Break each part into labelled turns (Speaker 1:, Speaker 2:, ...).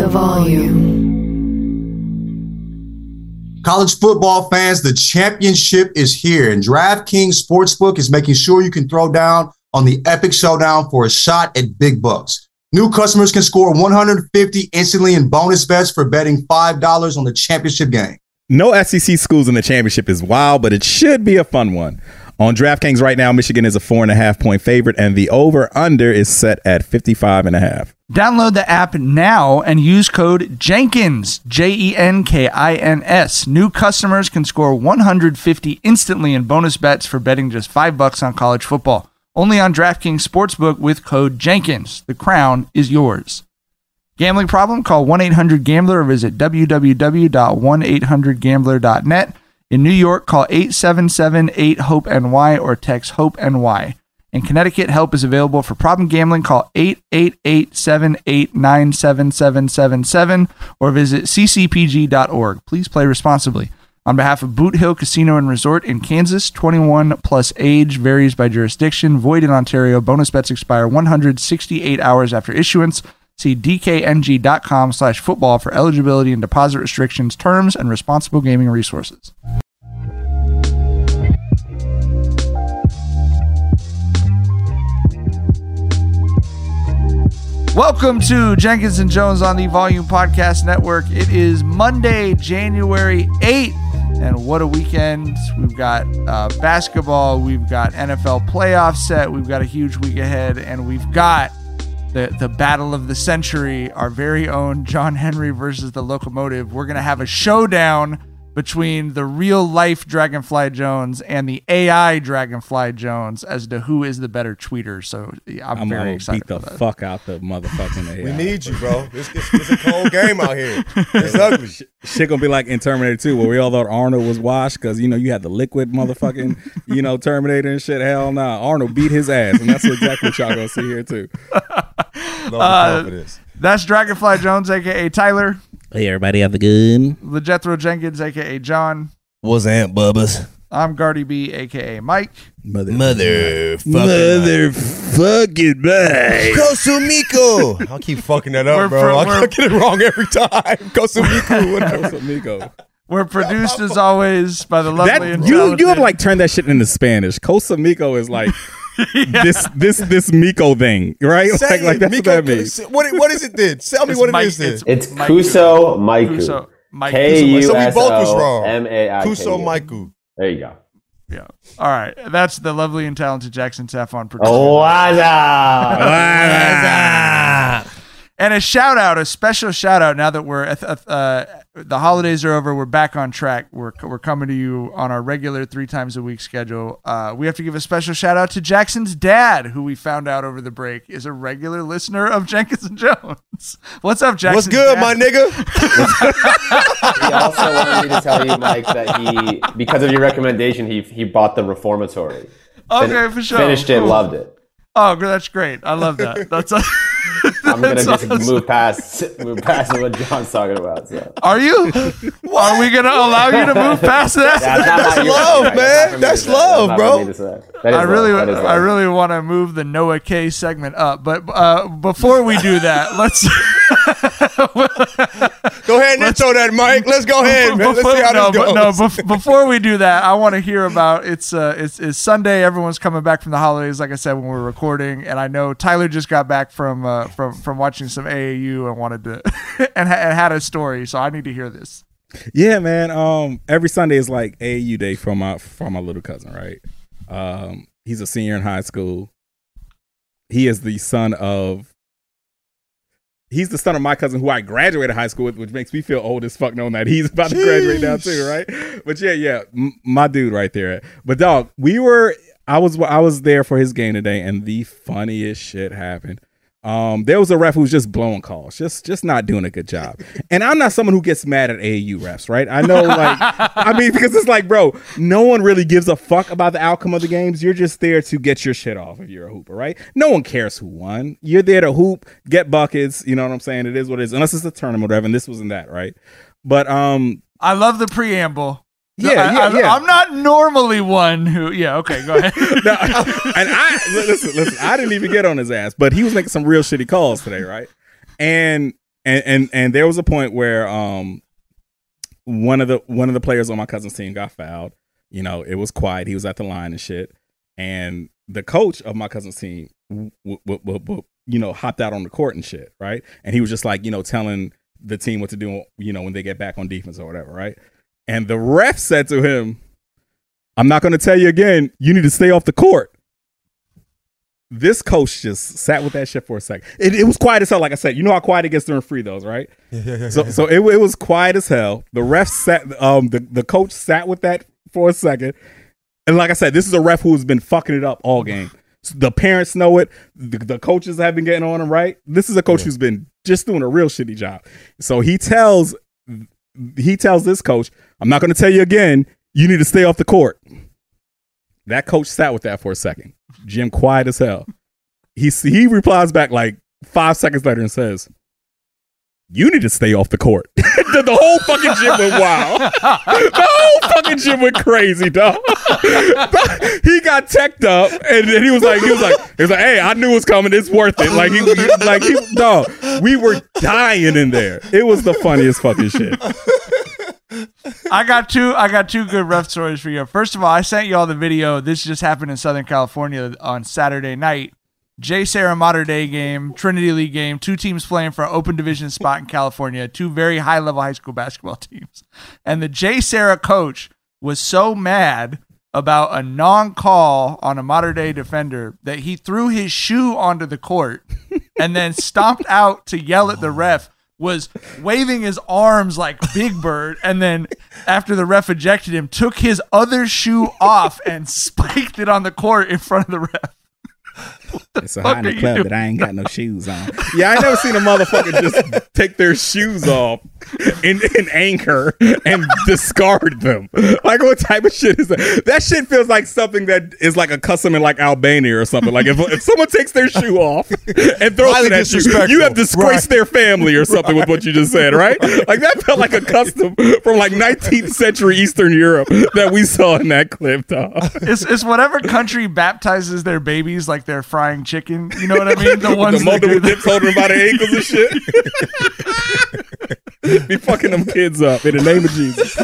Speaker 1: The volume.
Speaker 2: College football fans, the championship is here, and DraftKings Sportsbook is making sure you can throw down on the epic showdown for a shot at big bucks. New customers can score 150 instantly in bonus bets for betting $5 on the championship game.
Speaker 3: No SEC schools in the championship is wild, but it should be a fun one. On DraftKings right now, Michigan is a four and a half point favorite, and the over under is set at 55 and a half.
Speaker 4: Download the app now and use code Jenkins, J E N K I N S. New customers can score 150 instantly in bonus bets for betting just 5 bucks on college football. Only on DraftKings Sportsbook with code Jenkins. The crown is yours. Gambling problem? Call 1-800-GAMBLER or visit www.1800gambler.net. In New York, call 877-8-HOPE-NY or text HOPE-NY. In Connecticut, help is available for problem gambling. Call 888-789-7777 or visit ccpg.org. Please play responsibly. On behalf of Boot Hill Casino and Resort in Kansas, 21 plus age varies by jurisdiction. Void in Ontario. Bonus bets expire 168 hours after issuance. See dkng.com slash football for eligibility and deposit restrictions, terms, and responsible gaming resources. Welcome to Jenkins and Jonez on the Volume Podcast Network. It is Monday, January 8th, and what a weekend. We've got uh, basketball, we've got NFL playoff set, we've got a huge week ahead, and we've got the, the battle of the century, our very own John Henry versus the locomotive. We're going to have a showdown between the real life Dragonfly Jones and the AI Dragonfly Jones as to who is the better tweeter. So yeah, I'm,
Speaker 3: I'm
Speaker 4: very
Speaker 3: gonna
Speaker 4: excited
Speaker 3: beat the
Speaker 4: for that.
Speaker 3: fuck out the motherfucking AI.
Speaker 5: We need you, bro. It's, it's, it's a cold game out here. It's ugly.
Speaker 3: Shit gonna be like in Terminator 2, where we all thought Arnold was washed because you know you had the liquid motherfucking you know Terminator and shit. Hell nah, Arnold beat his ass, and that's exactly what y'all gonna see here too.
Speaker 5: Love the
Speaker 4: Uh,
Speaker 5: confidence.
Speaker 4: That's Dragonfly Jones, aka Tyler,
Speaker 3: Hey everybody, have a good.
Speaker 4: LeJethro Jenkins, aka John.
Speaker 5: What's Aunt Bubba's?
Speaker 4: I'm Guardy B, aka Mike.
Speaker 3: Mother,
Speaker 5: mother,
Speaker 3: mother, fucking man.
Speaker 5: Kosumiko. I'll keep fucking that up,
Speaker 4: We're
Speaker 5: bro.
Speaker 4: pro-
Speaker 5: I
Speaker 4: we're-
Speaker 5: get it wrong every time. Kosumiko. Whatever.
Speaker 3: What's up,
Speaker 4: We're produced as always by the lovely
Speaker 3: That
Speaker 4: and
Speaker 3: you you have like turned that shit into Spanish. Costa is like this this this Miko thing, right?
Speaker 5: Say
Speaker 3: like like that's
Speaker 5: Miko,
Speaker 3: what that means.
Speaker 5: What, what is it then? Tell me
Speaker 4: It's
Speaker 5: what
Speaker 4: Mike-
Speaker 5: is then.
Speaker 4: it's-
Speaker 6: It's
Speaker 4: Mike-
Speaker 6: Kuso Maiku.
Speaker 4: Kuso- Mike Kuso-
Speaker 6: U
Speaker 5: So we both was wrong.
Speaker 6: M A I K U.
Speaker 5: Kuso Maiku.
Speaker 6: There you go.
Speaker 4: Yeah. All right. That's the lovely and talented Jackson Saffron producer.
Speaker 6: Oh, what's up?
Speaker 4: And a shout out, a special shout out now that we're uh, uh, the holidays are over, we're back on track. We're, we're coming to you on our regular three times a week schedule. Uh, we have to give a special shout out to Jackson's dad, who we found out over the break is a regular listener of Jenkins and Jonez. What's up, Jackson?
Speaker 5: What's good, my nigga?
Speaker 6: he also wanted me to tell you, Mike, that he, because of your recommendation, he he bought the Reformatory.
Speaker 4: Okay, for sure.
Speaker 6: Finished it,
Speaker 4: Cool.
Speaker 6: loved it.
Speaker 4: Oh, that's great. I love that. That's.
Speaker 6: I'm gonna just
Speaker 4: awesome.
Speaker 6: move past move past what John's talking about. So.
Speaker 4: Are you? Are we gonna allow you to move past that?
Speaker 6: Yeah,
Speaker 5: That's love,
Speaker 6: right,
Speaker 5: man.
Speaker 6: me
Speaker 5: That's love, bro.
Speaker 6: for me to say. That is
Speaker 4: I really,
Speaker 6: love. Is
Speaker 4: I really want to move the Noah K segment up, but uh, before we do that, let's
Speaker 5: Go ahead and intro that, Mike. Let's go ahead, man. Let's see how
Speaker 4: no,
Speaker 5: this
Speaker 4: but-
Speaker 5: goes.
Speaker 4: no, bef- before we do that, I want to hear about it's uh it's, it's Sunday. Everyone's coming back from the holidays, like I said when we were recording, and I know Tyler just got back from uh, from from watching some AAU and wanted to and, ha- and had a story, so I need to hear this.
Speaker 3: Yeah, man. Um, every Sunday is like AAU day for my for my little cousin, right? Um, he's a senior in high school. He is the son of. He's the son of my cousin who I graduated high school with, which makes me feel old as fuck knowing that he's about to graduate now too, right? But yeah, yeah, m- my dude right there. But dog, we were. I was I was there for his game today, and the funniest shit happened. Um, there was a ref who was just blowing calls, just just not doing a good job. And I'm not someone who gets mad at AAU refs, right? I know, like, I mean, because it's like, bro, no one really gives a fuck about the outcome of the games. You're just there to get your shit off if you're a hooper, right? No one cares who won. You're there to hoop, get buckets. You know what I'm saying? It is what it is, unless it's a tournament, or whatever. And this wasn't that, right? But um,
Speaker 4: I love the preamble.
Speaker 3: Yeah,
Speaker 4: I,
Speaker 3: yeah,
Speaker 4: I,
Speaker 3: yeah.
Speaker 4: I'm not normally one who. Yeah, okay, go ahead.
Speaker 3: no, and I listen, listen. I didn't even get on his ass, but he was making some real shitty calls today, right? And and and and there was a point where um one of the one of the players on my cousin's team got fouled. You know, it was quiet. He was at the line and shit. And the coach of my cousin's team, w- w- w- w- you know, hopped out on the court and shit, right? And he was just like, you know, telling the team what to do, you know, when they get back on defense or whatever, right? And the ref said to him, I'm not going to tell you again. You need to stay off the court. This coach just sat with that shit for a second. It, it was quiet as hell. Like I said, you know how quiet it gets during free throws, right? So, so it, it was quiet as hell. The ref sat. Um, the the coach sat with that for a second, and like I said, this is a ref who's been fucking it up all game. The parents know it. The, the coaches have been getting on him, right? This is a coach who's been just doing a real shitty job. So he tells he tells this coach, "I'm not going to tell you again. You need to stay off the court." That coach sat with that for a second. Gym quiet as hell. He he replies back like five seconds later and says, "You need to stay off the court." the, the whole fucking gym went wild. the whole fucking gym went crazy, dog. he got teched up, and then he was like, he was like, he was like, "Hey, I knew it was coming. It's worth it." Like he, he- like he, dog. We were dying in there. It was the funniest fucking shit.
Speaker 4: I got two. I got two good ref stories for you. First of all, I sent you all the video. This just happened in Southern California on Saturday night. JSerra Mater Dei game, Trinity League game. Two teams playing for an open division spot in California. Two very high level high school basketball teams. And the JSerra coach was so mad about a non call on a Mater Dei defender that he threw his shoe onto the court and then stomped out to yell at the ref was waving his arms like Big Bird, and then after the ref ejected him, took his other shoe off and spiked it on the court in front of the ref.
Speaker 3: It's so
Speaker 4: fuck
Speaker 3: hot in the club
Speaker 4: doing?
Speaker 3: that I ain't got no shoes on. Yeah, I never seen a motherfucker just take their shoes off in, in anger and discard them. Like what type of shit is that? That shit feels like something that is like a custom in like Albania or something. Like if, if someone takes their shoe off and throws
Speaker 5: Highly
Speaker 3: it at you,
Speaker 5: disrespectful.
Speaker 3: you have disgraced
Speaker 5: Right.
Speaker 3: their family or something with what you just said, right? Like that felt like a custom from like 19th century Eastern Europe that we saw in that clip, dog.
Speaker 4: It's, it's whatever country baptizes their babies like they're frying chicken. You know what I mean? The ones
Speaker 3: the
Speaker 4: that
Speaker 3: mother with dips holding them by the ankles and shit. Be fucking them kids up in the name of Jesus.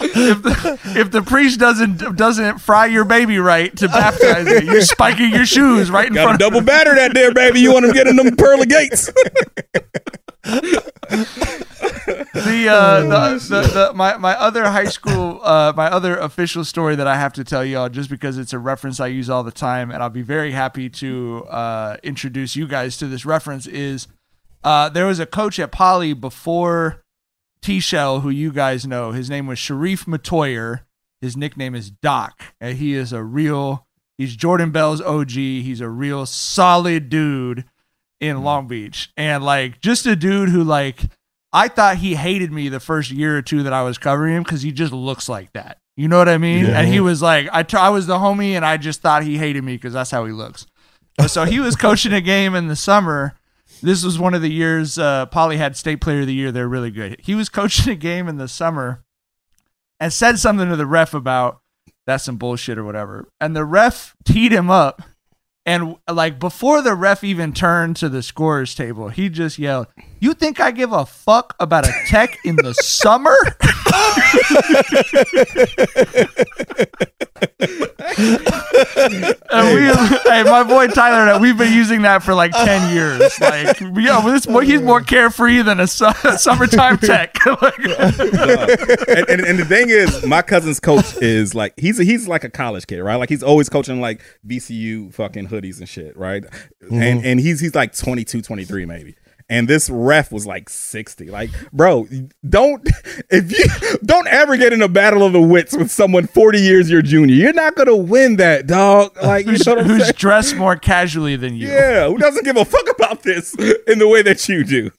Speaker 4: if the, if the priest doesn't doesn't fry your baby right to baptize it, you're spiking your shoes right in
Speaker 3: Got to
Speaker 4: front.
Speaker 3: double batter that there, baby. You want them getting them pearly gates.
Speaker 4: the, uh, the, the, the my my other high school uh, my other official story that I have to tell y'all just because it's a reference I use all the time and I'll be very happy to uh, introduce you guys to this reference is uh, there was a coach at Poly before T Shell who you guys know. His name was Sharrief Metoyer his nickname is Doc and he is a real he's Jordan Bell's OG he's a real solid dude in Long Beach. And like just a dude who like I thought he hated me the first year or two that I was covering him because he just looks like that. You know what I mean? And he was like, I, t- I was the homie, and I just thought he hated me because that's how he looks. So he was coaching a game in the summer. This was one of the years uh, Poly had state player of the year. They're really good. He was coaching a game in the summer and said something to the ref about that's some bullshit or whatever. And the ref teed him up. And like before the ref even turned to the scorers table, he just yelled, You think I give a fuck about a tech in the summer? and we, hey, my boy Tyler, and I, we've been using that for like ten years. Like, yeah, well, this boy, he's more carefree than a, su- a summertime tech. Like-
Speaker 3: and, and, and the thing is, my cousin's coach is like he's a, he's like a college kid, right? Like he's always coaching like VCU fucking hoodies and shit, right? And mm-hmm. and he's he's like 22, 23 maybe. And this ref was like 60. Like, bro, don't if you don't ever get in a battle of the wits with someone 40 years your junior. You're not gonna win that, dog. Like, you
Speaker 4: who's,
Speaker 3: know
Speaker 4: who's
Speaker 3: saying?
Speaker 4: dressed more casually than you?
Speaker 3: Yeah, who doesn't give a fuck about this in the way that you do?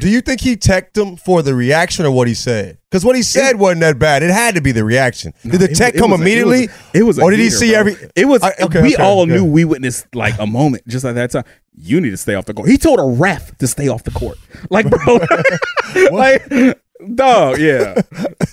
Speaker 5: Do you think he teched him for the reaction or what he said? Because what he said wasn't that bad. It had to be the reaction. Did the
Speaker 3: It-
Speaker 5: tech
Speaker 3: it
Speaker 5: come immediately?
Speaker 3: It was, a- it was a
Speaker 5: or did he
Speaker 3: heater,
Speaker 5: see
Speaker 3: bro.
Speaker 5: every?
Speaker 3: It was.
Speaker 5: I- okay,
Speaker 3: we
Speaker 5: okay,
Speaker 3: all
Speaker 5: okay.
Speaker 3: knew we witnessed like a moment just at that time. You need to stay off the court. He told a ref to stay off the court. Like, bro, like, dog, yeah.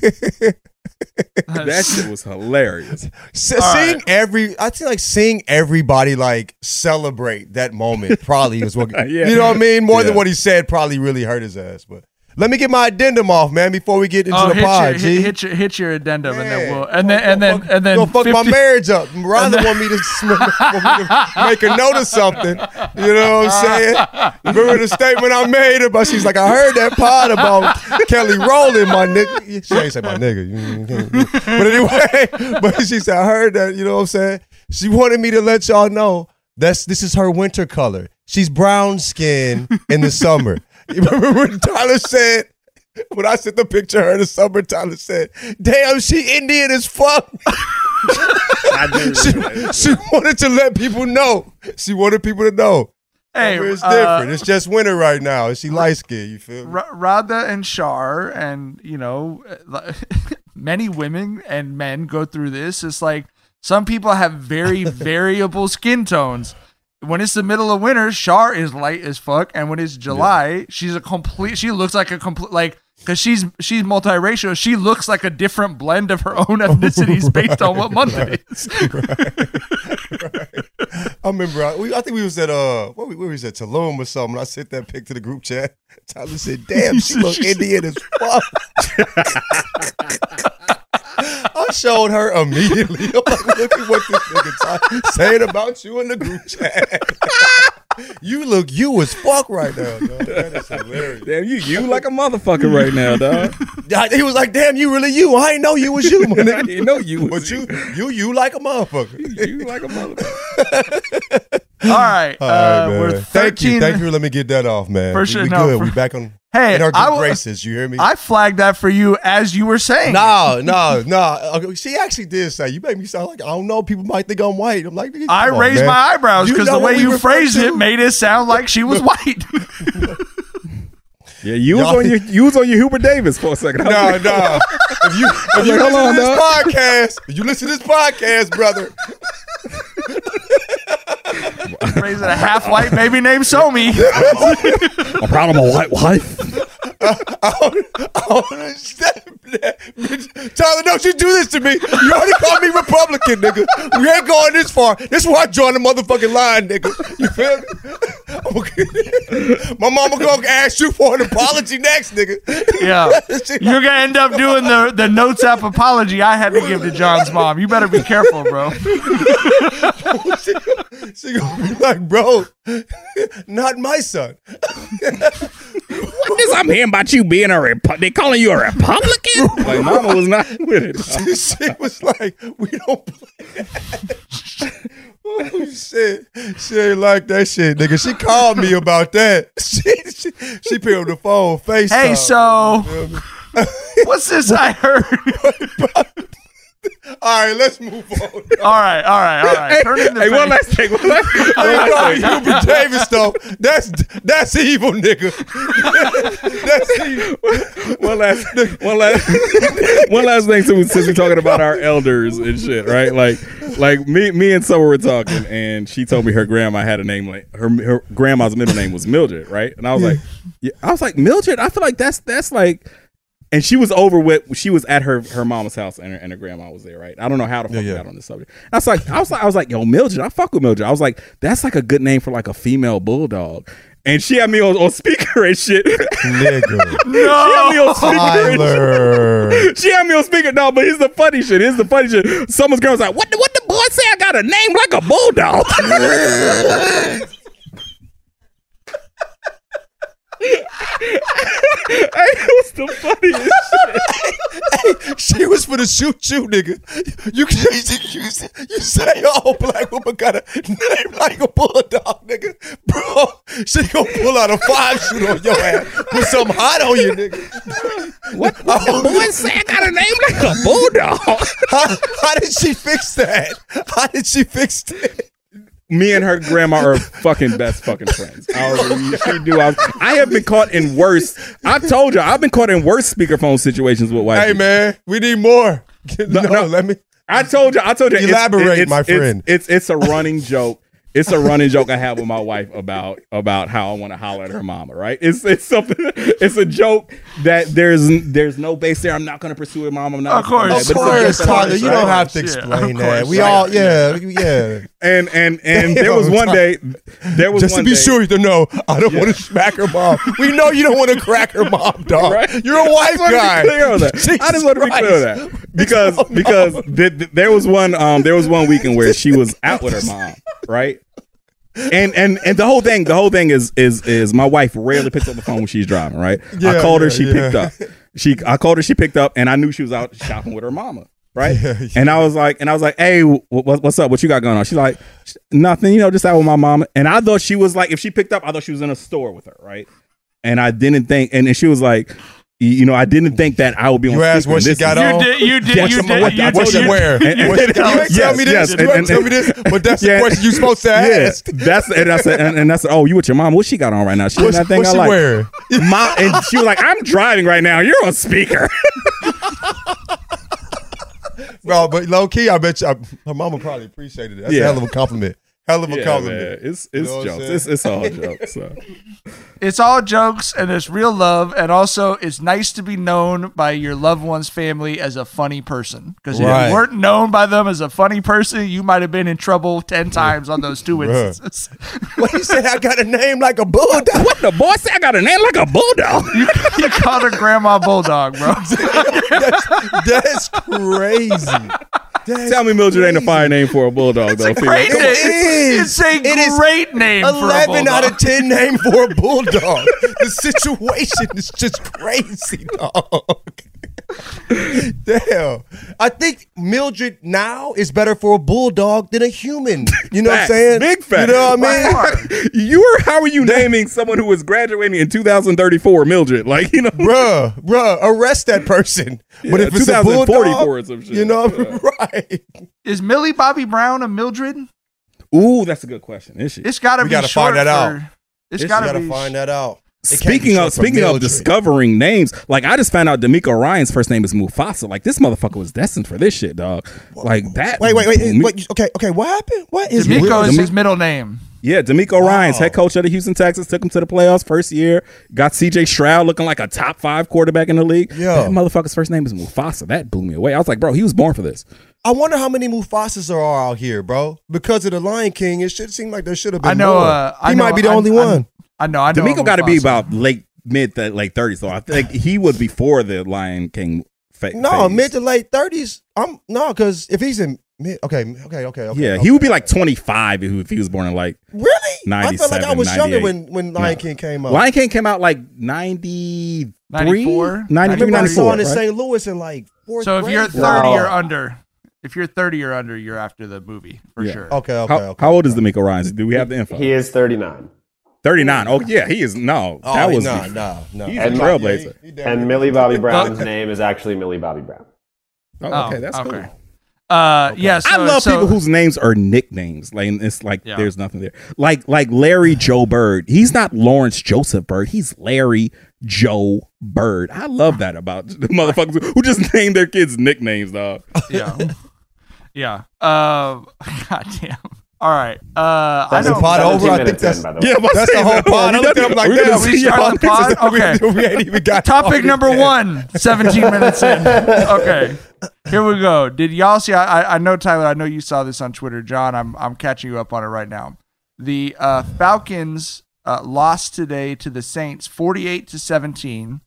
Speaker 3: that shit was hilarious.
Speaker 5: S- seeing every, I feel like seeing everybody like celebrate that moment probably is what
Speaker 3: Yeah.
Speaker 5: you know what I mean. More than what he said probably really hurt his ass. But let me get my addendum off, man, before we get into
Speaker 4: Oh,
Speaker 5: the
Speaker 4: hit,
Speaker 5: pod.
Speaker 4: your, hit, hit your hit your addendum, and then we'll and then and then and then
Speaker 5: fuck my marriage up. Rather
Speaker 4: then-
Speaker 5: want me to want me to make a note of something. You know what I'm saying? Remember the statement I made about? She's like, I heard that pod about Kelly Rowland, my nigga. She ain't say my nigga, but anyway. But she said, I heard that. You know what I'm saying? She wanted me to let y'all know that's this is her winter color. She's brown skin in the summer. You remember when Tyler said? When I sent the picture of her in the summer, Tyler said, Damn, she Indian as fuck.
Speaker 3: I do
Speaker 5: she,
Speaker 3: remember that.
Speaker 5: she wanted to let people know. She wanted people to know.
Speaker 4: Hey,
Speaker 5: Summer is
Speaker 4: uh,
Speaker 5: different. it's just winter right now. And she light skinned, you feel me?
Speaker 4: Ra- Radha and Shar, and you know, many women and men go through this. It's like some people have very variable skin tones. When it's the middle of winter, Shar is light as fuck, and when it's July, she's a complete. She looks like a complete like because she's she's multiracial. She looks like a different blend of her own ethnicities based on what month it is.
Speaker 5: I remember, I, we, I think we was at, uh, what we, where was at, Tulum or something. I sent that pic to the group chat. Tyler said, damn, she look Indian as fuck. I showed her immediately. I'm like, look at what this nigga Ty- saying about you in the group chat. you look you as fuck right now, dog. That is hilarious.
Speaker 3: Damn, you you like a motherfucker right now, dog.
Speaker 5: He was like, damn, you really you. I ain't know you was you, my
Speaker 3: I didn't know you
Speaker 5: But
Speaker 3: was
Speaker 5: you, you, you like a motherfucker.
Speaker 3: you like a motherfucker.
Speaker 4: All right,
Speaker 5: All
Speaker 4: uh,
Speaker 5: right,
Speaker 4: we're
Speaker 5: man.
Speaker 4: thirteen.
Speaker 5: Thank you. Thank you for letting me get that off, man.
Speaker 4: For
Speaker 5: We-
Speaker 4: sure,
Speaker 5: We,
Speaker 4: no,
Speaker 5: good.
Speaker 4: for-
Speaker 5: we back on
Speaker 4: Hey,
Speaker 5: in our good
Speaker 4: I w-
Speaker 5: graces. You hear me?
Speaker 4: I flagged that for you as you were saying.
Speaker 5: no, no, no. Okay, She actually did say you make me sound like I don't know. People might think I'm white. I'm like,
Speaker 4: I
Speaker 5: on,
Speaker 4: raised
Speaker 5: man.
Speaker 4: my eyebrows because the way
Speaker 5: we
Speaker 4: you phrased
Speaker 5: to?
Speaker 4: it made it sound like she was white.
Speaker 3: Yeah, you was
Speaker 5: Y'all-
Speaker 3: on your you was on your Hubert Davis for a second. I was
Speaker 5: No,
Speaker 3: like,
Speaker 5: no. If you if you
Speaker 3: like,
Speaker 5: listen
Speaker 3: on,
Speaker 5: to this
Speaker 3: dog.
Speaker 5: podcast, if you listen to this podcast, brother,
Speaker 4: Raising a half white baby named Somi.
Speaker 3: I'm proud of my white wife.
Speaker 5: I don't, I don't understand that. Bitch, Tyler, don't you do this to me. You already called me Republican, nigga. We ain't going this far. This is where I joined the motherfucking line, nigga. You feel me? Okay. My mama gonna ask you for an apology next, nigga.
Speaker 4: Yeah. You're gonna end up doing the, the notes app apology I had to give to John's mom. You better be careful, bro.
Speaker 5: she, she gonna be like, bro, not my son.
Speaker 3: What is I'm hearing about you being a Repu- they calling you a Republican? like mama was not with it.
Speaker 5: she, she was like, we don't play that. oh shit. She ain't like that shit, nigga. She called me about that. She she, she picked up the phone, FaceTime.
Speaker 4: Hey, so
Speaker 5: You feel me?
Speaker 4: what's this I heard?
Speaker 5: All right, let's move on.
Speaker 4: All right, all right, all right.
Speaker 3: Hey,
Speaker 4: Turn in the
Speaker 3: hey, one last thing. One last, one last thing.
Speaker 5: Hubert Davis though. That's that's evil, nigga. that's evil.
Speaker 3: one last, one last, one last thing. Since, since we're talking about our elders and shit, right? Like, like me, me and Summer were talking, and she told me her grandma had a name like her, her grandma's middle name was Mildred, right? And I was like, yeah, I was like Mildred. I feel like that's that's like. And she was over with. She was at her her mama's house, and her, and her grandma was there, right? I don't know how the fuck
Speaker 5: Yeah, yeah.
Speaker 3: got on this subject. I was like, I was like, I was like, yo, Mildred. I fuck with Mildred. I was like, that's like a good name for like a female bulldog. And she had me on, on speaker and shit.
Speaker 5: Nigga.
Speaker 3: She had me on speaker and shit. She had me on speaker. No, but here's the funny shit. Here's the funny shit. Someone's girl's like, what the, what the boy say? I got a name like a bulldog. hey, was the funniest shit.
Speaker 5: she was for the shoot you, nigga. You can you, you, you say, oh, black woman got a name like a bulldog, nigga. Bro, she gonna pull out a five shoot on your ass. Put something hot on you, nigga.
Speaker 3: What, what the boy say? I got a name like a bulldog.
Speaker 5: How, how did she fix that? How did she fix that?
Speaker 3: Me and her grandma are fucking best fucking friends. I she do. I, I have been caught in worse. I told you, I've been caught in worse speakerphone situations with white
Speaker 5: Hey,
Speaker 3: people.
Speaker 5: man, we need more. No,
Speaker 3: no.
Speaker 5: let me.
Speaker 3: I told you. I told you.
Speaker 5: Elaborate,
Speaker 3: it's,
Speaker 5: my
Speaker 3: it's-
Speaker 5: friend.
Speaker 3: It's, it's a running joke. It's a running joke I have with my wife about about how I want to holler at her mama. Right? It's it's something. It's a joke that there's there's no base there. I'm not going to pursue it, mom. I'm not.
Speaker 4: Of course.
Speaker 5: Of
Speaker 3: do that. But it's a
Speaker 5: course,
Speaker 3: joke that
Speaker 5: Tyler. You
Speaker 3: understand.
Speaker 5: don't have to
Speaker 4: Yeah,
Speaker 5: explain
Speaker 4: of
Speaker 5: that.
Speaker 4: course,
Speaker 5: We
Speaker 4: right.
Speaker 5: all, yeah, yeah.
Speaker 3: And and and there was one day. There was
Speaker 5: Just to
Speaker 3: one
Speaker 5: be
Speaker 3: day-
Speaker 5: sure to know, I don't want to smack her mom. We know you don't want to crack her mom, dog.
Speaker 3: Right?
Speaker 5: You're a white
Speaker 3: just wanna
Speaker 5: guy.
Speaker 3: Clear that. I just want to be clear on that because because th- th- there was one um there was one weekend where she was out with her mom, right? And and and the whole thing, the whole thing is is is my wife rarely picks up the phone when she's driving, right? I
Speaker 5: Yeah,
Speaker 3: called her, she
Speaker 5: yeah.
Speaker 3: picked up. She I called her, she picked up, and I knew she was out shopping with her mama. Right, and I was like, and I was like, "Hey, wh- wh- what's up? What you got going on?" She's like, "Nothing, you know, just out with my mama." And I thought she was like, if she picked up, I thought she was in a store with her, right? And I didn't think, and, and she was like, "You- you know, I didn't think that I would be on.
Speaker 5: You asked
Speaker 3: speaker,
Speaker 5: what
Speaker 3: and
Speaker 5: she got on?
Speaker 4: You did. You did.
Speaker 3: Yes,
Speaker 4: You
Speaker 3: I'm-
Speaker 4: did.
Speaker 3: what-
Speaker 4: You
Speaker 3: what
Speaker 4: did.
Speaker 3: she
Speaker 4: you-
Speaker 5: wear?
Speaker 3: And-
Speaker 5: What-
Speaker 3: and-
Speaker 5: you ain't tell me this.
Speaker 3: yes,
Speaker 5: you ain't tell me this. But that's the question you supposed to ask.
Speaker 3: Yeah,
Speaker 5: ask.
Speaker 3: that's and I said, and, and I said, "Oh, you with your mom? What she got on right now? She
Speaker 5: What's,
Speaker 3: that thing
Speaker 5: what's
Speaker 3: I
Speaker 5: she
Speaker 3: like."
Speaker 5: wearing?
Speaker 3: Mom, and she was like, "I'm driving right now. You're on speaker."
Speaker 5: Bro, but low key, I bet you, I, her mama probably appreciated it. That's
Speaker 3: Yeah.
Speaker 5: a hell of a compliment. Hell of a
Speaker 3: Yeah,
Speaker 5: compliment.
Speaker 3: man. It's
Speaker 5: You
Speaker 3: it's
Speaker 5: know
Speaker 3: jokes. It's it's all jokes. So.
Speaker 4: It's all jokes and it's real love, and also it's nice to be known by your loved one's family as a funny person. Because if you weren't known by them as a funny person, you might have been in trouble ten times on those two instances.
Speaker 5: What he said? I got a name like a bulldog.
Speaker 3: What the boy say? I got a name like a bulldog.
Speaker 4: you, you called her Grandma Bulldog, bro.
Speaker 5: That's crazy. That's
Speaker 3: Tell me, Mildred ain't a fire name for a bulldog, though. Female.
Speaker 4: Great
Speaker 5: Come
Speaker 4: name.
Speaker 5: On, it is.
Speaker 4: A
Speaker 5: It is
Speaker 4: great name for a
Speaker 5: 11 out of 10 name for a bulldog. the situation is just crazy, dog. Damn. I think Mildred now is better for a bulldog than a human. You know
Speaker 3: Facts.
Speaker 5: what I'm saying?
Speaker 3: Big facts.
Speaker 5: You know what I mean?
Speaker 3: You are how are you naming someone who is graduating in 2034, Mildred? Like you know,
Speaker 5: bruh, bruh, arrest that person. but if it's a bulldog,
Speaker 3: or some shit.
Speaker 5: you know,
Speaker 3: Yeah.
Speaker 5: right?
Speaker 4: Is Millie Bobby Brown a Mildred?
Speaker 3: Ooh, that's a good question. Is she?
Speaker 4: It's got to
Speaker 5: We
Speaker 4: be
Speaker 5: gotta
Speaker 4: short
Speaker 5: find that out.
Speaker 4: It's
Speaker 3: It's-
Speaker 4: got
Speaker 5: You
Speaker 4: to
Speaker 5: gotta
Speaker 4: be.
Speaker 5: find that out. It
Speaker 3: Speaking of speaking of discovering names, like I just found out DeMeco Ryan's first name is Mufasa. Like this motherfucker was destined for this shit, dog. Like that.
Speaker 5: Wait, wait, wait,
Speaker 3: Me-
Speaker 5: wait. Okay, okay. What happened? What is
Speaker 4: DeMeco is
Speaker 3: D'Ami-
Speaker 4: his middle name.
Speaker 3: Yeah, DeMeco Ryan's head coach of the Houston Texans took him to the playoffs first year. Got C.J. Stroud looking like a top five quarterback in the league.
Speaker 5: Yeah.
Speaker 3: that motherfucker's first name is Mufasa. That blew me away. I was like, bro, he was born for this.
Speaker 5: I wonder how many Mufasas there are out here, bro. Because of the Lion King, it should seem like there should have been
Speaker 4: I know.
Speaker 5: more.
Speaker 4: Uh, I
Speaker 5: he
Speaker 4: know,
Speaker 5: might be the
Speaker 4: I-
Speaker 5: only
Speaker 4: I-
Speaker 5: one.
Speaker 4: I know. I know.
Speaker 3: DeMeco got to be about late mid to late thirties. So I think he was before the Lion King. Fa-
Speaker 5: no,
Speaker 3: phase.
Speaker 5: mid to late thirties. I'm no, because if he's in mid, okay, okay, okay, okay.
Speaker 3: Yeah,
Speaker 5: okay.
Speaker 3: he would be like twenty five if he- was born in like
Speaker 5: really. I felt like I was younger when when Lion
Speaker 3: No.
Speaker 5: King came out.
Speaker 3: Lion King came out like 93,
Speaker 4: 94?
Speaker 3: 93,
Speaker 5: I remember I saw it in
Speaker 3: right?
Speaker 5: St. Louis in like fourth
Speaker 4: So if
Speaker 5: grade.
Speaker 4: you're 30
Speaker 6: Wow.
Speaker 4: or under, if you're 30 or under, you're after the movie for
Speaker 3: Yeah.
Speaker 4: sure.
Speaker 5: okay, okay,
Speaker 3: How,
Speaker 5: okay.
Speaker 3: how old is DeMeco Ryan? Do we have the info?
Speaker 6: He is 39.
Speaker 3: 39. Oh, yeah, he is. No,
Speaker 5: Oh,
Speaker 3: that was.
Speaker 5: nah, nah, nah.
Speaker 3: He's
Speaker 6: And
Speaker 3: a
Speaker 6: my-
Speaker 3: trailblazer.
Speaker 5: He- he
Speaker 6: And Millie Bobby Brown's name is actually Millie Bobby Brown.
Speaker 3: Oh,
Speaker 4: Oh,
Speaker 3: okay, that's
Speaker 4: okay.
Speaker 3: cool.
Speaker 4: Uh, yeah. So,
Speaker 3: I love
Speaker 4: so-
Speaker 3: people whose names are nicknames. Like it's like
Speaker 4: Yeah.
Speaker 3: there's nothing there. Like like Larry Joe Bird. He's not Lawrence Joseph Bird. He's Larry Joe Bird. I love that about the motherfuckers who just name their kids nicknames, dog.
Speaker 4: Yeah. yeah. Um. God damn. All right. Uh. I
Speaker 5: That's the
Speaker 4: know.
Speaker 5: pod
Speaker 6: 17
Speaker 5: over. I think that's
Speaker 6: in, by the way.
Speaker 3: Yeah, but
Speaker 5: that's the whole pod. I looked at him like,
Speaker 3: Are we gonna
Speaker 5: damn, we
Speaker 3: y'all
Speaker 4: the
Speaker 5: started
Speaker 4: pod?
Speaker 5: pod.
Speaker 4: Okay.
Speaker 5: we ain't even got
Speaker 4: Topic number
Speaker 5: yet.
Speaker 4: one, 17 minutes in. Okay. Here we go. Did y'all see? I, I know Tyler. I know you saw this on Twitter, John. I'm I'm catching you up on it right now. The uh, Falcons uh, lost today to the Saints, 48 to 17.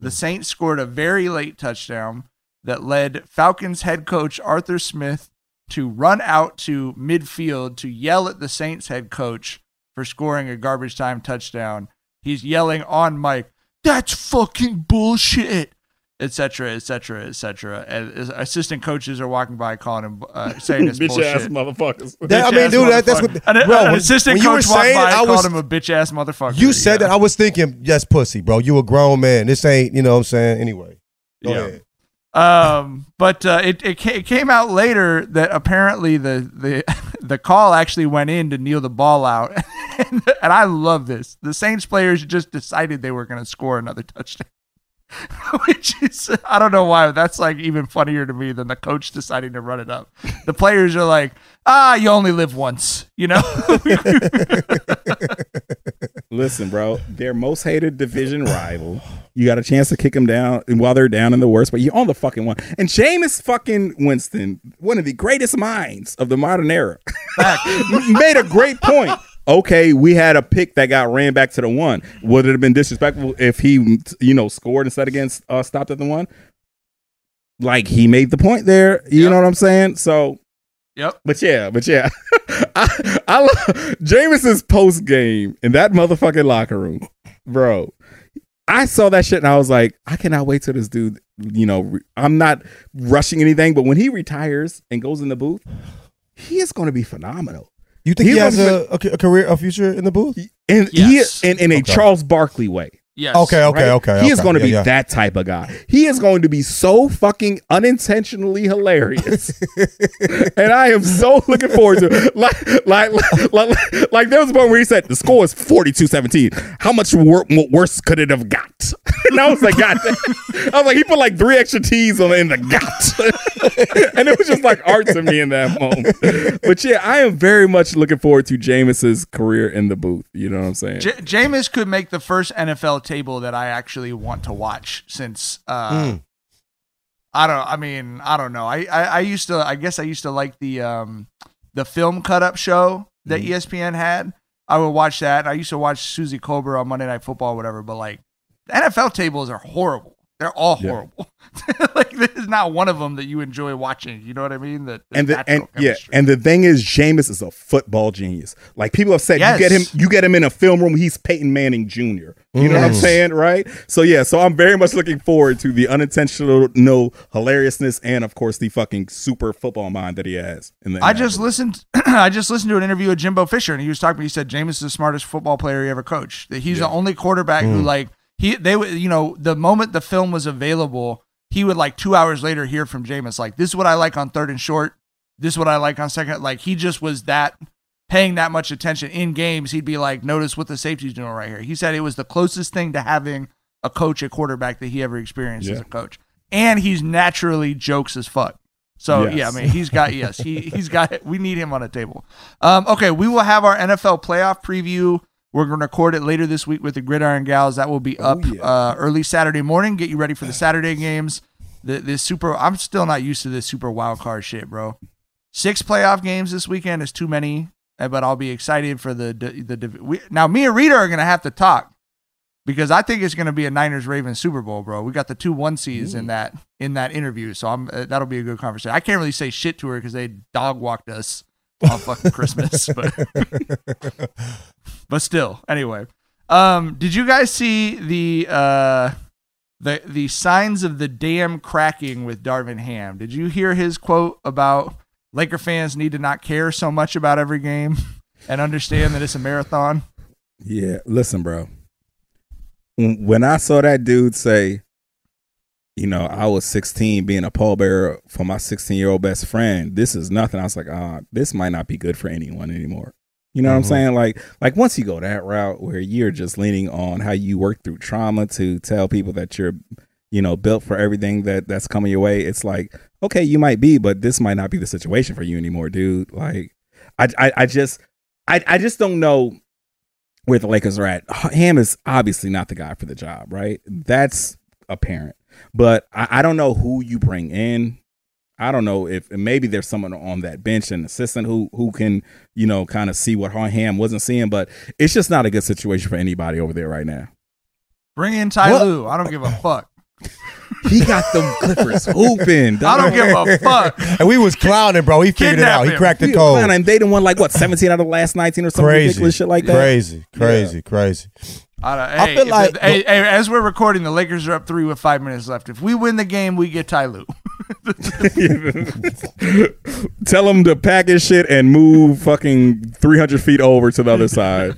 Speaker 4: The Saints scored a very late touchdown that led Falcons head coach Arthur Smith to run out to midfield to yell at the Saints head coach for scoring a garbage time touchdown. He's yelling on Mike, "That's fucking bullshit." etc., etc., etc. And assistant coaches are walking by, calling him, uh, saying it's
Speaker 3: Bitch
Speaker 4: bullshit.
Speaker 3: ass motherfuckers.
Speaker 5: That- I mean,
Speaker 4: ass
Speaker 5: dude, that, that's what.
Speaker 4: motherfucker. An,
Speaker 5: bro,
Speaker 4: an
Speaker 5: when-
Speaker 4: assistant
Speaker 5: when you were
Speaker 4: coach walked
Speaker 5: saying
Speaker 4: by
Speaker 5: I
Speaker 4: and
Speaker 5: was.
Speaker 4: called him a bitch ass motherfucker.
Speaker 5: You said
Speaker 4: Yeah.
Speaker 5: that. I was thinking, yes, pussy, bro. You a grown man. This ain't, you know what I'm saying? Anyway. Go
Speaker 4: Yeah.
Speaker 5: ahead.
Speaker 4: Um, but uh, it, it it came out later that apparently the the the call actually went in to kneel the ball out, and, and I love this. The Saints players just decided they were going to score another touchdown, which is I don't know why that's like even funnier to me than the coach deciding to run it up. The players are like, ah, you only live once, you know.
Speaker 3: Listen, bro, their most hated division rival. You got a chance to kick them down and while they're down in the worst, but you're on the fucking one. And Jameis fucking Winston, one of the greatest minds of the modern era, made a great point. Okay, we had a pick that got ran back to the one. Would it have been disrespectful if he, you know, scored instead against uh, stopped at the one? Like he made the point there. You know what I'm saying? So
Speaker 4: Yep.
Speaker 3: but yeah, but yeah, I, I love Jameis's post game in that motherfucking locker room, bro. I saw that shit and I was like, I cannot wait till this dude. You know, re- I'm not rushing anything, but when he retires and goes in the booth, he is going to be phenomenal.
Speaker 5: You think he,
Speaker 3: He
Speaker 5: has a, a, a career, a future in the booth?
Speaker 3: And
Speaker 4: Yes.
Speaker 3: he in, in a
Speaker 5: Okay.
Speaker 3: Charles Barkley way.
Speaker 4: Yes.
Speaker 5: Okay, okay,
Speaker 3: right?
Speaker 5: okay.
Speaker 3: He is going to
Speaker 5: Yeah,
Speaker 3: be
Speaker 5: yeah.
Speaker 3: that type of guy. He is going to be so fucking unintentionally hilarious, and I am so looking forward to it. Like, like, like, like, like there was a point where he said the score is 42-17. How much wor- worse could it have got? And I was like, God, damn. I was like, he put like three extra T's on in the got, and it was just like art to me in that moment. But yeah, I am very much looking forward to Jameis's career in the booth. You know what I'm saying?
Speaker 4: J- Jameis could make the first NFL table that I actually want to watch since uh I don't I mean, I don't know. I, I I used to I guess I used to like the um the film cut up show that E ESPN had. I would watch that. I used to watch Suzy Kolber on Monday Night Football or whatever, but like the NFL tables are horrible. They're all
Speaker 3: Yeah.
Speaker 4: horrible. like this is not one of them that you enjoy watching. You know what I mean? That
Speaker 3: and the,
Speaker 4: natural
Speaker 3: and yeah, and the thing is, Jameis is a football genius. Like people have said,
Speaker 4: Yes.
Speaker 3: you get him, you get him in a film room. He's Peyton Manning Jr. You know what I'm
Speaker 5: mm.
Speaker 3: saying, right? So yeah, so I'm very much looking forward to the unintentional no hilariousness and of course the fucking super football mind that he has. In the
Speaker 4: I
Speaker 3: in
Speaker 4: just listened. I just listened to an interview with Jimbo Fisher, and he was talking. He said Jameis is the smartest football player he ever coached. That he's the only quarterback who mm. like he they would you know the moment the film was available, he would like two hours later hear from Jameis like this is what I like on third and short. This is what I like on second. Like he just was that paying that much attention in games. He'd be like, notice what the safety's doing right here. He said it was the closest thing to having a coach a quarterback that he ever experienced as a coach, and he's naturally jokes as fuck. So
Speaker 3: Yes.
Speaker 4: yeah, I mean he's got yes he he's got we need him on a table. Um, okay, we will have our NFL playoff preview. We're going to record it later this week with the Gridiron Gals. That will be up
Speaker 3: yeah.
Speaker 4: uh, early Saturday morning. Get you ready for the Saturday games. The this super. I'm still not used to this super wild card shit, bro. Six playoff games this weekend is too many, uh, but I'll be excited for the the. the we, now me and Rita are going to have to talk because I think it's going to be a Niners Ravens Super Bowl, bro. We got the two one seeds in that in that interview, so I'm uh, that'll be a good conversation. I can't really say shit to her because they dog walked us on fucking Christmas, but but still, anyway. Um, did you guys see the uh the the signs of the dam cracking with Darvin Ham? Did you hear his quote about Laker fans need to not care so much about every game and understand that it's a marathon?
Speaker 3: Yeah, listen, bro. When when I saw that dude say, you know, I was 16 being a pallbearer for my 16 year old best friend. This is nothing. I was like, ah, this might not be good for anyone anymore. You know what I'm
Speaker 5: Mhm.
Speaker 3: saying? Like, like once you go that route where you're just leaning on how you work through trauma to tell people that you're, you know, built for everything that that's coming your way. It's like, okay, you might be, but this might not be the situation for you anymore, dude. Like, I, I, I just, I, I just don't know where the Lakers are at. Ham is obviously not the guy for the job, right? That's apparent. But I, I don't know who you bring in. I don't know if maybe there's someone on that bench, an assistant who who can, you know, kind of see what Ham wasn't seeing. But it's just not a good situation for anybody over there right now.
Speaker 4: Bring in Ty
Speaker 3: What?
Speaker 4: Lue. I don't give a fuck.
Speaker 3: He got them Clippers hooping.
Speaker 4: I don't give a fuck.
Speaker 5: And we was clowning, bro. He figured it
Speaker 4: Kidnap
Speaker 5: out. He cracked the
Speaker 3: We-
Speaker 5: code.
Speaker 3: and they done won like what 17 out of the last 19 or something
Speaker 5: Crazy,
Speaker 3: ridiculous shit like that.
Speaker 5: Crazy, crazy, crazy.
Speaker 4: I, don't,
Speaker 5: I feel like-
Speaker 4: the- hey, hey, as we're recording, the Lakers are up three with five minutes left. If we win the game, we get Ty Lue.
Speaker 3: Tell him to pack his shit and move fucking 300 feet over to the other side.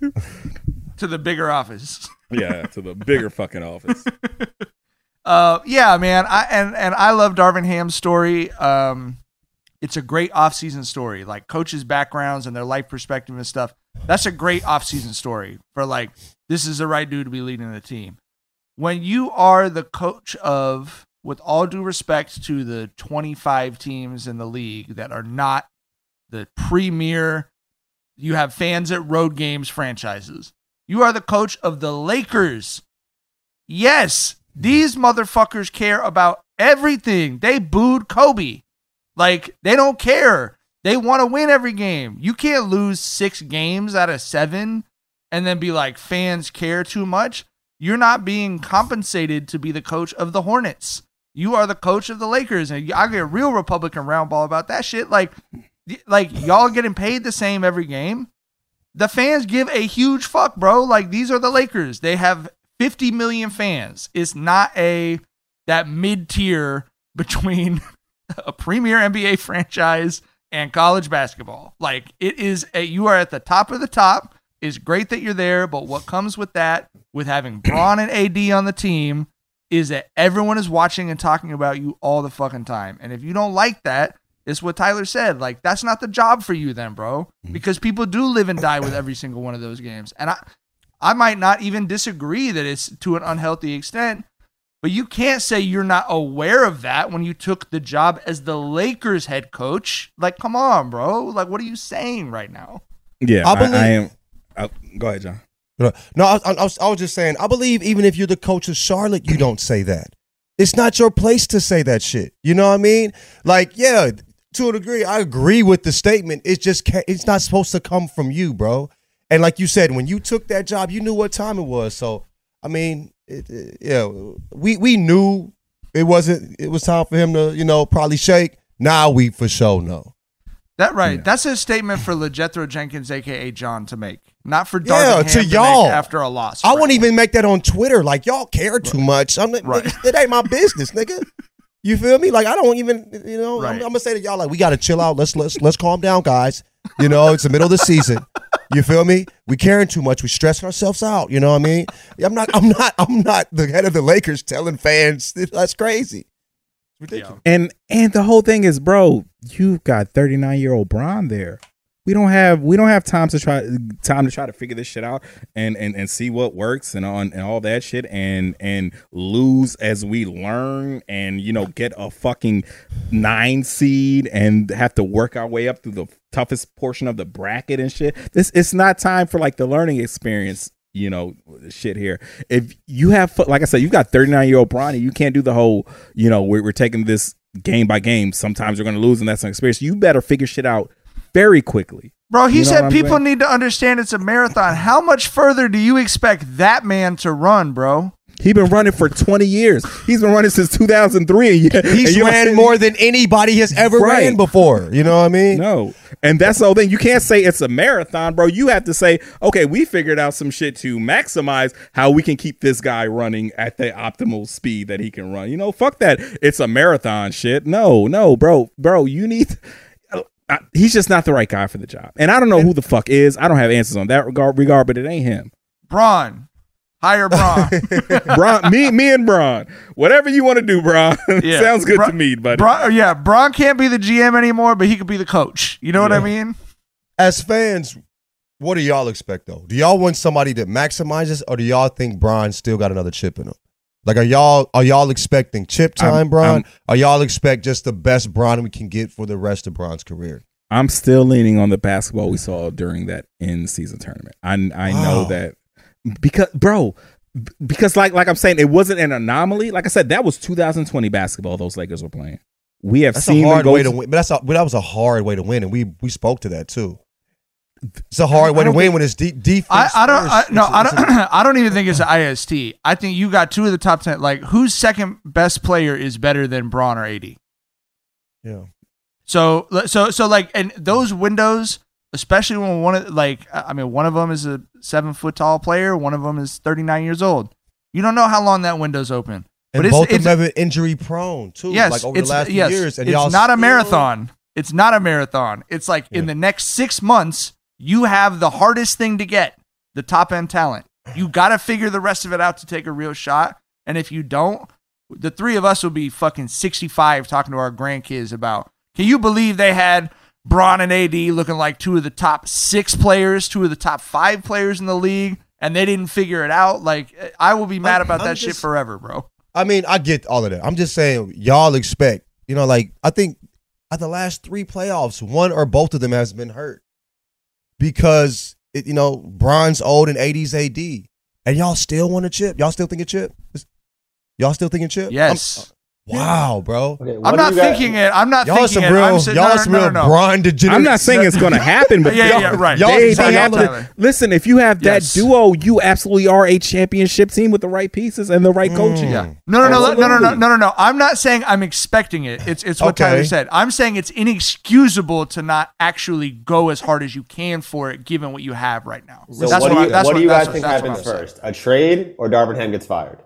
Speaker 4: to the bigger office.
Speaker 3: Yeah, to the bigger fucking office.
Speaker 4: Uh, yeah, man. I and and I love Darvin Ham's story. Um, it's a great off-season story, like coaches' backgrounds and their life perspective and stuff. That's a great off-season story for like this is the right dude to be leading the team. When you are the coach of, with all due respect to the 25 teams in the league that are not the premier, you have fans at road games franchises. You are the coach of the Lakers. Yes, these motherfuckers care about everything. They booed Kobe. Like, they don't care. They want to win every game. You can't lose six games out of seven and then be like, fans care too much. You're not being compensated to be the coach of the Hornets. You are the coach of the Lakers. And I get real Republican roundball about that shit. Like, like y'all getting paid the same every game the fans give a huge fuck, bro. Like these are the Lakers. They have 50 million fans. It's not a that mid tier between a premier NBA franchise and college basketball. Like it is a you are at the top of the top. It's great that you're there, but what comes with that, with having Bron and AD on the team, is that everyone is watching and talking about you all the fucking time. And if you don't like that, it's what Tyler said. Like that's not the job for you then, bro. Mm-hmm. Because people do live and die with every single one of those games. And I I might not even disagree that it's to an unhealthy extent, but you can't say you're not aware of that when you took the job as the Lakers head coach. Like, come on, bro. Like, what are you saying right now?
Speaker 3: Yeah,
Speaker 5: I
Speaker 3: I,
Speaker 5: believe-
Speaker 3: I am. I, go ahead, John.
Speaker 5: Uh, no, I, I, I was, I was just saying. I believe even if you're the coach of Charlotte, you don't say that. It's not your place to say that shit. You know what I mean? Like, yeah, to a degree, I agree with the statement. It's just it's not supposed to come from you, bro. And like you said, when you took that job, you knew what time it was. So, I mean, it, it- yeah, we we knew it wasn't. It was time for him to, you know, probably shake. Now we for sure know.
Speaker 4: That right. That's a statement for LeJethro Jenkins, aka John, to make, not for Darvin
Speaker 5: Yeah, to
Speaker 4: make
Speaker 5: y'all
Speaker 4: after a loss.
Speaker 5: I wouldn't even make that on Twitter. Like y'all care too much. I'm like,
Speaker 4: Right.
Speaker 5: nigga, it ain't my business, nigga. You feel me? Like I don't even, you know.
Speaker 4: Right.
Speaker 5: I'm, I'm gonna say to y'all, like, we gotta chill out. Let's let's let's calm down, guys. You know, it's the middle of the season. You feel me? We caring too much. We stressing ourselves out. You know what I mean? I'm not. I'm not. I'm not the head of the Lakers telling fans that's crazy. It's ridiculous.
Speaker 3: And and the whole thing is, bro, you've got 39 year old Bron there. We don't have we don't have time to try time to try to figure this shit out and and, and see what works and on and all that shit and and lose as we learn and you know get a fucking nine seed and have to work our way up through the toughest portion of the bracket and shit. This it's not time for like the learning experience you know shit here. If you have like i said you got 39 year old bronny you can't do the whole you know we're, we're taking this game by game. Sometimes you're going to lose and that's an experience. You better figure shit out very quickly
Speaker 4: Bro, he
Speaker 3: You know
Speaker 4: said people
Speaker 3: saying?
Speaker 4: need to understand it's a marathon. How much further do you expect that man to run, bro?
Speaker 3: He's been running for 20 years. He's been running since 2003. And
Speaker 5: He's ran more than anybody has ever
Speaker 3: Right.
Speaker 5: ran before. You know what I mean?
Speaker 3: No. And that's the whole thing. You can't say it's a marathon, bro. You have to say, okay, we figured out some shit to maximize how we can keep this guy running at the optimal speed that he can run. You know, fuck that. It's a marathon shit. No, no, bro. Bro, you need. I, he's just not the right guy for the job. And I don't know who the fuck is. I don't have answers on that regard, regard but it ain't him.
Speaker 4: Bron, Hire Bron.
Speaker 3: Bron, me, me and Bron. Whatever you want to do, Bron.
Speaker 4: Yeah.
Speaker 3: Sounds good
Speaker 4: Bra-
Speaker 3: to me, buddy.
Speaker 4: Bron, oh, yeah, Bron can't be the GM anymore, but he could be the coach. You know what I mean?
Speaker 5: As fans, what do y'all expect though? Do y'all want somebody that maximizes, or do y'all think Brian still got another chip in him? Like, are y'all are y'all expecting chip time,
Speaker 3: I'm-
Speaker 5: Brian?
Speaker 3: I'm-
Speaker 5: Or y'all expect just the best Brian we can get for the rest of Brian's career?
Speaker 3: I'm still leaning on the basketball we saw during that in season tournament. I I know that because bro, because like like I'm saying, it wasn't an anomaly. Like I said, that was 2020 basketball those Lakers were playing. We have
Speaker 5: That's
Speaker 3: seen
Speaker 5: a
Speaker 3: them
Speaker 5: hard
Speaker 3: go
Speaker 5: way to win, but that's a, but that was a hard way to win, and we we spoke to that too. It's a hard way to win
Speaker 3: think-
Speaker 5: when it's de- defense.
Speaker 4: I, I don't. I, no, I don't. I don't even think it's an IST. I think you got two of the top ten. Like, whose second best player is better than Bron or AD?
Speaker 5: yeah.
Speaker 4: So, so, so, like, and those windows, especially when one of like, I mean, one of them is a seven foot tall player, one of them is thirty nine years old. You don't know how long that window's open.
Speaker 5: And
Speaker 4: but it's,
Speaker 5: both of
Speaker 4: it's
Speaker 5: them have been injury prone too.
Speaker 4: yes,
Speaker 5: like over the last few
Speaker 4: yes,
Speaker 5: years, and
Speaker 4: it's not a marathon. It's not a marathon. It's like in the next six months, you have the hardest thing to get the top end talent. You got to figure the rest of it out to take a real shot. And if you don't, the three of us will be fucking 65 talking to our grandkids about can you believe they had Bron and AD looking like two of the top six players, two of the top five players in the league, and they didn't figure it out? Like, I will be mad about
Speaker 5: I'm
Speaker 4: that shit forever, bro.
Speaker 5: I mean, I get all of that. I'm just saying, y'all expect, you know, like I think at the last three playoffs, one or both of them has been hurt because it, you know Bron's old in 80s AD, and y'all still want a chip. Y'all still thinking chip? Y'all still thinking chip?
Speaker 4: Yes.
Speaker 5: Uh, I'm- wow, bro.
Speaker 6: Okay,
Speaker 4: I'm not
Speaker 6: you guys-
Speaker 4: thinking it. I'm not
Speaker 5: Y'all
Speaker 4: thinking
Speaker 5: some
Speaker 4: it.
Speaker 5: real,
Speaker 4: I'm saying,
Speaker 5: y'all
Speaker 4: no, no,
Speaker 5: some
Speaker 4: no,
Speaker 5: real
Speaker 4: no, no.
Speaker 5: Bron degenerates.
Speaker 3: I'm not saying it's going to happen, but
Speaker 4: Yeah,
Speaker 3: y'all-
Speaker 4: yeah, right.
Speaker 5: y'all-
Speaker 3: They,
Speaker 5: y'all-
Speaker 3: they have to, listen, if you have that
Speaker 4: Yes.
Speaker 3: duo, you absolutely are a championship team with the right pieces and the right mm. coaching.
Speaker 4: Yeah. No, no, no, no, no, no, no, no, no, no. I'm not saying I'm expecting it. It's it's what Tyler said. I'm saying it's inexcusable to not actually go as hard as you can for it, given what you have right now.
Speaker 6: So
Speaker 4: that's
Speaker 6: what, do
Speaker 4: I-
Speaker 6: you,
Speaker 4: that's
Speaker 6: what do you guys think happens first? A trade or Darvin Ham gets fired?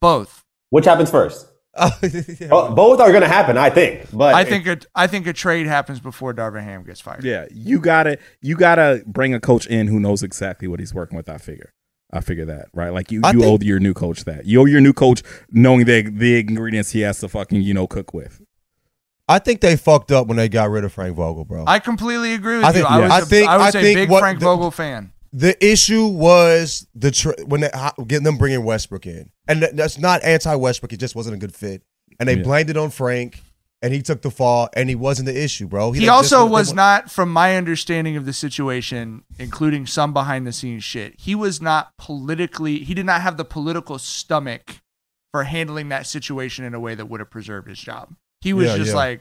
Speaker 4: Both.
Speaker 6: Which happens first?
Speaker 5: Oh, yeah.
Speaker 6: Bo- both are going to happen, I think. But
Speaker 4: I think it. I think a trade happens before Darvin Ham gets fired.
Speaker 3: Yeah, you gotta you gotta bring a coach in who knows exactly what he's working with. I figure, I figure that right. Like you,
Speaker 5: I
Speaker 3: you
Speaker 5: think-
Speaker 3: owe your new coach that. You owe your new coach knowing the the ingredients he has to fucking you know cook with.
Speaker 5: I think they fucked up when they got rid of Frank Vogel, bro.
Speaker 4: I completely agree with
Speaker 5: I
Speaker 4: you.
Speaker 5: think-
Speaker 4: I was,
Speaker 5: I
Speaker 4: a-
Speaker 5: think-
Speaker 4: I was
Speaker 5: I
Speaker 4: a
Speaker 5: think
Speaker 4: big
Speaker 5: what
Speaker 4: Frank
Speaker 5: the-
Speaker 4: Vogel fan.
Speaker 5: The issue was the tr- when they, how, getting them bringing Westbrook in, and that's not anti Westbrook. It just wasn't a good fit, and they
Speaker 3: Yeah.
Speaker 5: blamed it on Frank, and he took the fall, and he wasn't the issue, bro.
Speaker 4: He
Speaker 5: just-
Speaker 4: also was
Speaker 5: wa-
Speaker 4: not, from my understanding of the situation, including some behind the scenes shit, he was not politically, he did not have the political stomach for handling that situation in a way that would have preserved his job. He was
Speaker 5: Yeah,
Speaker 4: just
Speaker 5: yeah.
Speaker 4: like,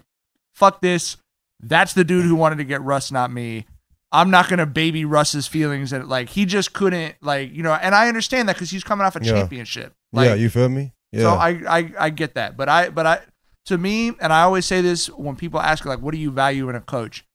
Speaker 4: fuck this. That's the dude who wanted to get Russ, not me. I'm not gonna baby Russ's feelings and like he just couldn't like you know and I understand that because he's coming off a
Speaker 5: Yeah.
Speaker 4: championship. Like,
Speaker 5: yeah, you feel me? Yeah.
Speaker 4: so I, I I get that, but I but I to me, and I always say this when people ask like, what do you value in a coach?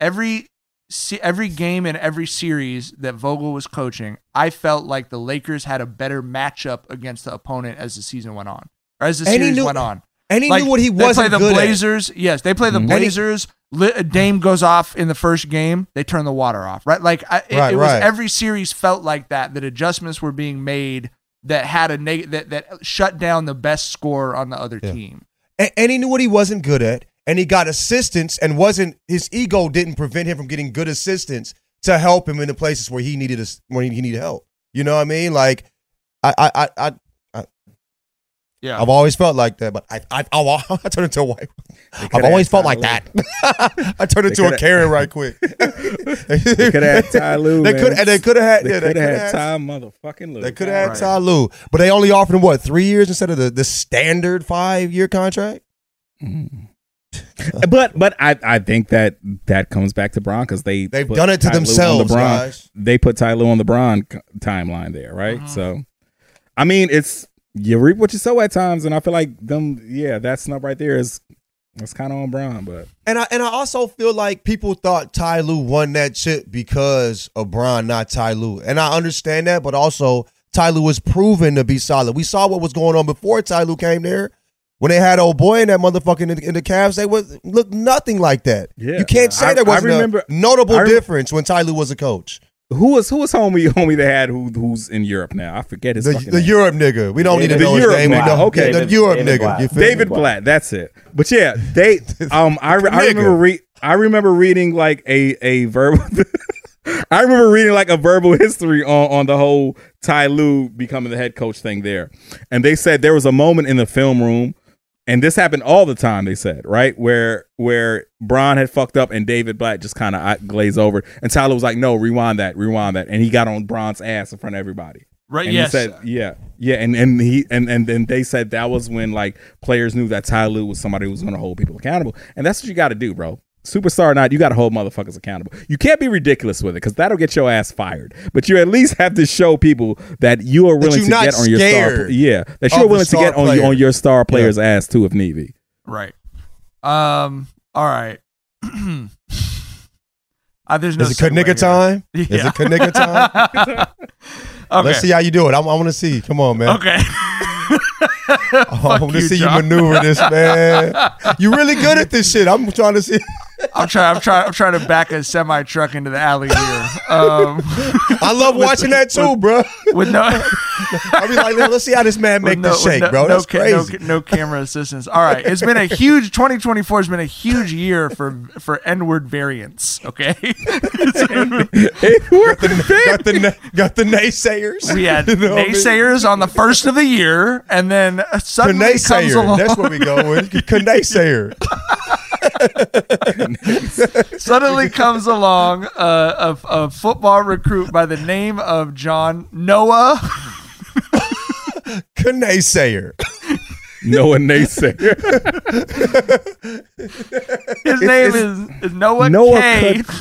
Speaker 4: Every se- every game and every series that Vogel was coaching, I felt like the Lakers had a better matchup against the opponent as the season went on, or as the
Speaker 5: And he
Speaker 4: series
Speaker 5: knew-
Speaker 4: went on.
Speaker 5: and he
Speaker 4: Like,
Speaker 5: knew what he
Speaker 4: they
Speaker 5: wasn't
Speaker 4: play the
Speaker 5: good at.
Speaker 4: Blazers. Yes, they play the
Speaker 3: Mhm.
Speaker 5: And he-
Speaker 4: Blazers. Li- uh, Dame goes off in the first game. They turn the water off. Right, like I, it,
Speaker 5: Right,
Speaker 4: it was
Speaker 5: right.
Speaker 4: every series felt like that. That adjustments were being made that had a neg- that that shut down the best scorer on the other
Speaker 5: Yeah.
Speaker 4: team.
Speaker 5: and, and he knew what he wasn't good at, and he got assistance, and wasn't his ego didn't prevent him from getting good assistance to help him in the places where he needed us when he needed help. You know what I mean? Like, I I I. I
Speaker 4: Yeah,
Speaker 5: I've always felt like that, but I I, I, I turned into a white. I've always felt
Speaker 3: Ty
Speaker 5: like
Speaker 3: Lue.
Speaker 5: that. I turned into a Karen right quick.
Speaker 3: They could have had Ty Lue.
Speaker 5: They could and they could have had
Speaker 3: They
Speaker 5: yeah, they
Speaker 3: could
Speaker 5: could
Speaker 3: have
Speaker 5: have
Speaker 3: had
Speaker 5: had
Speaker 3: Ty motherfucking Lue.
Speaker 5: they could have had
Speaker 4: Right.
Speaker 5: Ty Lue, but they only offered him what three years instead of the, the standard five year contract.
Speaker 3: Mm. but but I, I think that that comes back to Bron because they
Speaker 5: They've done it to
Speaker 3: Ty
Speaker 5: themselves,
Speaker 3: the Bron-
Speaker 5: guys.
Speaker 3: They put Ty Lue on the Bron c- timeline there, right?
Speaker 4: Mhm.
Speaker 3: So, I mean, it's you reap what you sow at times, and I feel like them. Yeah, that snub right there is that's kind of on Bron, but
Speaker 5: And I and I also feel like people thought Ty Lue won that chip because of Bron, not Ty Lue. And I understand that, but also Ty Lue was proven to be solid. We saw what was going on before Ty Lue came there. When they had old boy in that motherfucking in, in the Cavs, they was look nothing like that.
Speaker 3: Yeah.
Speaker 5: you can't say
Speaker 3: I-
Speaker 5: there wasn't
Speaker 3: remember-
Speaker 5: a notable
Speaker 3: I
Speaker 5: difference when Ty Lue was a coach.
Speaker 3: Who was who was homie homie that had who who's in Europe now? I forget his
Speaker 5: The,
Speaker 3: fucking
Speaker 5: the. Europe nigga. We don't need to
Speaker 3: The
Speaker 5: know his
Speaker 3: Europe
Speaker 5: name. We
Speaker 3: nigga.
Speaker 5: know,
Speaker 3: Okay.
Speaker 5: the
Speaker 6: David-
Speaker 5: Europe
Speaker 6: David
Speaker 5: nigga.
Speaker 6: Blatt.
Speaker 3: David? Blatt. That's it. But yeah, they um I, I remember re- I remember reading like a a verbal I remember reading like a verbal history on on the whole Ty Lue becoming the head coach thing there. And they said there was a moment in the film room and this happened all the time they said, right? Where where Bron had fucked up and David Blatt just kind of glazed over and Ty Lue was like, "No, rewind that, rewind that." And he got on Bron's ass in front of everybody.
Speaker 4: Right,
Speaker 3: And
Speaker 4: yes.
Speaker 3: he said, yeah, yeah, and and he and and then they said that was when like players knew that Ty Lue was somebody who was going to hold people accountable, and that's what you got to do, bro. Superstar or not, you got to hold motherfuckers accountable. You can't be ridiculous with it because that'll get your ass fired. But you at least have to show people that you are willing to get on your star. Yeah, that you're willing to get on
Speaker 5: player.
Speaker 3: on your star player's ass too if need be.
Speaker 4: Right. Um. All right. uh, there's no
Speaker 5: Is it
Speaker 4: segue
Speaker 5: nigga
Speaker 4: here.
Speaker 5: time? Is
Speaker 4: Yeah.
Speaker 5: it nigga time?
Speaker 4: Okay.
Speaker 5: Let's see how you do it. I, I want to see. Come on, man.
Speaker 4: Okay.
Speaker 5: I want to see
Speaker 4: John.
Speaker 5: you maneuver this, man. You really good at this shit. I'm trying to see.
Speaker 4: I'm trying. I'm trying. I'm trying to back a semi truck into the alley here. Um,
Speaker 5: I love watching that too, bro.
Speaker 4: with no,
Speaker 5: I'll be like, let's see how this man make
Speaker 4: with no,
Speaker 5: this shake,
Speaker 4: no,
Speaker 5: bro. That's
Speaker 4: no
Speaker 5: crazy.
Speaker 4: ca- No, camera assistance. All right, it's been a huge 2024 has been a huge year for for N-word variants. Okay,
Speaker 5: got, the, got, the, got the naysayers.
Speaker 4: we had
Speaker 5: You know what I mean?
Speaker 4: naysayers on the first of the year, and then suddenly comes along.
Speaker 5: That's what we go with. Knaysayer.
Speaker 4: suddenly comes along uh, a, a football recruit by the name of John Noah.
Speaker 5: Knaysayer.
Speaker 3: Noah naysayer.
Speaker 4: His name is, is Noah,
Speaker 3: Noah
Speaker 4: K.
Speaker 3: K-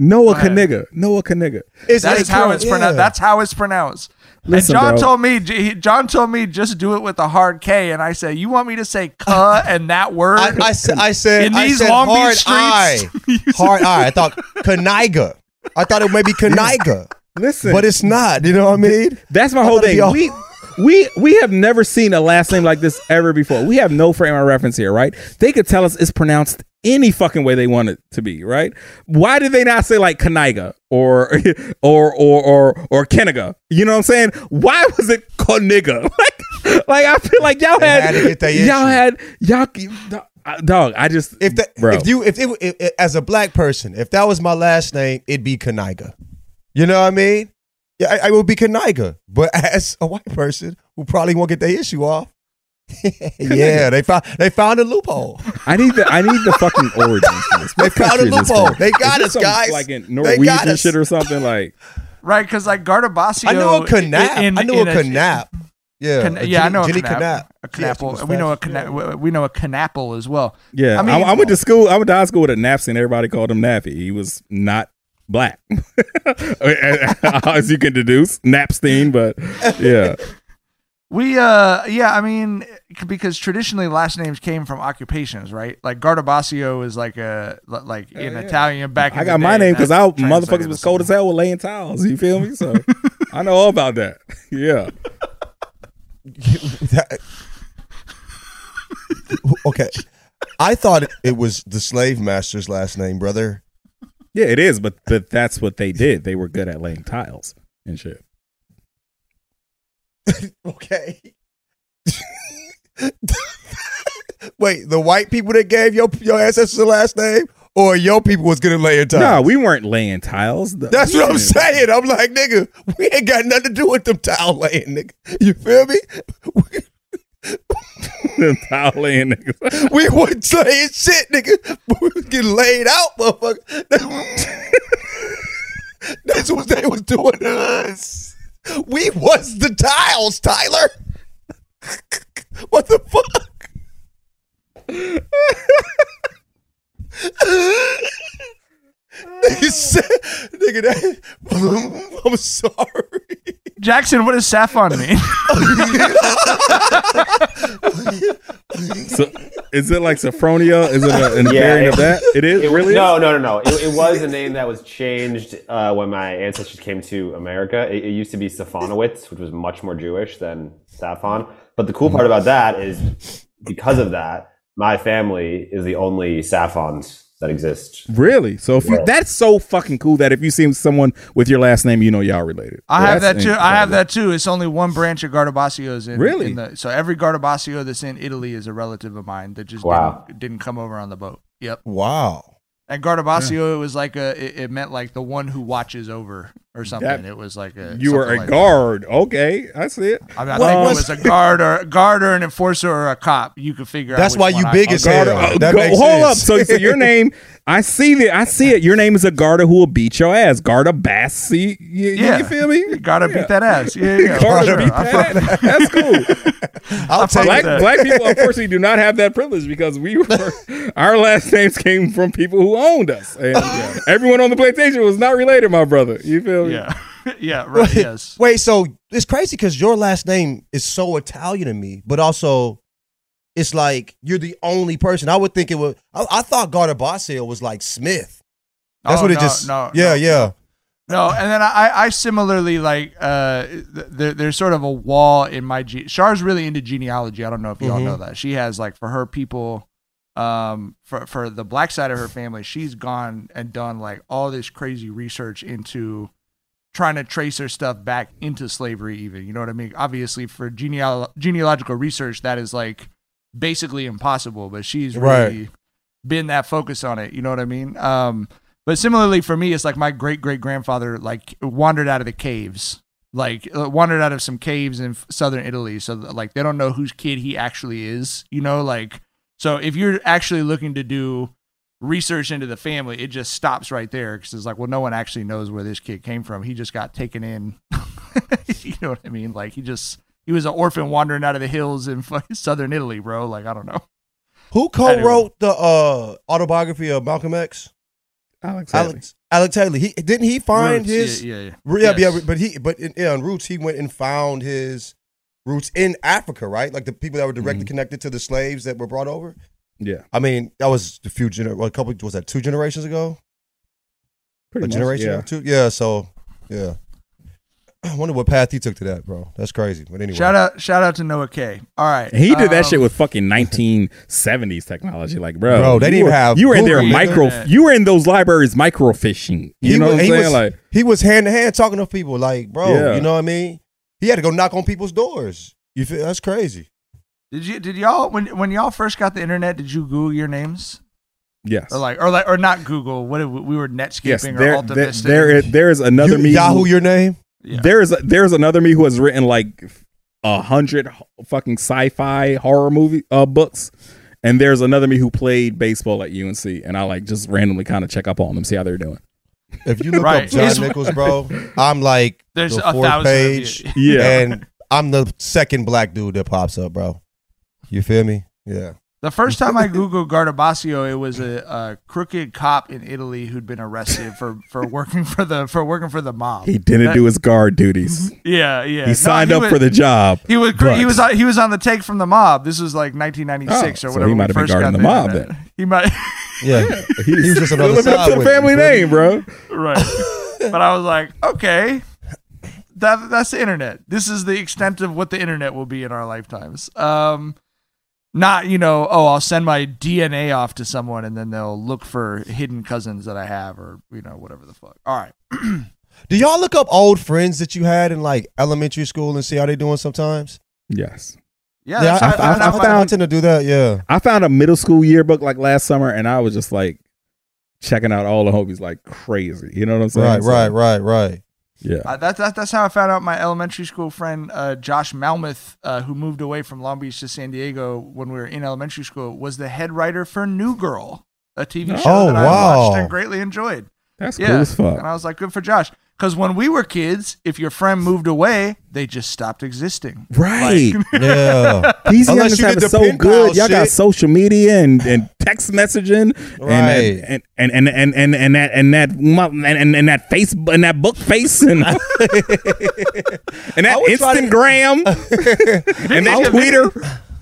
Speaker 3: Noah. Kaniga. Noah Kaniga.
Speaker 4: That's how it's
Speaker 5: yeah.
Speaker 4: pronounced. That's how it's pronounced.
Speaker 3: Listen,
Speaker 4: and John
Speaker 3: bro.
Speaker 4: told me, he- John told me just do it with a hard K, and I said, "You want me to say "cuh" and that word?"
Speaker 5: I, I, said, I said,
Speaker 4: In
Speaker 5: I
Speaker 4: these
Speaker 5: said
Speaker 4: Long Beach
Speaker 5: hard
Speaker 4: streets,
Speaker 5: eye. hard eye. I thought Kaniga. I thought it may be Kaniga,
Speaker 3: Listen,
Speaker 5: but it's not. You know what I mean?
Speaker 3: That's my whole thing. We we we have never seen a last name like this ever before. We have no frame of reference here, right? They could tell us it's pronounced any fucking way they want it to be, right? Why did they not say like Kaniga or or or or or Keniga? You know what I'm saying? Why was it Koniga? Like like I feel like y'all had,
Speaker 5: had to get that
Speaker 3: y'all had y'all dog. I just
Speaker 5: If that,
Speaker 3: bro.
Speaker 5: if you, if it, if, if- as a black person, if that was my last name, it'd be Kaniga. You know what I mean? Yeah, I, I would be Kaniga. But as a white person who probably won't get their issue off, yeah, they found they found a loophole.
Speaker 3: I need the I need the fucking origins. For this.
Speaker 5: They
Speaker 3: What
Speaker 5: found a
Speaker 3: country is this
Speaker 5: loophole. They got us,
Speaker 3: some,
Speaker 5: guys.
Speaker 3: Like in
Speaker 5: They got
Speaker 3: Norwegian
Speaker 5: us.
Speaker 3: shit or something like.
Speaker 4: right, because like Guardabascio,
Speaker 5: I knew a Canap.
Speaker 4: in-
Speaker 5: I knew
Speaker 4: in
Speaker 5: a Canap. Yeah,
Speaker 4: Can- yeah, I know
Speaker 5: Jenny
Speaker 4: a canap,
Speaker 5: Canap.
Speaker 4: a
Speaker 5: Yeah, she
Speaker 4: canapple.
Speaker 5: was
Speaker 4: we know a
Speaker 5: fast.
Speaker 4: cana- we know a canapple as well.
Speaker 3: Yeah,
Speaker 4: I
Speaker 3: I,
Speaker 4: mean-
Speaker 3: I, went to school. I went to high school with a Napsy, and everybody called him Nappy. He was not black, as you can deduce, Napstein. But yeah,
Speaker 4: We uh yeah, I mean because traditionally last names came from occupations, right? Like Guardabascio is like a li- like in Italian back. In
Speaker 3: I
Speaker 4: the
Speaker 3: got my
Speaker 4: day,
Speaker 3: name because I
Speaker 4: translated
Speaker 3: motherfuckers was cold as hell with laying towels. You feel me? So I know all about that. Yeah,
Speaker 5: okay, I thought it was the slave master's last name, brother.
Speaker 3: yeah, it is. But but that's what they did. They were good at laying tiles and shit.
Speaker 5: Okay. Wait, the white people that gave your your ancestors the last name, or your people was gonna lay time?
Speaker 3: No, we weren't laying tiles. The-
Speaker 5: That's what I'm saying. I'm like, nigga, we ain't got nothing to do with them tile laying, nigga. You feel me?
Speaker 3: tile laying niggas.
Speaker 5: We weren't laying shit, nigga. We was getting laid out, motherfucker. That's what they was doing to us. We was the tiles, Tyler. What the fuck? nigga said, nigga, that, I'm sorry.
Speaker 4: Jackson, what does Saffon mean?
Speaker 3: So, is it like Sophronia? Is it a, an
Speaker 6: Yeah,
Speaker 3: variant
Speaker 6: it-
Speaker 3: of that? It is.
Speaker 6: It,
Speaker 3: really?
Speaker 6: no, no, no, no. It, it was a name that was changed uh, when my ancestors came to America. It, it used to be Safonowitz, which was much more Jewish than Saffon. But the cool part about that is because of that, my family is the only Saffons that exist.
Speaker 3: Really? So if you that's so fucking cool that if you see someone with your last name, you know y'all related.
Speaker 4: I have that
Speaker 3: That's
Speaker 4: too. I have that too. It's only one branch of Guardabascio's in.
Speaker 3: Really?
Speaker 4: in the, so every Guardabascio that's in Italy is a relative of mine that just
Speaker 6: Wow.
Speaker 4: didn't, didn't come over on the boat. Yep.
Speaker 5: Wow.
Speaker 4: And Guardabascio, it was like a. It, it meant like the one who watches over or something.
Speaker 3: That-
Speaker 4: it was like a.
Speaker 3: You were a
Speaker 4: like that.
Speaker 3: guard. Okay, I see it.
Speaker 4: I, mean, I
Speaker 5: Well,
Speaker 4: think it
Speaker 5: what's-
Speaker 4: was a guard or a guard or an enforcer or a cop. You could figure out.
Speaker 5: That's why you
Speaker 4: I-
Speaker 5: big
Speaker 4: a
Speaker 5: as
Speaker 4: guard-
Speaker 5: hell.
Speaker 3: Uh,
Speaker 5: That
Speaker 3: go-
Speaker 5: makes
Speaker 3: hold up.
Speaker 5: sense.
Speaker 3: So, so your name, I see that. I see it. Your name is a Garda who will beat your ass. Garda Bassi. You, you-
Speaker 4: Yeah.
Speaker 3: you feel me?
Speaker 4: You gotta beat that ass. Yeah, yeah.
Speaker 3: Garda
Speaker 4: for
Speaker 3: beat
Speaker 4: sure. I
Speaker 3: that ass. That's cool.
Speaker 5: I'll take
Speaker 3: black
Speaker 5: it.
Speaker 3: black people unfortunately do not have that privilege because we were our last names came from people who owned us. And everyone on the plantation was not related, my brother. You feel me?
Speaker 4: Yeah. yeah. Right. Yes.
Speaker 5: Wait, so it's crazy because your last name is so Italian to me, but also it's like you're the only person. I would think it would. I, I thought Guardabascio was like Smith. That's
Speaker 4: Oh,
Speaker 5: what it
Speaker 4: no,
Speaker 5: just.
Speaker 4: no,
Speaker 5: yeah,
Speaker 4: no.
Speaker 5: yeah.
Speaker 4: No, and then I, I similarly like uh, there, there's sort of a wall in my ge- Char's really into genealogy. I don't know if you all
Speaker 5: Mhm.
Speaker 4: know that she has like for her people, um, for for the black side of her family, she's gone and done like all this crazy research into trying to trace her stuff back into slavery. Even you know what I mean? Obviously, for geneal- genealogical research, that is like basically impossible. But she's
Speaker 5: Right.
Speaker 4: really been that focused on it. You know what I mean? Um, but similarly for me, it's like my great great grandfather like wandered out of the caves, like uh, wandered out of some caves in southern Italy. So like they don't know whose kid he actually is. You know, like so if you're actually looking to do research into the family, it just stops right there because it's like, well, no one actually knows where this kid came from. He just got taken in. you know what I mean? Like he just he was an orphan wandering out of the hills in fucking southern Italy, bro. Like I don't know.
Speaker 5: Who co-wrote the uh, autobiography of Malcolm X?
Speaker 3: Alex. Haley.
Speaker 5: Alex. Alex Haley. He didn't he find
Speaker 4: Roots,
Speaker 5: his
Speaker 4: yeah, yeah, yeah.
Speaker 5: yeah,
Speaker 4: Yes.
Speaker 5: yeah, but he but in, yeah, on Roots he went and found his roots in Africa, right? Like the people that were directly connected to the slaves that were brought over.
Speaker 3: Yeah.
Speaker 5: I mean, that was a few gener- well, a couple was that two generations ago?
Speaker 3: Pretty
Speaker 5: a
Speaker 3: much,
Speaker 5: generation
Speaker 3: yeah.
Speaker 5: or two? Yeah, so yeah. I wonder what path he took to that, bro. That's crazy. But anyway.
Speaker 4: Shout out, shout out to Noah K. All right,
Speaker 3: he did that
Speaker 4: um,
Speaker 3: shit with fucking 1970s technology. Like, bro,
Speaker 5: Bro, they didn't
Speaker 3: were,
Speaker 5: have
Speaker 3: You were in there micro.
Speaker 4: nigga.
Speaker 3: You were in those libraries microfishing. You
Speaker 5: he
Speaker 3: know
Speaker 5: was,
Speaker 3: what I'm saying?
Speaker 5: was,
Speaker 3: like,
Speaker 5: he was hand to hand talking to people, like, bro,
Speaker 3: Yeah.
Speaker 5: you know what I mean? He had to go knock on people's doors. You feel that's crazy.
Speaker 4: Did you did y'all when when y'all first got the internet? Did you Google your names
Speaker 3: yes,
Speaker 4: or like or like or not Google? What did we, we were Netscaping
Speaker 3: yes.
Speaker 4: or
Speaker 3: There,
Speaker 4: Alta
Speaker 3: there,
Speaker 4: Vista?
Speaker 3: there is, there is another
Speaker 5: You-
Speaker 3: me.
Speaker 5: Yahoo,
Speaker 3: who-
Speaker 5: your name?
Speaker 4: Yeah.
Speaker 3: There's there's another me who has written like a hundred fucking sci-fi horror movie uh books, and there's another me who played baseball at UNC, and I like just randomly kind of check up on them, see how they're doing.
Speaker 5: If you look
Speaker 4: Right.
Speaker 5: up John
Speaker 4: It's-
Speaker 5: Nichols, bro, I'm like
Speaker 4: There's
Speaker 5: the
Speaker 4: a
Speaker 5: fourth
Speaker 4: thousand of
Speaker 5: page,
Speaker 4: you.
Speaker 3: Yeah.
Speaker 5: and I'm the second black dude that pops up, bro. You feel me? Yeah.
Speaker 4: The first time I Googled Guardabascio, it was a, a crooked cop in Italy who'd been arrested for, for working for the for working for the mob.
Speaker 3: He didn't
Speaker 4: That-
Speaker 3: do his guard duties.
Speaker 4: Yeah, yeah.
Speaker 3: He
Speaker 4: No,
Speaker 3: signed
Speaker 4: he
Speaker 3: up
Speaker 4: was-
Speaker 3: for the job.
Speaker 4: He was
Speaker 3: but-
Speaker 4: he was on- he was on the take from the mob. This was like 1996
Speaker 3: Oh,
Speaker 4: or
Speaker 3: so
Speaker 4: whatever.
Speaker 3: he might have been guarding the mob
Speaker 4: internet.
Speaker 3: then.
Speaker 4: He might.
Speaker 5: Yeah.
Speaker 3: He
Speaker 5: was just on the
Speaker 3: living up to the family
Speaker 5: you
Speaker 3: name, bro.
Speaker 4: right. but I was like, okay, that that's the internet. This is the extent of what the internet will be in our lifetimes. Um, not you know, oh, I'll send my DNA off to someone and then they'll look for hidden cousins that I have or you know whatever the fuck. All right.
Speaker 5: Do y'all look up old friends that you had in like elementary school and see how they doing sometimes?
Speaker 3: Yes.
Speaker 4: Yeah,
Speaker 5: Yeah,
Speaker 4: that's
Speaker 5: I,
Speaker 4: how-
Speaker 5: I, I, I,
Speaker 4: I-
Speaker 5: I tend to do that. Yeah.
Speaker 3: I found a middle school yearbook like last summer, and I was just like checking out all the homies like crazy. You know what I'm saying?
Speaker 5: Right,
Speaker 3: So,
Speaker 5: right, right, right.
Speaker 3: Yeah.
Speaker 4: Uh, that's that's that's how I found out my elementary school friend uh, Josh Malmuth, uh, who moved away from Long Beach to San Diego when we were in elementary school, was the head writer for New Girl, a TV show
Speaker 5: Oh,
Speaker 4: that I watched and greatly enjoyed.
Speaker 3: That's
Speaker 4: Yeah,
Speaker 3: cool as fuck.
Speaker 4: and I was like, good for Josh. Because when we were kids, if your friend moved away, they just stopped existing.
Speaker 3: Right.
Speaker 5: Yeah.
Speaker 3: These
Speaker 5: Unless
Speaker 3: youngsters
Speaker 5: you
Speaker 3: have it so good. Y'all got social media and, and text messaging
Speaker 5: Right.
Speaker 3: and, and, and, and, and, and, and that and that and, and, and that face and that book face and, and that
Speaker 5: would to-
Speaker 3: Instagram and that Twitter.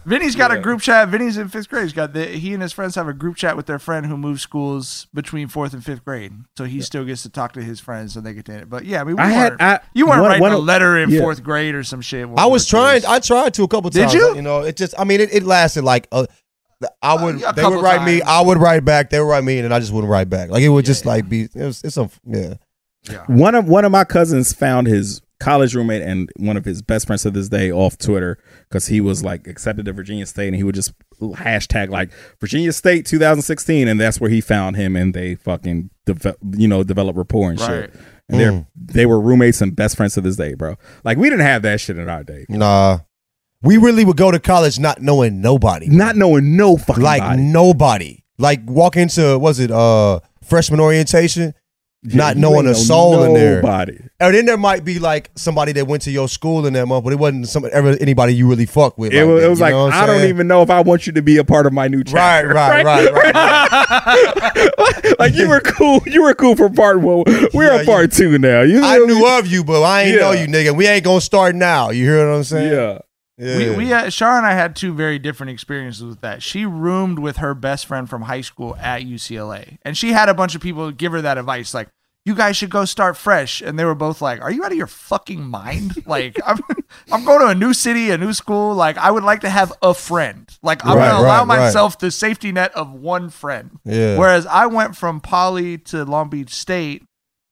Speaker 4: Vinny's got a group chat. Vinny's in fifth grade. He's got the, he and his friends have a group chat with their friend who moved schools between fourth and fifth grade. So he still gets to talk to his friends and they get to. But yeah, I mean, we
Speaker 3: I had- I-
Speaker 4: you weren't
Speaker 3: one-
Speaker 4: writing
Speaker 3: one
Speaker 4: a letter in
Speaker 3: yeah.
Speaker 4: fourth grade or some shit.
Speaker 5: I was trying.
Speaker 4: kids.
Speaker 5: I tried to a couple times.
Speaker 4: Did
Speaker 5: times.
Speaker 4: you?
Speaker 5: You know, it just. I mean, it, it lasted like uh, a, I uh, would.
Speaker 4: a
Speaker 5: they would
Speaker 4: couple
Speaker 5: write me. I would write back. They would write me, and I just wouldn't write back. Like it would just like be. It was. It's some. Yeah.
Speaker 3: One of one of my cousins found his college roommate and one of his best friends to this day off Twitter because he was like accepted to Virginia State and he would just hashtag like Virginia State 2016 and that's where he found him and they fucking deve- you know develop rapport and shit.
Speaker 4: Right.
Speaker 3: And they're they were roommates and best friends to this day, bro. Like we didn't have that shit in our day.
Speaker 5: Nah. We really would go to college not knowing nobody.
Speaker 3: Not knowing no fucking
Speaker 5: like
Speaker 3: body.
Speaker 5: nobody. Like walk into was it uh freshman orientation, not knowing a
Speaker 3: know
Speaker 5: soul in there.
Speaker 3: nobody.
Speaker 5: And then there might be like somebody that went to your school in that month, but it wasn't some ever anybody you really fuck with.
Speaker 3: It
Speaker 5: like
Speaker 3: was,
Speaker 5: that,
Speaker 3: it was like I don't even know if I want you to be a part of my new
Speaker 5: Right,
Speaker 3: chapter.
Speaker 5: right, right, right.
Speaker 3: like you were cool. You were cool for part one. We're
Speaker 5: Yeah,
Speaker 3: on part two now. You
Speaker 5: I knew of you, but I ain't know you, nigga. We ain't gonna start now. You hear what I'm saying?
Speaker 3: Yeah.
Speaker 5: Yeah.
Speaker 4: We, we uh, Shar and I had two very different experiences with that. She roomed with her best friend from high school at UCLA, and she had a bunch of people give her that advice, like, "You guys should go start fresh." And they were both like, "Are you out of your fucking mind? Like, I'm, I'm going to a new city, a new school. Like, I would like to have a friend. Like, I'm
Speaker 5: Right,
Speaker 4: gonna allow
Speaker 5: right, right.
Speaker 4: myself the safety net of one friend."
Speaker 5: Yeah.
Speaker 4: Whereas I went from Poly to Long Beach State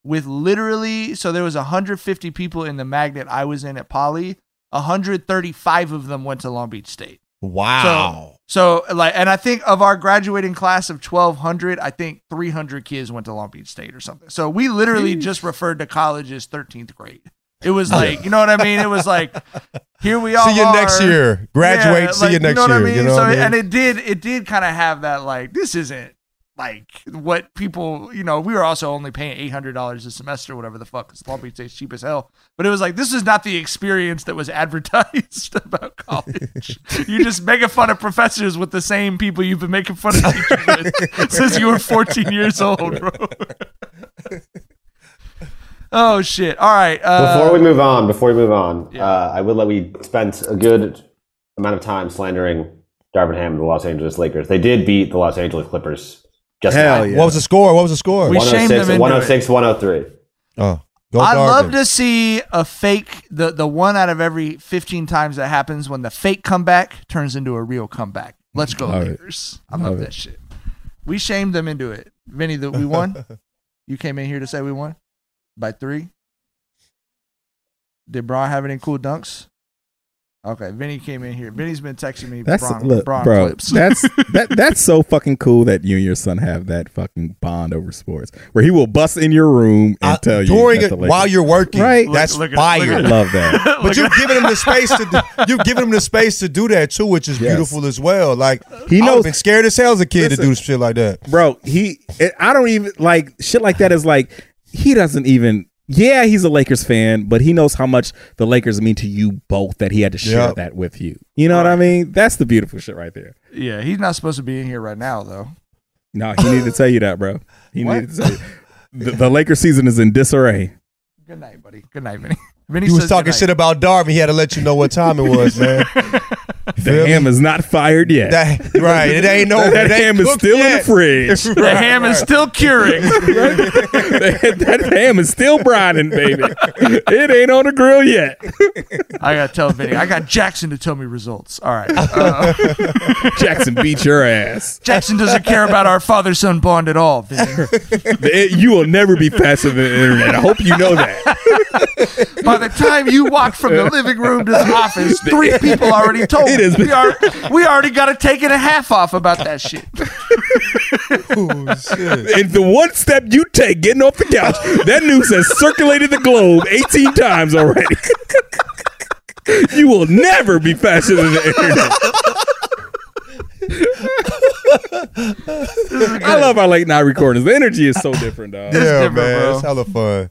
Speaker 4: with literally, so there was 150 people in the magnet I was in at Poly. 135 of them went to Long Beach State.
Speaker 5: Wow.
Speaker 4: So, so like, and I think of our graduating class of 1,200, I think 300 kids went to Long Beach State or something. So we literally just referred to college as 13th grade. It was like, you know what I mean? It was like, here we all
Speaker 5: See you
Speaker 4: are.
Speaker 5: next year. Graduate,
Speaker 4: Yeah,
Speaker 5: see
Speaker 4: like,
Speaker 5: you next
Speaker 4: know what
Speaker 5: year.
Speaker 4: I mean?
Speaker 5: You know
Speaker 4: so,
Speaker 5: what I mean?
Speaker 4: and it did, it did kind of have that like, this isn't like what people, you know, we were also only paying eight hundred dollars a semester, whatever the fuck, because Long Beach State's cheap as hell. But it was like this is not the experience that was advertised about college. you just making fun of professors with the same people you've been making fun of teachers with since you were fourteen years old, bro. oh shit! All right. Uh,
Speaker 6: Before we move on, before we move on, uh, I would let we spent a good amount of time slandering Darvin Ham and the Los Angeles Lakers. They did beat the Los Angeles Clippers. Just
Speaker 3: Hell yeah.
Speaker 5: What was the score? What was the score?
Speaker 4: We shamed oh them into
Speaker 6: 106, 103.
Speaker 5: oh, go
Speaker 4: I'd love to see a fake the the one out of every 15 times that happens when the fake comeback turns into a real comeback. Let's go
Speaker 3: Love it.
Speaker 4: Lakers. I love
Speaker 3: Love
Speaker 4: that
Speaker 3: it.
Speaker 4: shit. We shamed them into it. Vinny, that we won. you came in here to say we won by three. Did Bron have any cool dunks? Okay, Vinny came in here. Vinny's been texting me
Speaker 3: That's
Speaker 4: Bron,
Speaker 3: look,
Speaker 4: Bron
Speaker 3: bro.
Speaker 4: clips.
Speaker 3: That's that. That's so fucking cool that you and your son have that fucking bond over sports, where he will bust in your room and
Speaker 5: Uh,
Speaker 3: tell you
Speaker 5: during
Speaker 3: that
Speaker 5: it while you're working.
Speaker 3: Right.
Speaker 5: That's
Speaker 4: Look- look it,
Speaker 5: fire.
Speaker 4: look
Speaker 3: I love that.
Speaker 5: But you've given him the space to do, you've given him the space to do that too, which is
Speaker 3: Yes.
Speaker 5: beautiful as well. Like
Speaker 3: He knows-
Speaker 5: would've been scared as hell as a kid to do shit like that.
Speaker 3: bro. He, it, I don't even like shit like that. Is like he doesn't even. Yeah, he's a Lakers fan, but he knows how much the Lakers mean to you both that he had to share
Speaker 5: Yep.
Speaker 3: that with you. You know what I mean? That's the beautiful shit right there.
Speaker 4: yeah, he's not supposed to be in here right now though.
Speaker 3: No, he needed to tell you that, bro. He
Speaker 4: What?
Speaker 3: needed to tell you. The, the Lakers season is in disarray.
Speaker 4: Good night, buddy. Good night, Vinny. Vinny
Speaker 5: He was
Speaker 4: says
Speaker 5: talking
Speaker 4: good night.
Speaker 5: shit about Darvin. He had to let you know what time it was, man.
Speaker 3: The ham is not fired yet.
Speaker 5: That, right. It ain't no.
Speaker 3: that
Speaker 5: it
Speaker 3: ham is
Speaker 5: cooked
Speaker 3: still in the fridge.
Speaker 4: The ham is still curing.
Speaker 3: that, that ham is still brining, baby. It ain't on the grill yet.
Speaker 4: I gotta tell Vinny. I got Jackson to tell me results. All right. Uh,
Speaker 3: Jackson beat your ass.
Speaker 4: Jackson doesn't care about our father son bond at all. Vinny.
Speaker 3: You will never be faster than the internet. I hope you know that.
Speaker 4: By the time you walk from the living room to the office, three people already told
Speaker 3: It
Speaker 4: me.
Speaker 3: is-
Speaker 4: We, are, we already got a take and a half off about that shit.
Speaker 5: Oh, shit.
Speaker 3: And the one step you take getting off the couch, that news has circulated the globe 18 times already. you will never be faster than the internet. I love our late night recordings. The energy is so different, dog.
Speaker 5: Yeah,
Speaker 4: different,
Speaker 5: man.
Speaker 4: bro.
Speaker 5: It's hella fun.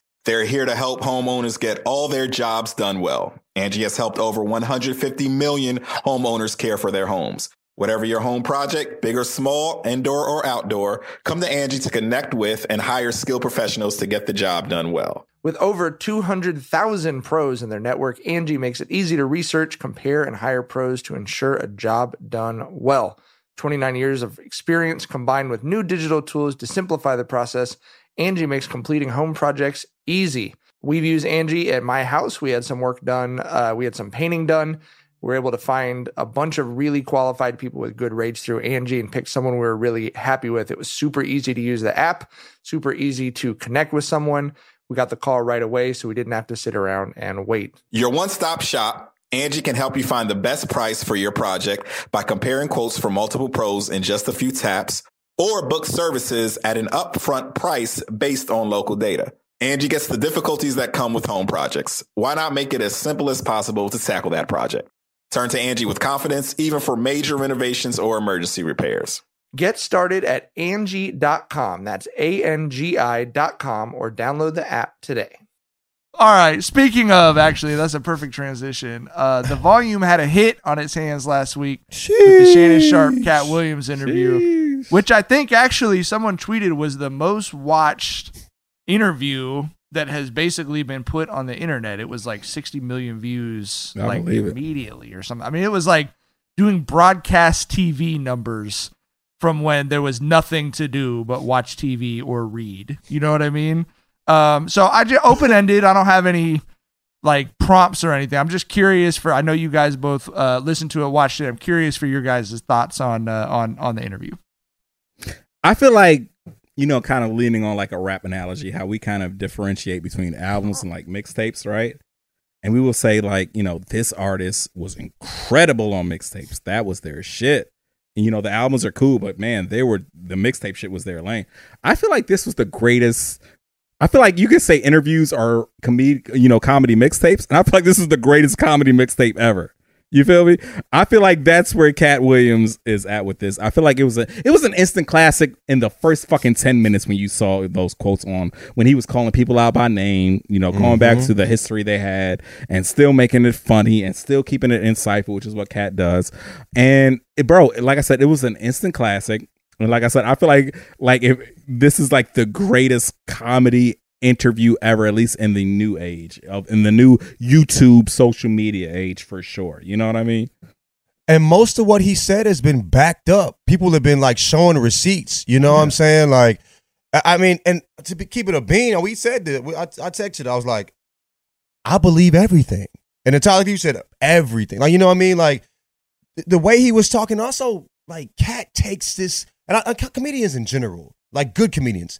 Speaker 7: They're here to help homeowners get all their jobs done well. Angie has helped over 150 million homeowners care for their homes. Whatever your home project, big or small, indoor or outdoor, come to Angie to connect with and hire skilled professionals to get the job done well.
Speaker 8: With over 200,000 pros in their network, Angie makes it easy to research, compare, and hire pros to ensure a job done well. 29 years of experience combined with new digital tools to simplify the process, Angie makes completing home projects easy. We've used Angie at my house. We had some work done, uh, we had some painting done. We were able to find a bunch of really qualified people with good rates through Angie and pick someone we were really happy with. It was super easy to use the app, super easy to connect with someone. We got the call right away, so we didn't have to sit around and wait.
Speaker 7: Your one stop shop, Angie can help you find the best price for your project by comparing quotes from multiple pros in just a few taps or book services at an upfront price based on local data. Angie gets the difficulties that come with home projects. Why not make it as simple as possible to tackle that project? Turn to Angie with confidence, even for major renovations or emergency repairs.
Speaker 8: Get started at Angie.com. That's A N G I.com or download the app today.
Speaker 4: All right. Speaking of, actually, that's a perfect transition. Uh, the volume had a hit on its hands last week with the Shannon Sharpe, Katt Williams interview, which I think actually someone tweeted was the most watched interview that has basically been put on the internet. It was like 60 million views,
Speaker 3: I
Speaker 4: like
Speaker 3: believe it.
Speaker 4: immediately or something. I mean, it was like doing broadcast TV numbers from when there was nothing to do but watch TV or read. You know what I mean? Um, so I just open ended. I don't have any like prompts or anything. I'm just curious for. I know you guys both uh, listened to it, watched it. I'm curious for your guys' thoughts on uh, on on the interview.
Speaker 3: I feel like you know, kind of leaning on like a rap analogy, how we kind of differentiate between albums and like mixtapes, right? And we will say like, you know, this artist was incredible on mixtapes. That was their shit. And, you know, the albums are cool, but man, they were the mixtape shit was their lane. I feel like this was the greatest. I feel like you could say interviews are comedy, you know, comedy mixtapes, and I feel like this is the greatest comedy mixtape ever. You feel me? I feel like that's where Katt Williams is at with this. I feel like it was a it was an instant classic in the first fucking ten minutes when you saw those quotes on when he was calling people out by name, you know, going back
Speaker 5: Mhm.
Speaker 3: to the history they had and still making it funny and still keeping it insightful, which is what Katt does. And it, bro, like I said, it was an instant classic. And like I said, I feel like like if this is like the greatest comedy interview ever, at least in the new age of in the new YouTube social media age for sure. You know what I mean?
Speaker 5: And most of what he said has been backed up. People have been like showing receipts. You know what I'm saying? Like, I mean, and to be, keep it a bean, we said that. I, I texted, I was like, I believe everything. And Tyler, you said everything. Like, you know what I mean? Like, th- the way he was talking, also, like, Katt takes this, and I, uh, I, comedians in general, like good comedians,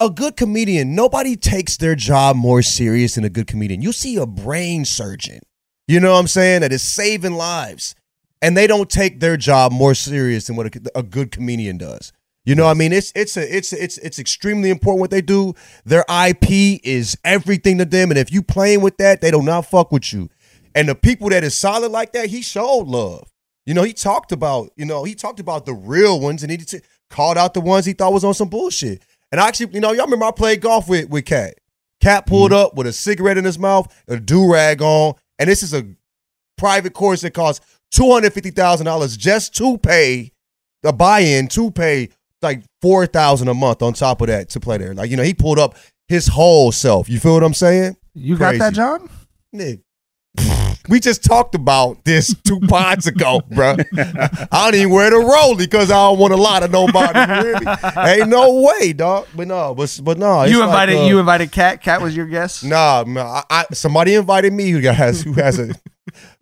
Speaker 5: a good comedian, nobody takes their job more serious than a good comedian. You see a brain surgeon, you know what I'm saying, that is saving lives, and they don't take their job more serious than what a, a good comedian does. You know, what I mean, it's it's a it's it's it's extremely important what they do. Their IP is everything to them, and if you playing with that, they do not fuck with you. And the people that is solid like that, he showed love. You know, he talked about you know he talked about the real ones, and he t- called out the ones he thought was on some bullshit. And I actually, you know, y'all remember I played golf with with Katt. Katt pulled mm-hmm. up with a cigarette in his mouth, a do rag on, and this is a private course that costs two hundred fifty thousand dollars just to pay the buy-in to pay like four thousand a month on top of that to play there. Like you know, he pulled up his whole self. You feel what I'm saying?
Speaker 4: You got that, John?
Speaker 5: Nick. We just talked about this two pods ago, bro. I don't even wear the rollie because I don't want a lot of nobody. Me? Ain't no way, dog. But no, but but no.
Speaker 4: you
Speaker 5: like,
Speaker 4: invited
Speaker 5: uh,
Speaker 4: you invited Katt. Katt was your guest.
Speaker 5: Nah, man, I, I, somebody invited me who has who has a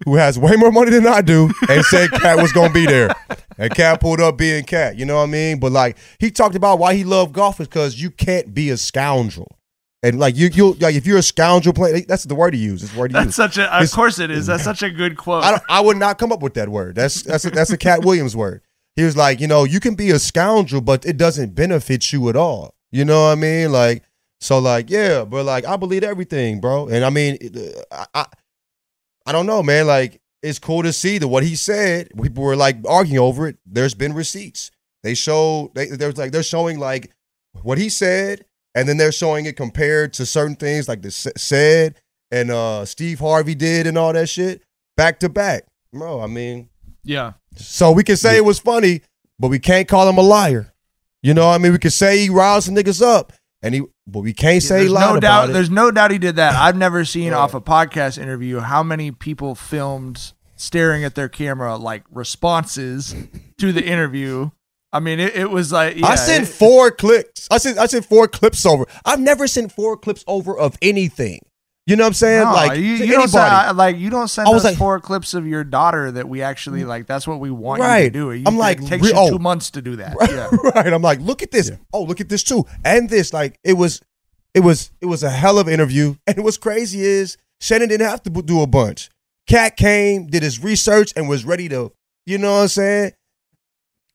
Speaker 5: who has way more money than I do and said Katt was gonna be there. And Katt pulled up being Katt. You know what I mean? But like he talked about why he loved golf is because you can't be a scoundrel. And like you, you like if you're a scoundrel playing, that's the word he used. It's the word he
Speaker 4: That's
Speaker 5: used.
Speaker 4: such a. Of
Speaker 5: It's-
Speaker 4: course it is. That's such a good quote.
Speaker 5: I, I would not come up with that word. That's that's a, that's a Katt Williams word. He was like, you know, you can be a scoundrel, but it doesn't benefit you at all. You know what I mean? Like, so like, yeah, but like, I believe everything, bro. And I mean, I, I, I don't know, man. Like, it's cool to see that what he said. People were like arguing over it. There's been receipts. They show. They there's like they're showing like what he said, and then they're showing it compared to certain things like the said and uh Steve Harvey did and all that shit back to back. Bro, I mean,
Speaker 4: yeah.
Speaker 5: so we can say it was funny, but we can't call him a liar. You know, what I mean, we can say he roused some niggas up, and he, but we can't say he lied
Speaker 4: no
Speaker 5: about
Speaker 4: doubt.
Speaker 5: it.
Speaker 4: There's no doubt he did that. I've never seen off a podcast interview how many people filmed staring at their camera like responses to the interview. I mean, it, it was like yeah,
Speaker 5: I sent
Speaker 4: it-
Speaker 5: four clips. I sent I sent four clips over. I've never sent four clips over of anything. You know what I'm saying?
Speaker 4: No,
Speaker 5: like
Speaker 4: you, you don't send, I- like you don't send
Speaker 5: I was
Speaker 4: us
Speaker 5: like-
Speaker 4: four clips of your daughter that we actually mm. like. That's what we want you to do. You,
Speaker 5: I'm like,
Speaker 4: it takes
Speaker 5: re-
Speaker 4: you
Speaker 5: oh.
Speaker 4: two months to do that. Yeah.
Speaker 5: right. I'm like, look at this. Oh, look at this too, and this. Like, it was, it was, it was a hell of an interview. And what's crazy is Shannon didn't have to do a bunch. Katt came, did his research, and was ready to. You know what I'm saying?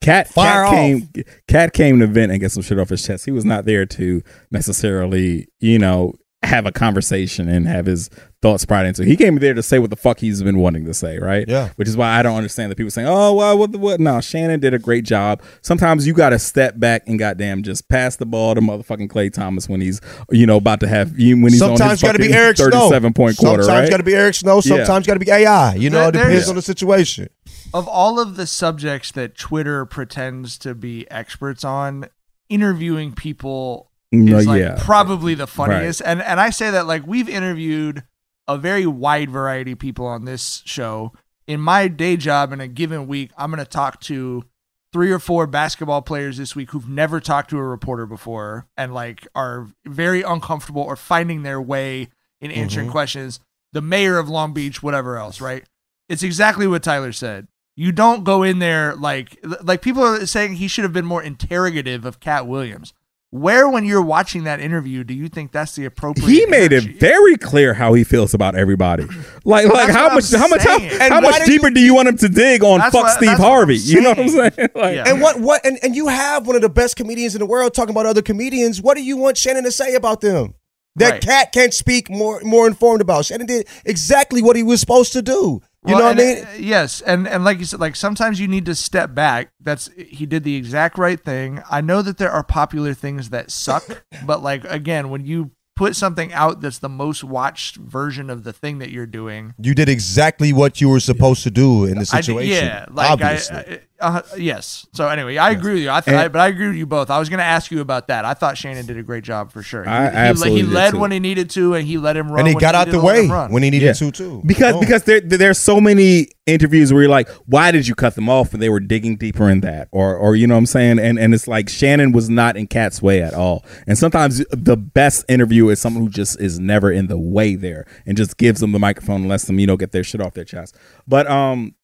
Speaker 3: Katt,
Speaker 5: Katt
Speaker 3: came. Katt came to vent and get some shit off his chest. He was not there to necessarily, you know, have a conversation and have his thoughts sprout into. He came there to say what the fuck he's been wanting to say, right?
Speaker 5: Yeah.
Speaker 3: Which is why I don't understand the people saying, "Oh, well, what the what?" No, Shannon did a great job. Sometimes you got to step back and goddamn just pass the ball to motherfucking Klay Thompson when he's, you know, about to have you when he's on
Speaker 5: Sometimes
Speaker 3: his
Speaker 5: got to be
Speaker 3: fucking
Speaker 5: Eric Snow.
Speaker 3: thirty-seven point quarter,
Speaker 5: Sometimes
Speaker 3: right?
Speaker 5: got to be Eric Snow. Sometimes you got to be AI. You know, it depends on the situation.
Speaker 4: of all of the subjects that Twitter pretends to be experts on, interviewing people
Speaker 3: No,
Speaker 4: is like
Speaker 3: yeah.
Speaker 4: probably the funniest. And and I say that like we've interviewed a very wide variety of people on this show. In my day job in a given week, I'm going to talk to three or four basketball players this week who've never talked to a reporter before and like are very uncomfortable or finding their way in answering
Speaker 5: Mhm.
Speaker 4: questions. The mayor of Long Beach, whatever else, right? It's exactly what Tyler said. You don't go in there like like people are saying he should have been more interrogative of Katt Williams. Where, when you're watching that interview, do you think that's the appropriate?
Speaker 3: he made it very clear how he feels about everybody. Like, like how much,
Speaker 4: I'm
Speaker 3: how much, how.
Speaker 5: And
Speaker 3: how much
Speaker 5: did
Speaker 3: deeper do you want him to dig on fuck
Speaker 4: what-
Speaker 3: Steve
Speaker 4: that's what I'm
Speaker 3: Harvey? You know what I'm
Speaker 4: saying.
Speaker 3: saying? Like,
Speaker 4: Yeah.
Speaker 5: And what what and, and you have one of the best comedians in the world talking about other comedians. What do you want Shannon to say about them? That
Speaker 4: Right.
Speaker 5: Katt can't speak more more informed about. Shannon did exactly what he was supposed to do. You
Speaker 4: Well,
Speaker 5: know what I mean?
Speaker 4: uh, yes, and and like you said, like sometimes you need to step back. That's he did the exact right thing. I know that there are popular things that suck, but like again, when you put something out that's the most watched version of the thing that you're doing,
Speaker 5: You did exactly what you were supposed to do in the
Speaker 4: I
Speaker 5: situation.
Speaker 4: yeah, like
Speaker 5: obviously.
Speaker 4: I, I uh, yes. So anyway, I agree with you. I, th- I but I agree with you both. I was going to ask you about that. I thought Shannon did a great job for sure. He,
Speaker 3: I
Speaker 4: he,
Speaker 3: absolutely
Speaker 4: he
Speaker 3: did
Speaker 4: led
Speaker 3: too.
Speaker 4: when he needed to, and he let him run.
Speaker 5: and he
Speaker 4: when
Speaker 5: got out the way when he needed
Speaker 3: Yeah.
Speaker 5: to too.
Speaker 3: because
Speaker 5: Boom.
Speaker 3: because there there's so many interviews where you're like, why did you cut them off? And they were digging deeper in that, or or you know what I'm saying, and and it's like Shannon was not in Katt's way at all. And sometimes the best interview is someone who just is never in the way there and just gives them the microphone and lets them you know get their shit off their chest. But um,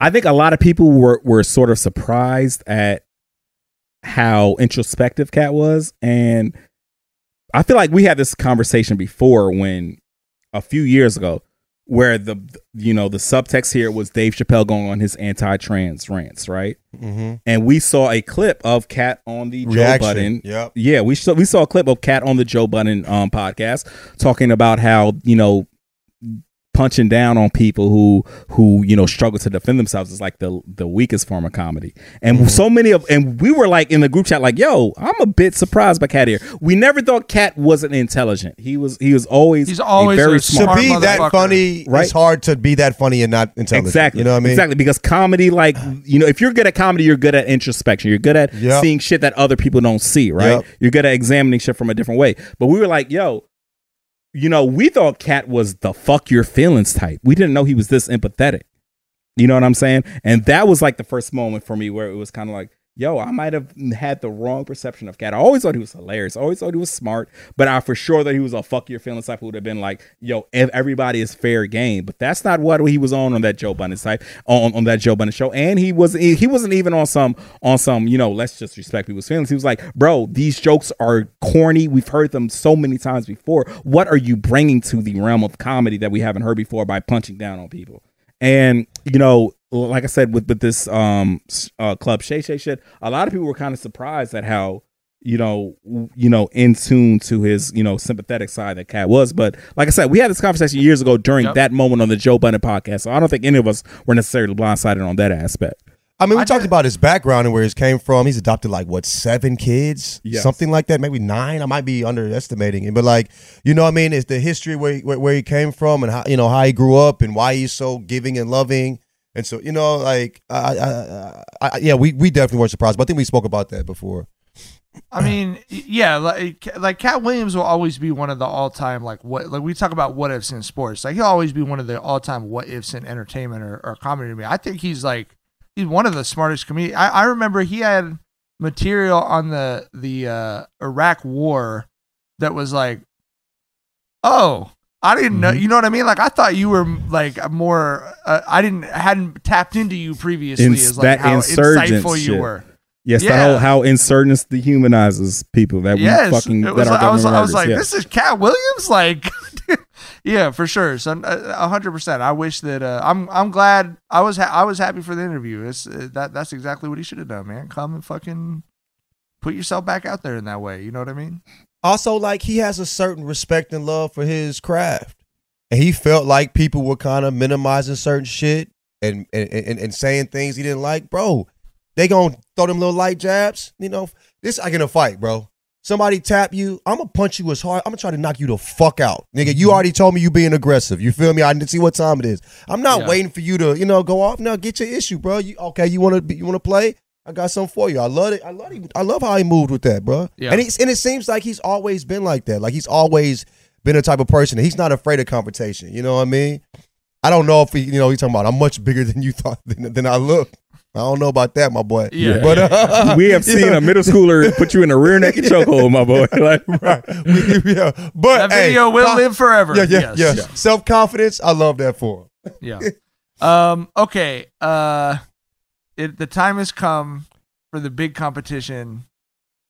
Speaker 3: I think a lot of people were were sort of surprised at how introspective Katt was, and I feel like we had this conversation before when a few years ago where the you know the subtext here was Dave Chappelle going on his anti-trans rants, right?
Speaker 5: Mm-hmm.
Speaker 3: And we saw a clip of Katt on the Joe
Speaker 5: Reaction.
Speaker 3: Budden.
Speaker 5: Yep.
Speaker 3: Yeah, we saw we saw a clip of Katt on the Joe Budden um, podcast talking about how you know punching down on people who who you know struggle to defend themselves is like the the weakest form of comedy. And
Speaker 4: Mm-hmm.
Speaker 3: so many of and we were like in the group chat like, "Yo, I'm a bit surprised by Katt here." We never thought Katt wasn't intelligent. He was he was always
Speaker 4: He's always
Speaker 3: a very
Speaker 4: a
Speaker 3: smart.
Speaker 5: to be that funny,
Speaker 3: Right.
Speaker 5: it's hard to be that funny and not intelligent.
Speaker 3: Exactly.
Speaker 5: You know what I mean?
Speaker 3: Exactly. Because comedy, like, you know, if you're good at comedy, you're good at introspection. You're good at
Speaker 5: Yep.
Speaker 3: seeing shit that other people don't see, right?
Speaker 5: Yep.
Speaker 3: You're good at examining shit from a different way. But we were like, yo, you know, we thought Katt was the fuck your feelings type. We didn't know he was this empathetic. You know what I'm saying? And that was like the first moment for me where it was kind of like, yo, I might have had the wrong perception of Katt. I always thought he was hilarious. I always thought he was smart, but I for sure that he was a fuck your feelings type who would have been like, yo, everybody is fair game. But that's not what he was on on that Joe Budden type on, on that Joe Budden show. And he was he wasn't even on some on some you know let's just respect people's feelings. He was like, bro, these jokes are corny. We've heard them so many times before. What are you bringing to the realm of comedy that we haven't heard before by punching down on people? And you know, like I said, with with this um s- uh, club Shay Shay shit, a lot of people were kind of surprised at how you know w- you know in tune to his you know sympathetic side that Katt was. But like I said, we had this conversation years ago during
Speaker 5: Yep.
Speaker 3: that moment on the Joe Budden podcast, so I don't think any of us were necessarily blindsided on that aspect.
Speaker 5: I mean, we talked about his background and where he came from. He's adopted like what seven kids,
Speaker 3: Yes.
Speaker 5: something like that, maybe nine. I might be underestimating it, but like you know, what I mean, it's the history where he, where, where he came from and how you know how he grew up and why he's so giving and loving. And so you know, like, I, I, I, I, yeah, we we definitely weren't surprised, but I think we spoke about that before.
Speaker 4: I mean, yeah, like like Katt Williams will always be one of the all time like what like we talk about what ifs in sports. Like he'll always be one of the all time what ifs in entertainment or, or comedy to me. I think he's like he's one of the smartest comedians. I, I remember he had material on the the uh, Iraq War that was like, oh, I didn't know. You know what I mean? Like I thought you were like more. Uh, I didn't hadn't tapped into you previously
Speaker 3: In-
Speaker 4: as like
Speaker 3: that
Speaker 4: how
Speaker 3: insurgent
Speaker 4: insightful you were.
Speaker 3: Yes, the
Speaker 4: Yeah.
Speaker 3: whole how insurgence dehumanizes people that
Speaker 4: yes,
Speaker 3: we fucking that
Speaker 4: like- I was, I was like,
Speaker 3: yeah.
Speaker 4: this is Katt Williams, like, yeah, for sure. So uh, a hundred percent. I wish that uh, I'm. I'm glad I was. Ha- I was happy for the interview. It's uh, that. That's exactly what he should have done, man. Come and fucking put yourself back out there in that way. You know what I mean?
Speaker 5: Also, like he has a certain respect and love for his craft, and he felt like people were kind of minimizing certain shit and and, and and saying things he didn't like, bro. They gonna throw them little light jabs, you know. This like in a fight, bro. Somebody tap you, I'm gonna punch you as hard. I'm gonna try to knock you the fuck out, nigga. You mm-hmm. already told me you being aggressive. You feel me? I didn't see what time it is. I'm not
Speaker 4: Yeah.
Speaker 5: waiting for you to, you know, go off. Now get your issue, bro. You okay? You wanna be, you wanna play? I got something for you. I love it. I love it. I love how he moved with that, bro.
Speaker 4: Yeah.
Speaker 5: And he's and it seems like he's always been like that. Like he's always been a type of person. He's not afraid of confrontation. You know what I mean? I don't know if he, you know, he's talking about I'm much bigger than you thought than, than I look. I don't know about that, my boy.
Speaker 4: Yeah.
Speaker 5: but uh,
Speaker 3: we have seen
Speaker 5: yeah.
Speaker 3: a middle schooler put you in a rear naked chokehold, my boy. Like,
Speaker 5: right. We- yeah. But
Speaker 4: That
Speaker 5: hey,
Speaker 4: video will
Speaker 5: con-
Speaker 4: live forever.
Speaker 5: Yeah, yeah,
Speaker 4: Yes.
Speaker 5: yeah. Self confidence. I love that for him.
Speaker 4: Yeah. um. Okay. Uh, it the time has come for the big competition.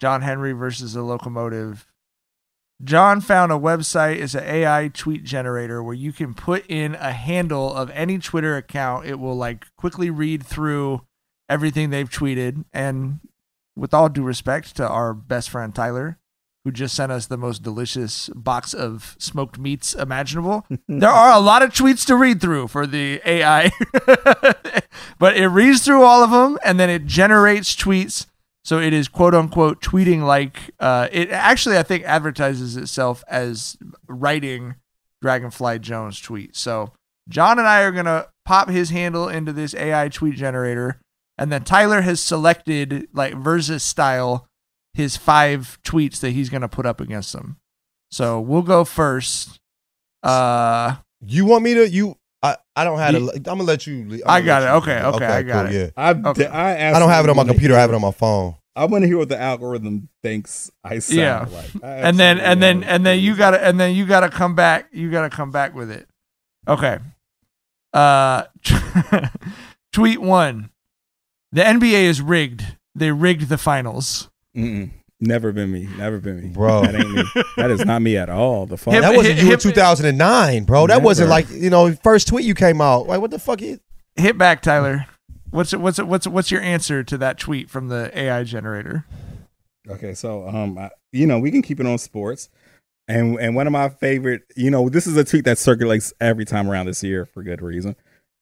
Speaker 4: John Henry versus the locomotive. John found a website. It's an AI tweet generator where you can put in a handle of any Twitter account. It will like quickly read through everything they've tweeted. And with all due respect to our best friend Tyler, who just sent us the most delicious box of smoked meats imaginable. there are a lot of tweets to read through for the AI, but it reads through all of them and then it generates tweets. So it is quote unquote tweeting like uh, it actually I think advertises itself as writing Dragonfly Jones tweet. So John and I are gonna pop his handle into this AI tweet generator, and then Tyler has selected like versus style his five tweets that he's gonna put up against them. So we'll go first. Uh,
Speaker 5: You want me to? You? I, I don't have it. I'm gonna let you. I'm
Speaker 4: I got
Speaker 5: let
Speaker 4: it.
Speaker 5: you
Speaker 4: Okay,
Speaker 5: do
Speaker 4: okay, I got
Speaker 5: cool,
Speaker 4: it.
Speaker 5: Yeah.
Speaker 3: I,
Speaker 4: Okay.
Speaker 3: I,
Speaker 5: I don't have it on my computer. I have it on my phone.
Speaker 3: I want to hear what the algorithm thinks I sound
Speaker 4: yeah,
Speaker 3: like. I
Speaker 4: and then and then and then you gotta and then you gotta come back. You gotta come back with it. Okay. Uh, tweet one: The NBA is rigged. They rigged the finals.
Speaker 3: Mm-mm. Never been me. Never been me,
Speaker 5: Bro.
Speaker 3: That ain't me. That is not me at all. The fuck.
Speaker 4: Hip-
Speaker 5: That wasn't
Speaker 4: hip-
Speaker 5: you in 2009, bro. That wasn't like you know first tweet you came out. Like what the fuck? Is,
Speaker 4: Hit back, Tyler. What's what's what's what's your answer to that tweet from the AI generator?
Speaker 3: Okay, so um, I, you know, we can keep it on sports. and and one of my favorite, you know, this is a tweet that circulates every time around this year for good reason.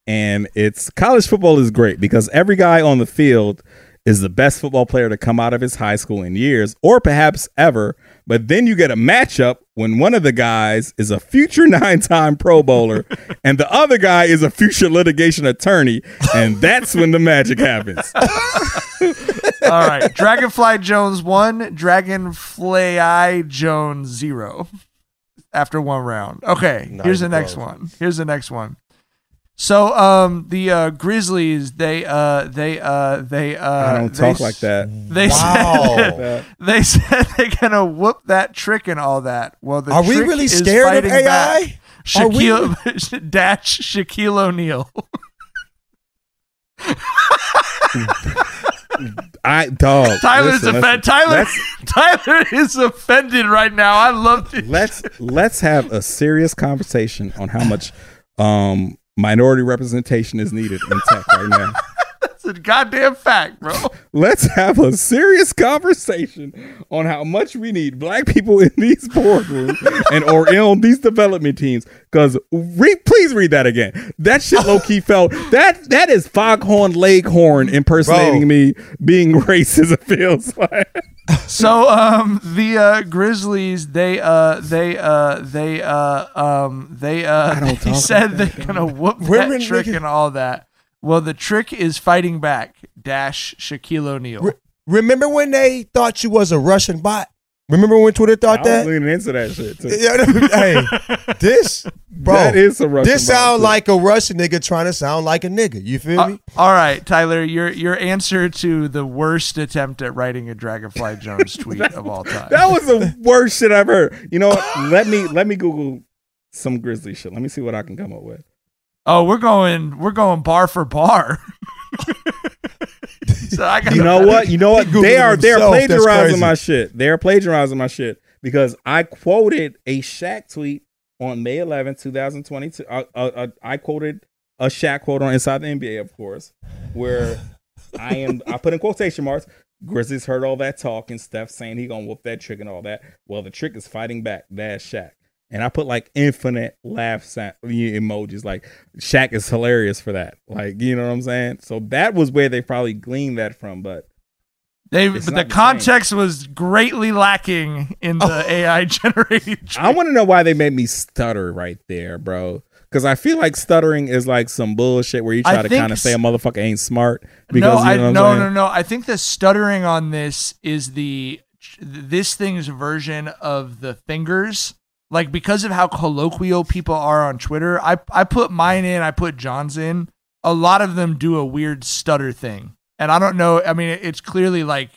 Speaker 3: And it's college football is great because every guy on the field is the best football player to come out of his high school in years or perhaps ever. But then you get a matchup when one of the guys is a future nine time Pro Bowler and the other guy is a future litigation attorney. And that's when the magic happens.
Speaker 4: All right. Dragonfly Jones one, Dragonfly Jones zero. After one round. Okay.
Speaker 5: Not
Speaker 4: here's the
Speaker 5: even
Speaker 4: next
Speaker 5: close.
Speaker 4: one. Here's the next one. So um the uh Grizzlies, they uh they uh they uh
Speaker 3: I don't
Speaker 4: they
Speaker 3: talk like that.
Speaker 4: They
Speaker 5: Wow.
Speaker 4: said they said they're gonna whoop that trick and all that. Well the
Speaker 5: Are we
Speaker 4: trick
Speaker 5: really
Speaker 4: is
Speaker 5: scared of
Speaker 4: fighting
Speaker 5: AI?
Speaker 4: back.
Speaker 5: Are we-
Speaker 4: dash Shaquille O'Neal.
Speaker 3: I dog.
Speaker 4: Tyler's
Speaker 3: listen,
Speaker 4: offended. Tyler, Tyler is offended right now. I love this.
Speaker 3: let's let's have a serious conversation on how much um minority representation is needed in tech right now.
Speaker 4: That's a goddamn fact, bro.
Speaker 3: Let's have a serious conversation on how much we need black people in these boardrooms and or in on these development teams. Because re- please read that again. That shit low key felt that that is Foghorn Leghorn impersonating
Speaker 5: Bro.
Speaker 3: me being racist. It feels like.
Speaker 4: So um the uh Grizzlies they uh they uh they uh um they uh they said they're gonna whoop
Speaker 5: Women
Speaker 4: that trick and all that. Well the trick is fighting back. Dash Shaquille O'Neal.
Speaker 5: Re- remember when they thought you was a Russian bot? Remember when Twitter
Speaker 3: I
Speaker 5: thought
Speaker 3: was
Speaker 5: that?
Speaker 3: leaning into that shit too.
Speaker 5: hey, this, bro,
Speaker 3: That is a Russian
Speaker 5: This
Speaker 3: bot,
Speaker 5: sound
Speaker 3: too.
Speaker 5: like a Russian nigga trying to sound like a nigga. You feel
Speaker 4: Uh,
Speaker 5: me?
Speaker 4: all right, Tyler, your your answer to the worst attempt at writing a Dragonfly Jones tweet of all time.
Speaker 3: That was the worst shit I've heard. You know what? Let me let me Google some grizzly shit. Let me see what I can come up with.
Speaker 4: Oh, we're going we're going bar for bar. so I got
Speaker 3: You know what? You know what? They are they're plagiarizing my shit. They're plagiarizing my shit because I quoted a Shaq tweet on May 11, 2022. Uh, uh, uh, I quoted a Shaq quote on Inside the NBA, of course, where I am. I put in quotation marks. Grizzlies heard all that talk and Steph saying he gonna whoop that trick and all that. Well, the trick is fighting back. That's Shaq. And I put like infinite laugh sa- emojis. Like Shaq is hilarious for that. Like you know what I'm saying. So that was where they probably gleaned that from. But
Speaker 4: They, but the context was greatly lacking in the AI generated.
Speaker 3: I want to know why they made me stutter right there, bro. Because I feel like stuttering is like some bullshit where you
Speaker 4: I
Speaker 3: try to kind of say a motherfucker ain't smart.
Speaker 4: no,
Speaker 3: Because
Speaker 4: I,
Speaker 3: you know I'm
Speaker 4: no, no, no. I think the stuttering on this is the this thing's version of the fingers. Like because of how colloquial people are on Twitter, I I put mine in, I put John's in. A lot of them do a weird stutter thing, and I don't know. I mean, it's clearly like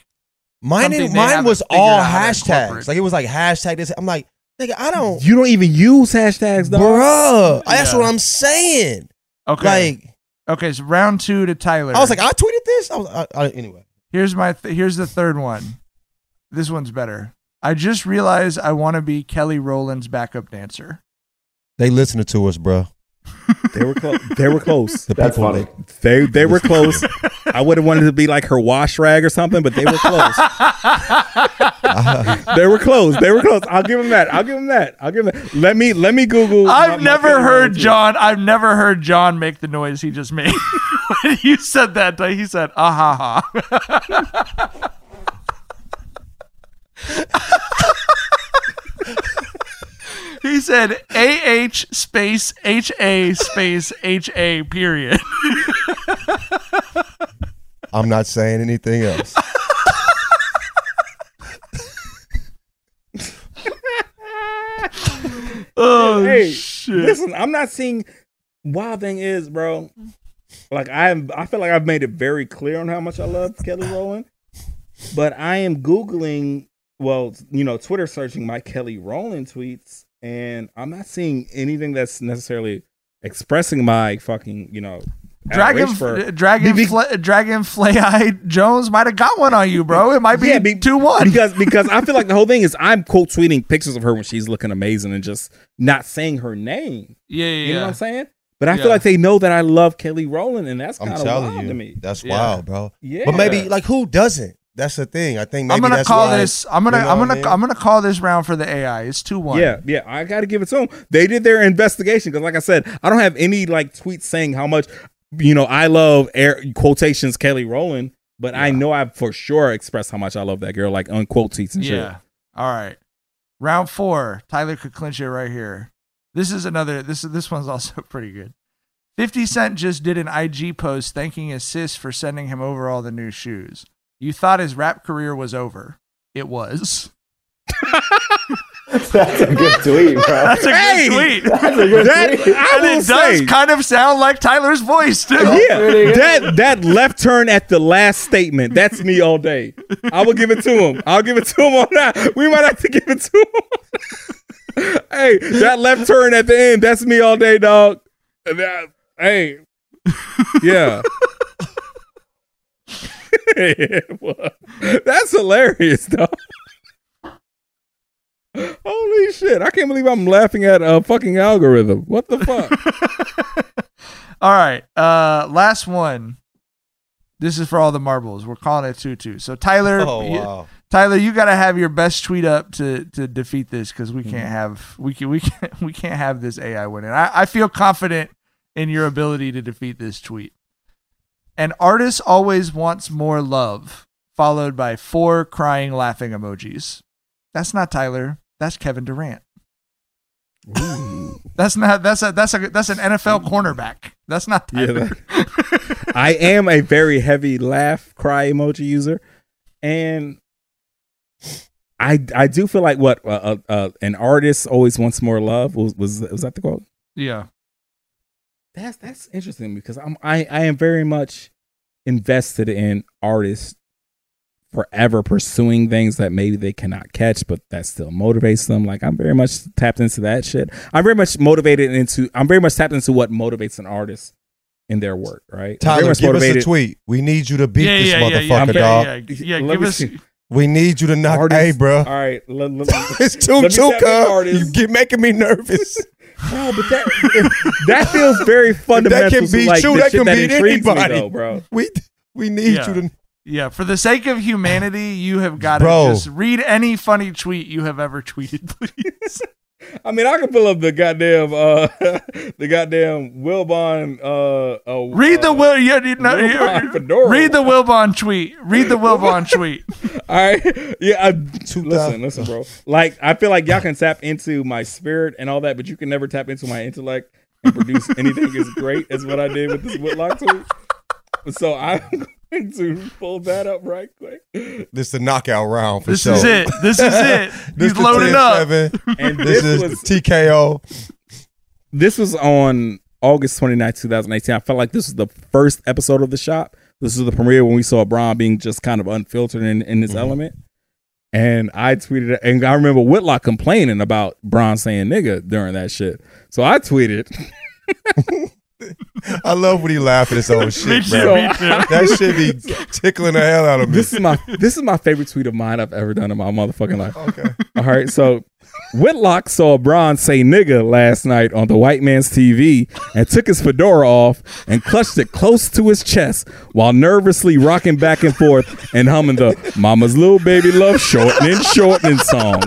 Speaker 5: Mine,
Speaker 4: something
Speaker 5: mine was all
Speaker 4: out how to incorporate.
Speaker 5: hashtags. Like it was like hashtag this. I'm like, nigga, I don't,
Speaker 3: You don't even use hashtags, dog.
Speaker 5: bruh. That's what I'm saying.
Speaker 4: okay,
Speaker 5: Like,
Speaker 4: okay. So round two to Tyler.
Speaker 5: I was like, I tweeted this. I was, I, I, anyway.
Speaker 4: Here's my th- here's the third one. This one's better. I just realized I want to be Kelly Rowland's backup dancer.
Speaker 5: They listening to us, bro.
Speaker 3: They were close. They were close.
Speaker 5: The
Speaker 6: That's
Speaker 5: people
Speaker 6: funny.
Speaker 3: They they were close. I would have wanted to be like her wash rag or something, but they were close. they were close. They were close. I'll give them that. I'll give them that. I'll give them that. Let me let me Google.
Speaker 4: I've
Speaker 3: my
Speaker 4: never
Speaker 3: Kelly
Speaker 4: heard
Speaker 3: Rowland tweet.
Speaker 4: John. I've never heard John make the noise he just made. when you said that, he said, "Ah ha ha." He said, "A H space H A space H A period."
Speaker 5: I'm not saying anything else.
Speaker 4: oh
Speaker 3: hey,
Speaker 4: shit!
Speaker 3: listen, I'm not seeing. Wild thing is, bro. Like I am, I feel like I've made it very clear on how much I love Kelly Rowland, but I am googling, well, you know, Twitter searching my Kelly Rowland tweets, and I'm not seeing anything that's necessarily expressing my fucking, you know,
Speaker 4: Dragon,
Speaker 3: outrage for- uh,
Speaker 4: Dragon,
Speaker 3: Be- be-
Speaker 4: Fla- Dragon Flay Jones might have got one on you, bro. It might be
Speaker 3: Yeah, be-
Speaker 4: two one.
Speaker 3: because because I feel like the whole thing is I'm quote tweeting pictures of her when she's looking amazing and just not saying her name.
Speaker 4: Yeah, yeah,
Speaker 3: You know
Speaker 4: yeah.
Speaker 3: what I'm saying? But I
Speaker 4: Yeah.
Speaker 3: feel like they know that I love Kelly Rowland, and that's
Speaker 5: I'm
Speaker 3: kind of
Speaker 5: telling
Speaker 3: wild
Speaker 5: you,
Speaker 3: to me.
Speaker 5: that's
Speaker 4: Yeah.
Speaker 5: wild, bro.
Speaker 3: Yeah.
Speaker 5: But maybe like who doesn't? That's the thing. I think
Speaker 4: I'm gonna
Speaker 5: that's
Speaker 4: call
Speaker 5: why,
Speaker 4: this. I'm gonna.
Speaker 5: you know
Speaker 4: I'm gonna.
Speaker 5: I mean?
Speaker 4: I'm gonna call this round for the AI. It's two one.
Speaker 3: Yeah, yeah, I got to give it to them. They did their investigation because, like I said, I don't have any like tweets saying how much, you know, I love air quotations Kelly Rowland, but I know I've for sure expressed how much I love that girl, like unquote tweets and shit.
Speaker 4: Yeah. All right. Round four. Tyler could clinch it right here. This is another. This is this one's also pretty good. Fifty Cent just did an IG post thanking his sis for sending him over all the new shoes. You thought his rap career was over. It was.
Speaker 6: That's a good tweet, bro.
Speaker 4: That's a
Speaker 3: Hey,
Speaker 4: good tweet.
Speaker 6: That's a good
Speaker 3: That-
Speaker 6: tweet.
Speaker 3: I
Speaker 4: and
Speaker 3: will
Speaker 4: it does kind of sound like Tyler's voice too.
Speaker 3: Yeah, that that left turn at the last statement. That's me all day. I will give it to him. I'll give it to him on that. We might have to give it to him. hey, that left turn at the end. That's me all day, dog. And that- hey, yeah. Yeah, well, That's hilarious, dog. Holy shit! I can't believe I'm laughing at a fucking algorithm. What the fuck?
Speaker 4: All right. Uh last one. This is for all the marbles. We're calling it 2-2. So Tyler,
Speaker 5: Oh
Speaker 4: you- Tyler, you got to have your best tweet up to to defeat this cuz we
Speaker 5: Mm-hmm.
Speaker 4: can't have we can we can we can't have this AI winning. I I feel confident in your ability to defeat this tweet. An artist always wants more love, followed by four crying laughing emojis. That's not Tyler. That's Kevin Durant. That's not that's a that's a that's an NFL cornerback. That's not
Speaker 3: Yeah,
Speaker 4: Tyler.
Speaker 3: I am a very heavy laugh cry emoji user, and I I do feel like what uh, uh, uh, an artist always wants more love was was was that the quote?
Speaker 4: yeah.
Speaker 3: That's that's interesting because I'm I I am very much invested in artists forever pursuing things that maybe they cannot catch, but that still motivates them. Like I'm very much tapped into that shit. I'm very much motivated into. I'm very much tapped into what motivates an artist in their work. Right.
Speaker 5: Tyler,
Speaker 3: much
Speaker 5: give us a tweet. We need you to beat
Speaker 4: Yeah,
Speaker 5: this
Speaker 4: yeah, yeah, yeah.
Speaker 5: motherfucker,
Speaker 4: Okay,
Speaker 5: dog.
Speaker 4: yeah, yeah,
Speaker 3: Let
Speaker 4: give us
Speaker 3: see.
Speaker 5: We need you to knock.
Speaker 3: Artists-
Speaker 5: Hey, bro.
Speaker 3: All right, let, let,
Speaker 5: it's too too
Speaker 3: tap into
Speaker 5: cuz.
Speaker 3: artists.
Speaker 5: You get making me nervous.
Speaker 3: No, but that that feels very fundamental.
Speaker 5: that can
Speaker 3: to,
Speaker 5: be
Speaker 3: like,
Speaker 5: true. That
Speaker 3: shit
Speaker 5: can beat
Speaker 3: intrigues me,
Speaker 5: anybody,
Speaker 3: though, bro.
Speaker 5: We we need
Speaker 4: Yeah.
Speaker 5: you to.
Speaker 4: Yeah, for the sake of humanity, you have got to just read any funny tweet you have ever tweeted, please.
Speaker 3: I mean, I can pull up the goddamn, uh, the goddamn Wilbon. Uh, uh,
Speaker 4: read the
Speaker 3: uh,
Speaker 4: Will. Yeah, you know,
Speaker 3: Wilbon
Speaker 4: you-
Speaker 3: Fedora.
Speaker 4: read the Wilbon tweet. Read the Wilbon tweet.
Speaker 3: All right, yeah. I, listen, listen, bro. Like, I feel like y'all can tap into my spirit and all that, but you can never tap into my intellect and produce anything as great as what I did with this Whitlock tweet. So I'm going to pull that up right quick.
Speaker 5: This is the knockout round for
Speaker 4: This
Speaker 5: sure.
Speaker 4: This is it. This is it.
Speaker 5: this
Speaker 4: He's loaded up.
Speaker 5: 10-7.
Speaker 3: And
Speaker 5: this,
Speaker 3: this
Speaker 5: is
Speaker 3: was-
Speaker 5: the TKO.
Speaker 3: This was on August 29, 2018. I felt like this was the first episode of The Shop. This was the premiere when we saw Bron being just kind of unfiltered in, in his mm-hmm. element. And I tweeted, and I remember Whitlock complaining about Bron saying nigga during that shit. So I tweeted,
Speaker 5: I love when he laugh at his own shit,
Speaker 3: too,
Speaker 5: bro.
Speaker 3: me.
Speaker 5: That shit be tickling the hell out of me.
Speaker 3: this is my this is my favorite tweet of mine I've ever done in my motherfucking life. Okay. All right. So Whitlock saw Bron say nigga last night on the white man's TV and took his fedora off and clutched it close to his chest while nervously rocking back and forth and humming the Mama's Little Baby Love Shortening Shortening song.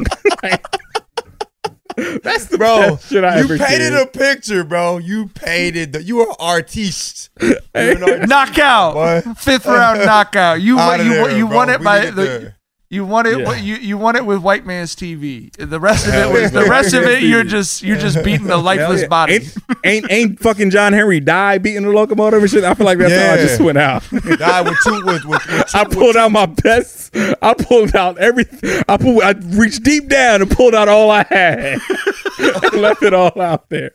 Speaker 3: That's the
Speaker 5: bro.
Speaker 3: best shit I
Speaker 5: you
Speaker 3: ever
Speaker 5: painted
Speaker 3: did.
Speaker 5: a picture, bro. You painted. The, you are artiste. You're an artiste,
Speaker 4: knockout.
Speaker 5: boy.
Speaker 4: Fifth round knockout. You
Speaker 5: Outta
Speaker 4: you
Speaker 5: there,
Speaker 4: you won it
Speaker 5: We
Speaker 4: by
Speaker 5: need it
Speaker 4: the.
Speaker 5: There.
Speaker 4: You want it.
Speaker 3: Yeah.
Speaker 4: You you won it with White Man's TV. The rest of it was the rest of it. You're just you're just beating the lifeless
Speaker 3: yeah.
Speaker 4: body.
Speaker 3: Ain't, ain't ain't fucking John Henry died beating the locomotive and shit. I feel like that's how I just went out.
Speaker 5: Died with two with, with, with two,
Speaker 3: I pulled out my best. I pulled out everything. I pulled. I reached deep down and pulled out all I had. and left it all out there.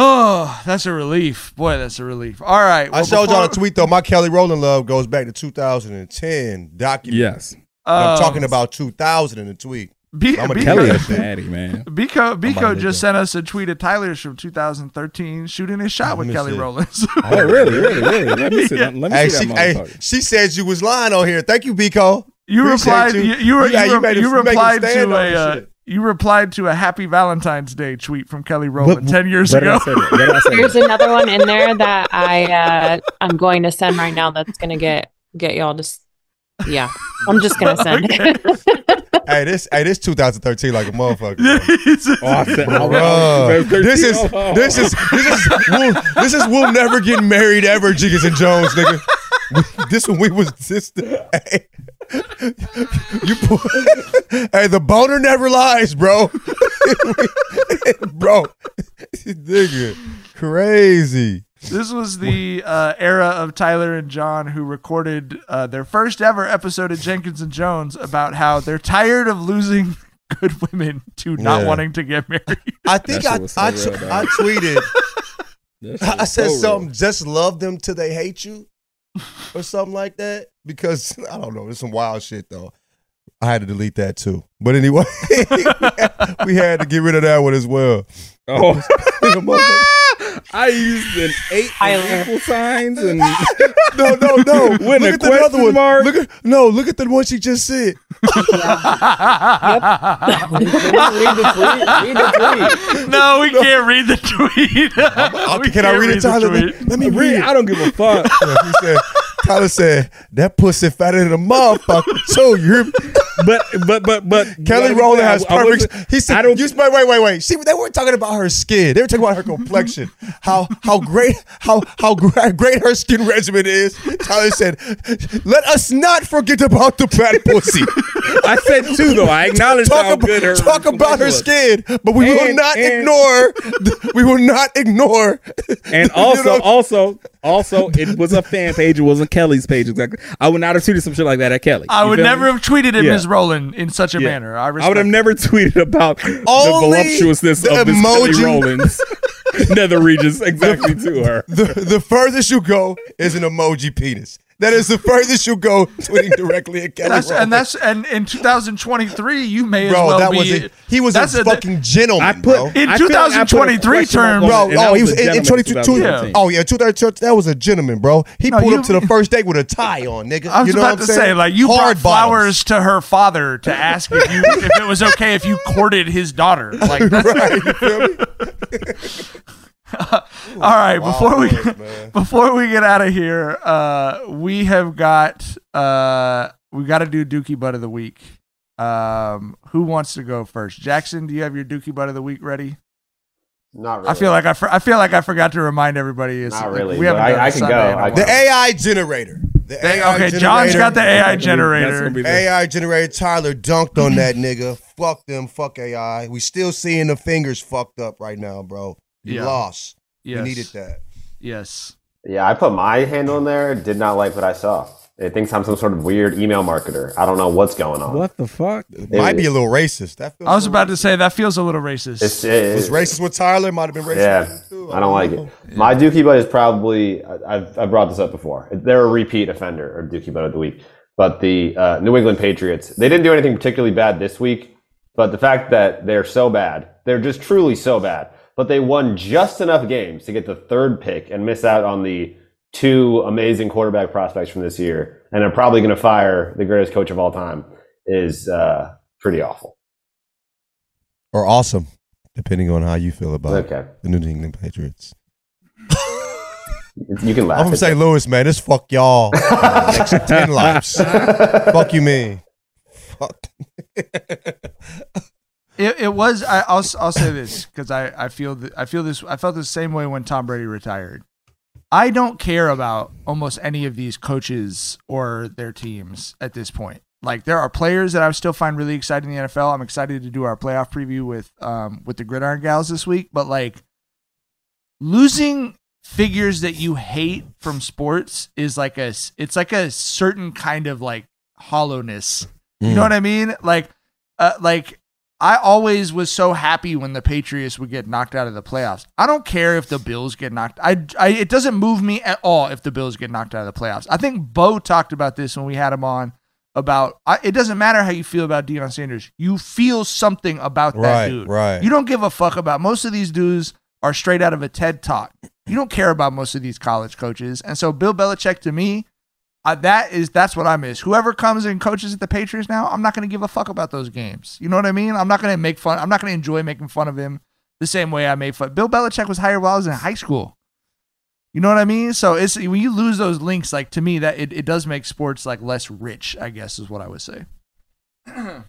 Speaker 4: Oh, that's a relief, boy. That's a relief. All right.
Speaker 5: I
Speaker 4: well,
Speaker 5: showed y'all a tweet though. My Kelly Rowland love goes back to 2010 document.
Speaker 3: Yes.
Speaker 5: I'm talking about 2000 in the tweet.
Speaker 4: B-
Speaker 5: I'm a
Speaker 4: B-
Speaker 3: Kelly a
Speaker 4: Because-
Speaker 3: baddie, man.
Speaker 4: Biko Biko
Speaker 5: nigga.
Speaker 4: just sent us a tweet of Tyler's from 2013 shooting his shot with Kelly
Speaker 5: see.
Speaker 4: Rollins.
Speaker 3: Oh, really, really, really? Let me see.
Speaker 4: Yeah.
Speaker 3: that. Let me
Speaker 5: Hey,
Speaker 3: see
Speaker 5: she,
Speaker 3: that
Speaker 5: hey, she said you was lying on here. Thank you, Biko.
Speaker 4: You
Speaker 5: Appreciate
Speaker 4: replied. You, you, were,
Speaker 5: Yeah,
Speaker 4: you, re-
Speaker 5: made a-
Speaker 4: you
Speaker 5: made a
Speaker 4: replied to
Speaker 5: on
Speaker 4: a uh,
Speaker 5: shit.
Speaker 4: You replied to a Happy Valentine's Day tweet from Kelly Rowland
Speaker 3: What-
Speaker 4: ten years
Speaker 3: what did I
Speaker 4: ago.
Speaker 3: say? What did I say?
Speaker 9: There's another one in there that I uh, I'm going to send right now. That's gonna get get y'all just Yeah, I'm just gonna send.
Speaker 5: hey, this hey, this 2013 like a motherfucker.
Speaker 3: Oh,
Speaker 5: Bruh. this is this is this is we'll, this is we'll never get married ever, Jiggins and Jones, nigga. This when we was this. Hey, you put, hey, the boner never lies, bro. bro, nigga, crazy.
Speaker 4: This was the uh, era of Tyler and John who recorded uh, their first ever episode of Jenkins and Jonez about how they're tired of losing good women to not
Speaker 5: Yeah.
Speaker 4: wanting to get married.
Speaker 5: I think I I, t- I tweeted.
Speaker 3: That shit
Speaker 5: I said
Speaker 3: so real.
Speaker 5: something. Just love them till they hate you, or something like that. Because I don't know. There's some wild shit though. I had to delete that too. But anyway, we had to get rid of that one as well.
Speaker 3: Oh, I used an eight and equal signs and
Speaker 5: no, no, no.
Speaker 3: With
Speaker 5: look at the other one.
Speaker 3: mark.
Speaker 5: Look at no. Look at the one she just said.
Speaker 4: no, we can't read the tweet. We
Speaker 5: can I
Speaker 4: can't
Speaker 5: read it,
Speaker 4: the
Speaker 5: Tyler?
Speaker 4: tweet.
Speaker 5: Let me read. it.
Speaker 3: I don't give a fuck.
Speaker 5: he said, Tyler said that pussy fatter than a motherfucker too. You,
Speaker 3: but but but but
Speaker 5: Kelly Rowland has
Speaker 3: I- I
Speaker 5: perfect.
Speaker 3: wasn't-
Speaker 5: He
Speaker 3: I
Speaker 5: said,
Speaker 3: don't-
Speaker 5: "You wait, wait, wait, wait. See, they weren't talking about her skin. They were talking about her complexion. How how great how how great her skin regimen is." Tyler said, "Let us not forget about the fat pussy."
Speaker 3: I said too though. I acknowledge
Speaker 5: talk
Speaker 3: how
Speaker 5: about,
Speaker 3: good her
Speaker 5: talk about her
Speaker 3: complexion
Speaker 5: skin, but we will not
Speaker 3: and-
Speaker 5: ignore. We will not ignore.
Speaker 3: And
Speaker 5: You
Speaker 3: also,
Speaker 5: know?
Speaker 3: also, also, it was a fan page. It wasn't Kelly's page exactly. I would not have tweeted some shit like that at Kelly.
Speaker 4: I
Speaker 3: You
Speaker 4: would never
Speaker 3: me?
Speaker 4: have tweeted at
Speaker 3: Yeah.
Speaker 4: Ms. Rowland in such a
Speaker 3: Yeah.
Speaker 4: manner. I,
Speaker 3: I would have never tweeted about the voluptuousness
Speaker 5: the
Speaker 3: of this Kelly
Speaker 5: emoji-
Speaker 3: Rowlands nether regions exactly to her.
Speaker 5: the, the furthest you go is an emoji penis. That is the furthest you'll go tweeting directly at Kelly
Speaker 4: That's,
Speaker 5: Rowland.
Speaker 4: and that's and in 2023, you may as
Speaker 5: Bro,
Speaker 4: well
Speaker 5: that
Speaker 4: be.
Speaker 5: was a, he was a
Speaker 4: that's
Speaker 5: fucking gentleman,
Speaker 3: I put-
Speaker 5: bro.
Speaker 4: in
Speaker 3: I like I put a
Speaker 4: 2023
Speaker 3: question
Speaker 4: terms.
Speaker 5: Bro,
Speaker 3: it, and oh, that
Speaker 5: oh, he
Speaker 3: was
Speaker 5: was in, in
Speaker 3: gentleman
Speaker 5: 22.
Speaker 3: 2013.
Speaker 5: Oh yeah, 2013. That was a gentleman, bro. He
Speaker 4: No,
Speaker 5: pulled
Speaker 4: you-
Speaker 5: up to the first date with a tie on, nigga.
Speaker 4: I was
Speaker 5: you know
Speaker 4: about
Speaker 5: what I'm
Speaker 4: to
Speaker 5: saying?
Speaker 4: say, like you
Speaker 5: Hard
Speaker 4: brought
Speaker 5: bottoms.
Speaker 4: flowers to her father to ask if you if it was okay if you courted his daughter. Like, that's,
Speaker 5: right? You
Speaker 4: all right. Before we
Speaker 5: boys, man.
Speaker 4: before we get out of here, uh, we have got uh, we got to do Dookie Butt of the Week. Um, who wants to go first? Jackson, do you have your Dookie Butt of the Week ready?
Speaker 6: Not really.
Speaker 4: I feel like I, for, I feel like I forgot to remind everybody. It's,
Speaker 6: Not really,
Speaker 4: We haven't
Speaker 6: I-
Speaker 4: done
Speaker 6: can
Speaker 4: Sunday
Speaker 6: go.
Speaker 4: in a
Speaker 6: I
Speaker 4: while.
Speaker 5: The AI generator. The
Speaker 4: They-
Speaker 5: AI
Speaker 4: okay,
Speaker 5: generator.
Speaker 4: John's got the AI generator.
Speaker 3: the-
Speaker 5: AI generator. Tyler dunked on that nigga. Fuck them. Fuck AI. We still seeing the fingers fucked up right now, bro. You
Speaker 4: Yeah.
Speaker 5: lost.
Speaker 4: Yes.
Speaker 5: You needed that.
Speaker 4: Yes.
Speaker 6: Yeah, I put my handle in there. Did not like what I saw. It thinks I'm some sort of weird email marketer. I don't know what's going on.
Speaker 3: What the fuck?
Speaker 5: It might be a little racist. That feels
Speaker 4: I was about
Speaker 5: little
Speaker 4: to say that feels a little racist.
Speaker 6: It's,
Speaker 5: racist.
Speaker 6: it,
Speaker 5: was racist with Tyler. Might have been racist.
Speaker 6: Yeah,
Speaker 5: with you, too.
Speaker 6: I don't like
Speaker 5: know.
Speaker 6: it. My Dookie Butt is probably I- I've I've brought this up before. They're a repeat offender or Dookie Butt of the week. But the uh, New England Patriots, they didn't do anything particularly bad this week. But the fact that they're so bad, they're just truly so bad. But they won just enough games to get the third pick and miss out on the two amazing quarterback prospects from this year, and are probably going to fire the greatest coach of all time. Is uh, pretty awful.
Speaker 5: Or awesome, depending on how you feel about
Speaker 6: Okay.
Speaker 5: the New England Patriots.
Speaker 6: You can laugh.
Speaker 5: I'm from St. Louis, man. This fuck y'all. next ten lives. fuck you, mean. Fuck.
Speaker 4: It, it was. I, I'll I'll say this because I I feel that I feel this. I felt the same way when Tom Brady retired. I don't care about almost any of these coaches or their teams at this point. Like there are players that I still find really exciting in the NFL. I'm excited to do our playoff preview with um with the Gridiron Gals this week. But like losing figures that you hate from sports is like a it's like a certain kind of like hollowness. You know
Speaker 5: Mm.
Speaker 4: what I mean? Like uh, like I always was so happy when the Patriots would get knocked out of the playoffs. I don't care if the Bills get knocked. I, I it doesn't move me at all if the Bills get knocked out of the playoffs. I think Bo talked about this when we had him on about I, it doesn't matter how you feel about Deion Sanders. You feel something about that
Speaker 5: Right,
Speaker 4: dude.
Speaker 5: right.
Speaker 4: You don't give a fuck about most of these dudes are straight out of a TED talk. You don't care about most of these college coaches. And so Bill Belichick to me, uh, that is that's what I miss. Whoever comes and coaches at the Patriots now, I'm not going to give a fuck about those games. You know what I mean? I'm not going to make fun. I'm not going to enjoy making fun of him the same way I made fun. Bill Belichick was hired while I was in high school. You know what I mean? So it's when you lose those links, like to me, that it, it does make sports like less rich. I guess is what I would say.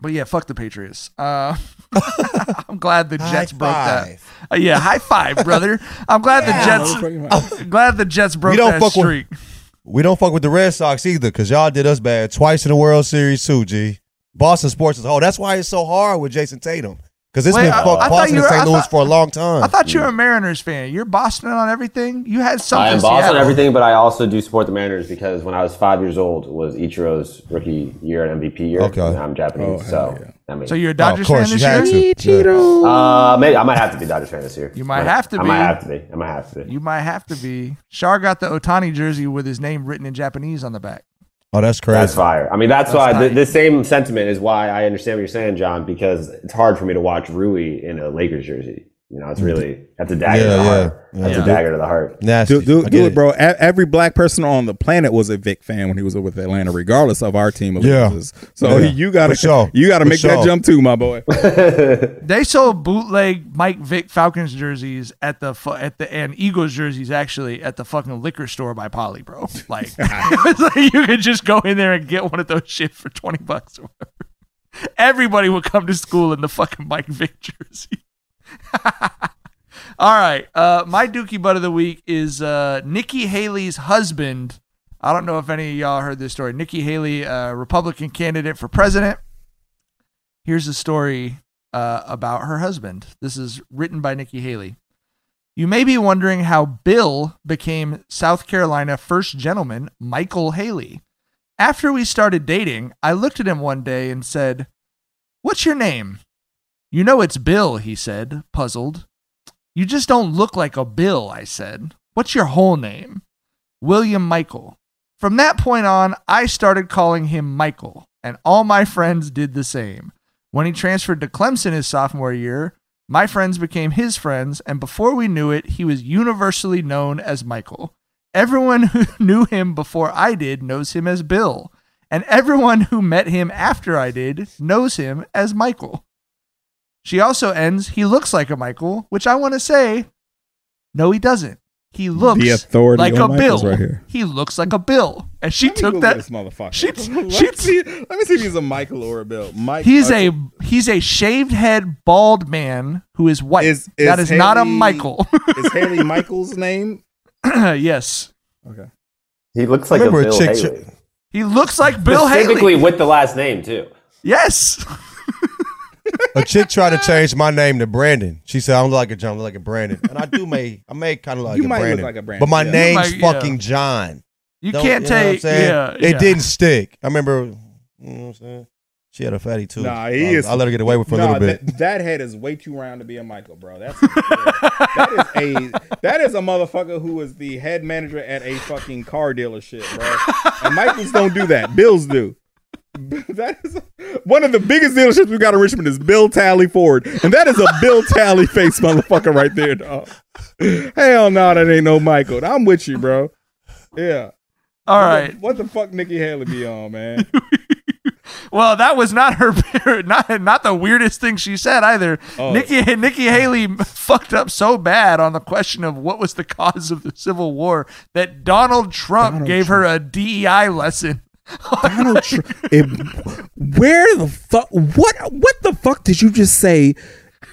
Speaker 4: but yeah, fuck the Patriots. Uh, I'm glad the Jets broke that. Uh, yeah, high five, brother. I'm glad the Jets. glad the Jets broke that
Speaker 5: fuck
Speaker 4: streak.
Speaker 5: with we don't fuck with the Red Sox either because y'all did us bad twice in the World Series too. G. Boston sports is a whole. That's why it's so hard with Jayson Tatum because it's
Speaker 4: Wait,
Speaker 5: been
Speaker 4: I-
Speaker 5: fuck
Speaker 4: I
Speaker 5: Boston
Speaker 4: you
Speaker 5: and St. Louis
Speaker 4: thought-
Speaker 5: for a long time.
Speaker 4: I thought you were a Mariners fan. You're Boston on everything. You had something.
Speaker 6: I am Boston
Speaker 4: on
Speaker 6: everything, but I also do support the Mariners because when I was five years old was Ichiro's rookie year and MVP year.
Speaker 5: Okay.
Speaker 6: and I'm Japanese, oh, so I mean,
Speaker 4: So you're a Dodgers fan this year?
Speaker 6: Uh, maybe I might have to be Dodgers fan this year.
Speaker 4: You might have to
Speaker 6: I
Speaker 4: be.
Speaker 6: might have to be. I might have to be.
Speaker 4: You might have to be. Shar got the Ohtani jersey with his name written in Japanese on the back.
Speaker 5: Oh, that's crazy.
Speaker 6: That's fire. I mean, that's,
Speaker 4: That's
Speaker 6: why
Speaker 4: tight.
Speaker 6: the, the same sentiment is why I understand what you're saying, John, because it's hard for me to watch Rui in a Lakers jersey. You know, it's mm, really that's a dagger to
Speaker 5: Yeah,
Speaker 6: the
Speaker 5: yeah.
Speaker 6: heart.
Speaker 5: Yeah.
Speaker 6: That's
Speaker 5: Yeah.
Speaker 6: a dagger to the heart.
Speaker 5: Nasty.
Speaker 3: Do, do, do
Speaker 5: get
Speaker 3: it, bro. E- Every black person on the planet was a Vic fan when he was with Atlanta, regardless of our team
Speaker 5: Yeah.
Speaker 3: allegiances. So
Speaker 5: Yeah.
Speaker 3: you gotta
Speaker 5: For sure.
Speaker 3: you gotta
Speaker 5: For
Speaker 3: make that jump too, my boy.
Speaker 4: They sold bootleg Mike Vick Falcons jerseys at the fu- at the and Eagles jerseys actually at the fucking liquor store by Poly, bro. Like, it's like you could just go in there and get one of those shit for twenty bucks or whatever. Everybody would come to school in the fucking Mike Vick jersey. All right, uh, my Dookie butt of the week is uh, Nikki Haley's husband. I don't know if any of y'all heard this story. Nikki Haley, uh, Republican candidate for president. Here's a story uh, about her husband. This is written by Nikki Haley. You may be wondering how Bill became South Carolina first gentleman Michael Haley. After we started dating, I looked at him one day and said, What's your name? You know it's Bill, he said, puzzled. You just don't look like a Bill, I said. What's your whole name? William Michael. From that point on, I started calling him Michael, and all my friends did the same. When he transferred to Clemson his sophomore year, my friends became his friends, and before we knew it, he was universally known as Michael. Everyone who knew him before I did knows him as Bill, and everyone who met him after I did knows him as Michael. She also ends, he looks like a Michael, which I want to say, no, he doesn't. He looks
Speaker 3: The authority
Speaker 4: like a
Speaker 3: Michaels
Speaker 4: Bill.
Speaker 3: right here.
Speaker 4: He looks like a Bill. And she
Speaker 3: Let
Speaker 4: took
Speaker 3: Google
Speaker 4: that.
Speaker 3: this motherfucker.
Speaker 4: She,
Speaker 3: let,
Speaker 4: she,
Speaker 3: me see, let me see if he's a Michael or a Bill. Mike.
Speaker 4: he's a he's a shaved head bald man who is white.
Speaker 3: Is-
Speaker 4: that
Speaker 3: is
Speaker 4: is not a Michael.
Speaker 3: is Haley Michael's name?
Speaker 4: yes.
Speaker 3: Okay.
Speaker 6: He looks like a
Speaker 5: Remember a
Speaker 6: Bill
Speaker 5: chick-
Speaker 6: Haley.
Speaker 4: He looks like Bill
Speaker 6: Specifically
Speaker 4: Haley.
Speaker 6: with the last name too.
Speaker 4: Yes.
Speaker 5: A chick tried to change my name to Brandon. She said I don't look like a John, I look like a Brandon, and I do may I may kind of like
Speaker 3: You
Speaker 5: a
Speaker 3: might look like a Brandon,
Speaker 5: but my
Speaker 3: yeah.
Speaker 5: Name's
Speaker 4: might- yeah.
Speaker 5: fucking John.
Speaker 4: You
Speaker 5: Don't-
Speaker 4: can't
Speaker 5: know what I'm
Speaker 4: take
Speaker 5: saying?
Speaker 4: yeah.
Speaker 5: It
Speaker 4: yeah.
Speaker 5: didn't stick. I remember. You know what I'm saying? She had a fatty too.
Speaker 3: Nah, he
Speaker 5: I,
Speaker 3: is.
Speaker 5: I let her get away with it for a little bit.
Speaker 3: That, that head is way too round to be a Michael, bro. That's that is a that is a motherfucker who is the head manager at a fucking car dealership, bro. And Michaels don't do that. Bills do. That is one of the biggest dealerships we got in Richmond is Bill Tally Ford, and that is a Bill Tally face motherfucker right there, dog. Hell no, that ain't no Michael. I'm with you, bro. Yeah.
Speaker 4: All
Speaker 3: What the- What the fuck Nikki Haley be on, man?
Speaker 4: Well, that was not her not not the weirdest thing she said either.
Speaker 3: Oh.
Speaker 4: Nikki Nikki Haley fucked up so bad on the question of what was the cause of the Civil War that Donald Trump
Speaker 3: Donald
Speaker 4: gave her a DEI lesson.
Speaker 3: Donald Trump. where the fuck? What? What the fuck did you just say?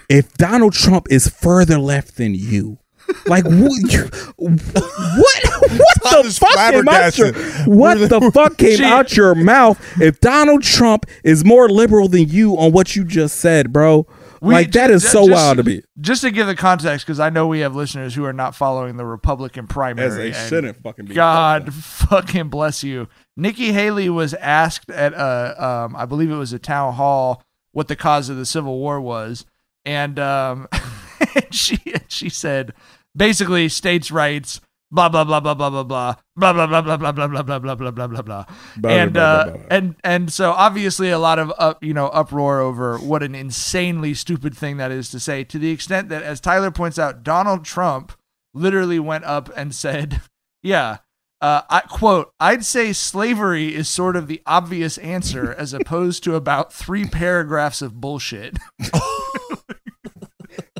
Speaker 3: If Donald Trump is further left than you, like what? You, what? What the fuck came out your? What the fuck came out your mouth? If Donald Trump is more liberal than you on what you just said, bro,
Speaker 4: We-
Speaker 3: like that is
Speaker 4: ju-
Speaker 3: so
Speaker 4: just-
Speaker 3: wild to me.
Speaker 4: Just to give the context, because I know we have listeners who are not following the Republican primary.
Speaker 3: As they shouldn't fucking be.
Speaker 4: God fucking bless you. Nikki Haley was asked at a, um, I believe it was a town hall, what the cause of the Civil War was, and um, she she said basically states' rights. Blah blah blah blah blah blah blah blah blah blah blah blah blah blah blah blah blah blah blah blah and uh and and so obviously a lot of up you know uproar over what an insanely stupid thing that is to say to the extent that as Tyler points out Donald Trump literally went up and said yeah uh, I quote I'd say slavery is sort of the obvious answer as opposed to about three paragraphs of bullshit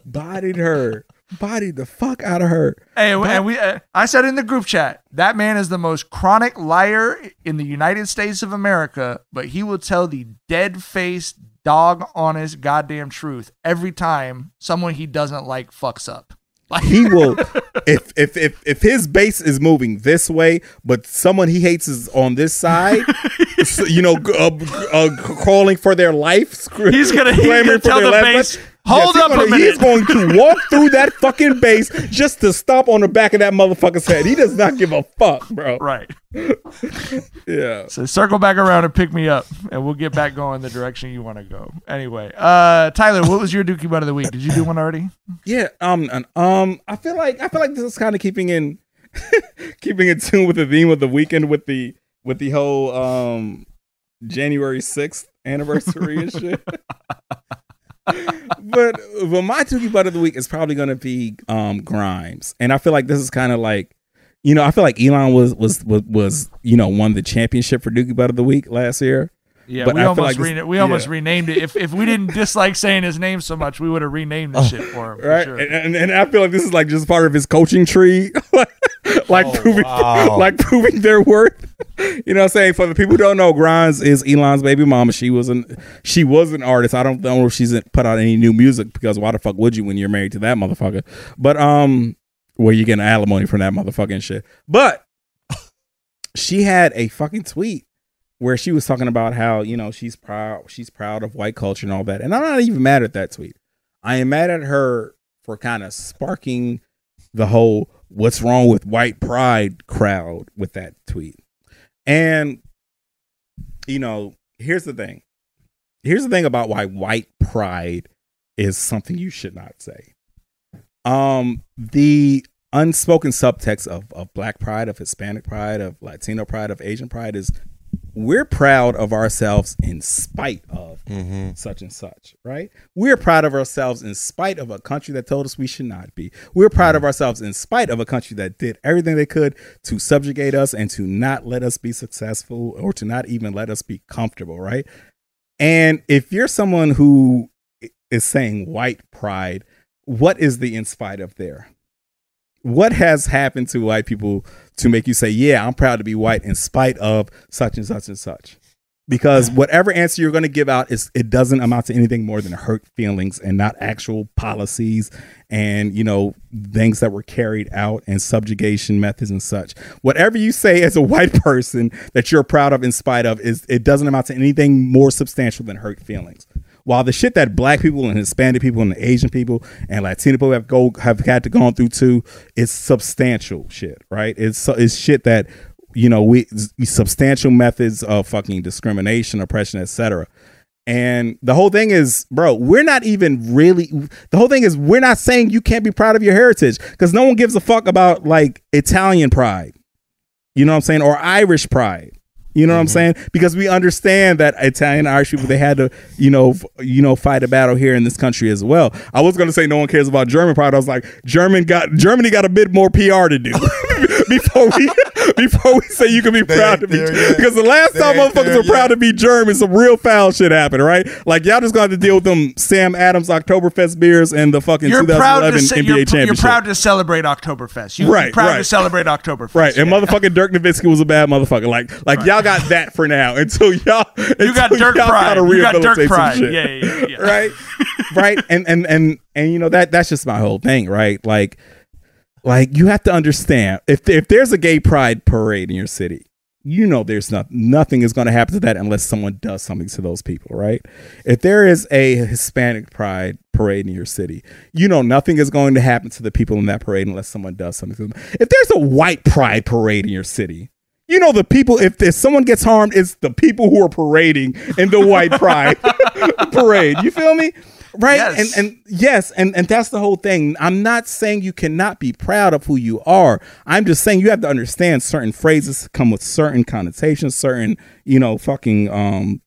Speaker 3: Bodied her. Bodied the fuck out of her.
Speaker 4: Hey, and we, uh, I said in the group chat, that man is the most chronic liar in the United States of America, but he will tell the dead faced, dog honest, goddamn truth every time someone he doesn't like fucks up.
Speaker 3: Like- he will if if if if his base is moving this way, but someone he hates is on this side, so, you know, uh, uh, crawling for their life.
Speaker 4: He's gonna- he's gonna tell the base,
Speaker 3: Yes,
Speaker 4: "Hold
Speaker 3: he's
Speaker 4: up a
Speaker 3: gonna- He's
Speaker 4: minute."
Speaker 3: going to walk through that fucking base just to stomp on the back of that motherfucker's head. He does not give a fuck, bro.
Speaker 4: Right.
Speaker 3: Yeah.
Speaker 4: So circle back around and pick me up, and we'll get back going the direction you want to go. Anyway, uh, Tyler, what was your Dookie Butt of the week? Did you do one already?
Speaker 3: Yeah, um, and, um, I feel like I feel like this is kind of keeping in keeping in tune with the theme of the weekend with the with the whole um January sixth anniversary and shit. but but my Dookie butt of the week is probably gonna be um Grimes, and I feel like this is kind of like. You know, I feel like Elon was was was, was you know won the championship for Dookie Butt of the Week last year.
Speaker 4: Yeah,
Speaker 3: But
Speaker 4: we
Speaker 3: I
Speaker 4: almost
Speaker 3: like
Speaker 4: rena- we almost
Speaker 3: yeah.
Speaker 4: renamed it. If if we didn't dislike saying his name so much, we would have renamed the shit for him. for
Speaker 3: right?
Speaker 4: sure.
Speaker 3: And, and, and I feel like this is like just part of his coaching tree, like proving
Speaker 5: wow.
Speaker 3: like proving their worth. You know what I'm saying? For the people who don't know, Grimes is Elon's baby mama. She was an she was an artist. I don't know if she's put out any new music because why the fuck would you when you're married to that motherfucker? But um, where you getting alimony from that motherfucking shit? But she had a fucking tweet where she was talking about how you know she's proud she's proud of white culture and all that. And i'm not even mad at that tweet. I am mad at her for kind of sparking the whole what's wrong with white pride crowd with that tweet. And you know here's the thing. Here's the thing about why white pride is something you should not say. Um the unspoken subtext of, of black pride of hispanic pride of latino pride of asian pride is we're proud of ourselves in spite of mm-hmm. such and such right? We're proud of ourselves in spite of a country that told us we should not be. We're proud of mm-hmm. ourselves in spite of a country that did everything they could to subjugate us and to not let us be successful or to not even let us be comfortable right? And if you're someone who is saying white pride what is the in spite of there? What has happened to white people to make you say, "Yeah, I'm proud to be white in spite of such and such and such"? Because whatever answer you're going to give out is it doesn't amount to anything more than hurt feelings and not actual policies and you know things that were carried out and subjugation methods and such. Whatever you say as a white person that you're proud of in spite of is it doesn't amount to anything more substantial than hurt feelings. While the shit that black people and Hispanic people and Asian people and Latino people have go have had to go through too is substantial shit, right? It's it's shit that you know we substantial methods of fucking discrimination, oppression, etc. And the whole thing is, bro, we're not even really. The whole thing is, we're not saying you can't be proud of your heritage because no one gives a fuck about like Italian pride. You know what I'm saying? Or Irish pride. You know what I'm mm-hmm. saying? Because we understand that Italian Irish people they had to, you know, f- you know, fight a battle here in this country as well. I was gonna say no one cares about German pride. I was like, German got Germany got a bit more PR to do before we before we say you can be proud to be because the last time motherfuckers were proud to be German, some real foul shit happened, right? Like y'all just got to deal with them Sam Adams Oktoberfest beers and the fucking
Speaker 4: You're proud to
Speaker 3: 2011
Speaker 4: say,
Speaker 3: NBA
Speaker 4: you're, pr- you're
Speaker 3: championship.
Speaker 4: proud to celebrate Oktoberfest. You,
Speaker 3: Right,
Speaker 4: you're proud to
Speaker 3: right.
Speaker 4: celebrate Oktoberfest.
Speaker 3: Right, and motherfucking Dirk Nowitzki was a bad motherfucker. Like, like y'all got that for now until y'all.
Speaker 4: You got Dirk
Speaker 3: y'all
Speaker 4: pride.
Speaker 3: gotta
Speaker 4: You got Dirk
Speaker 3: rehabilitate some
Speaker 4: pride. Yeah, yeah, yeah.
Speaker 3: right, right, and and and and you know that that's just my whole thing, right? Like, like you have to understand if if there's a gay pride parade in your city, you know there's not nothing is going to happen to that unless someone does something to those people, right? If there is a Hispanic pride parade in your city, you know nothing is going to happen to the people in that parade unless someone does something to them. If there's a white pride parade in your city, you know the people. If, if someone gets harmed, it's the people who are parading in the white pride parade. You feel me? Right? And and yes, and and that's the whole thing. I'm not saying you cannot be proud of who you are. I'm just saying you have to understand certain phrases come with certain connotations, certain you know fucking um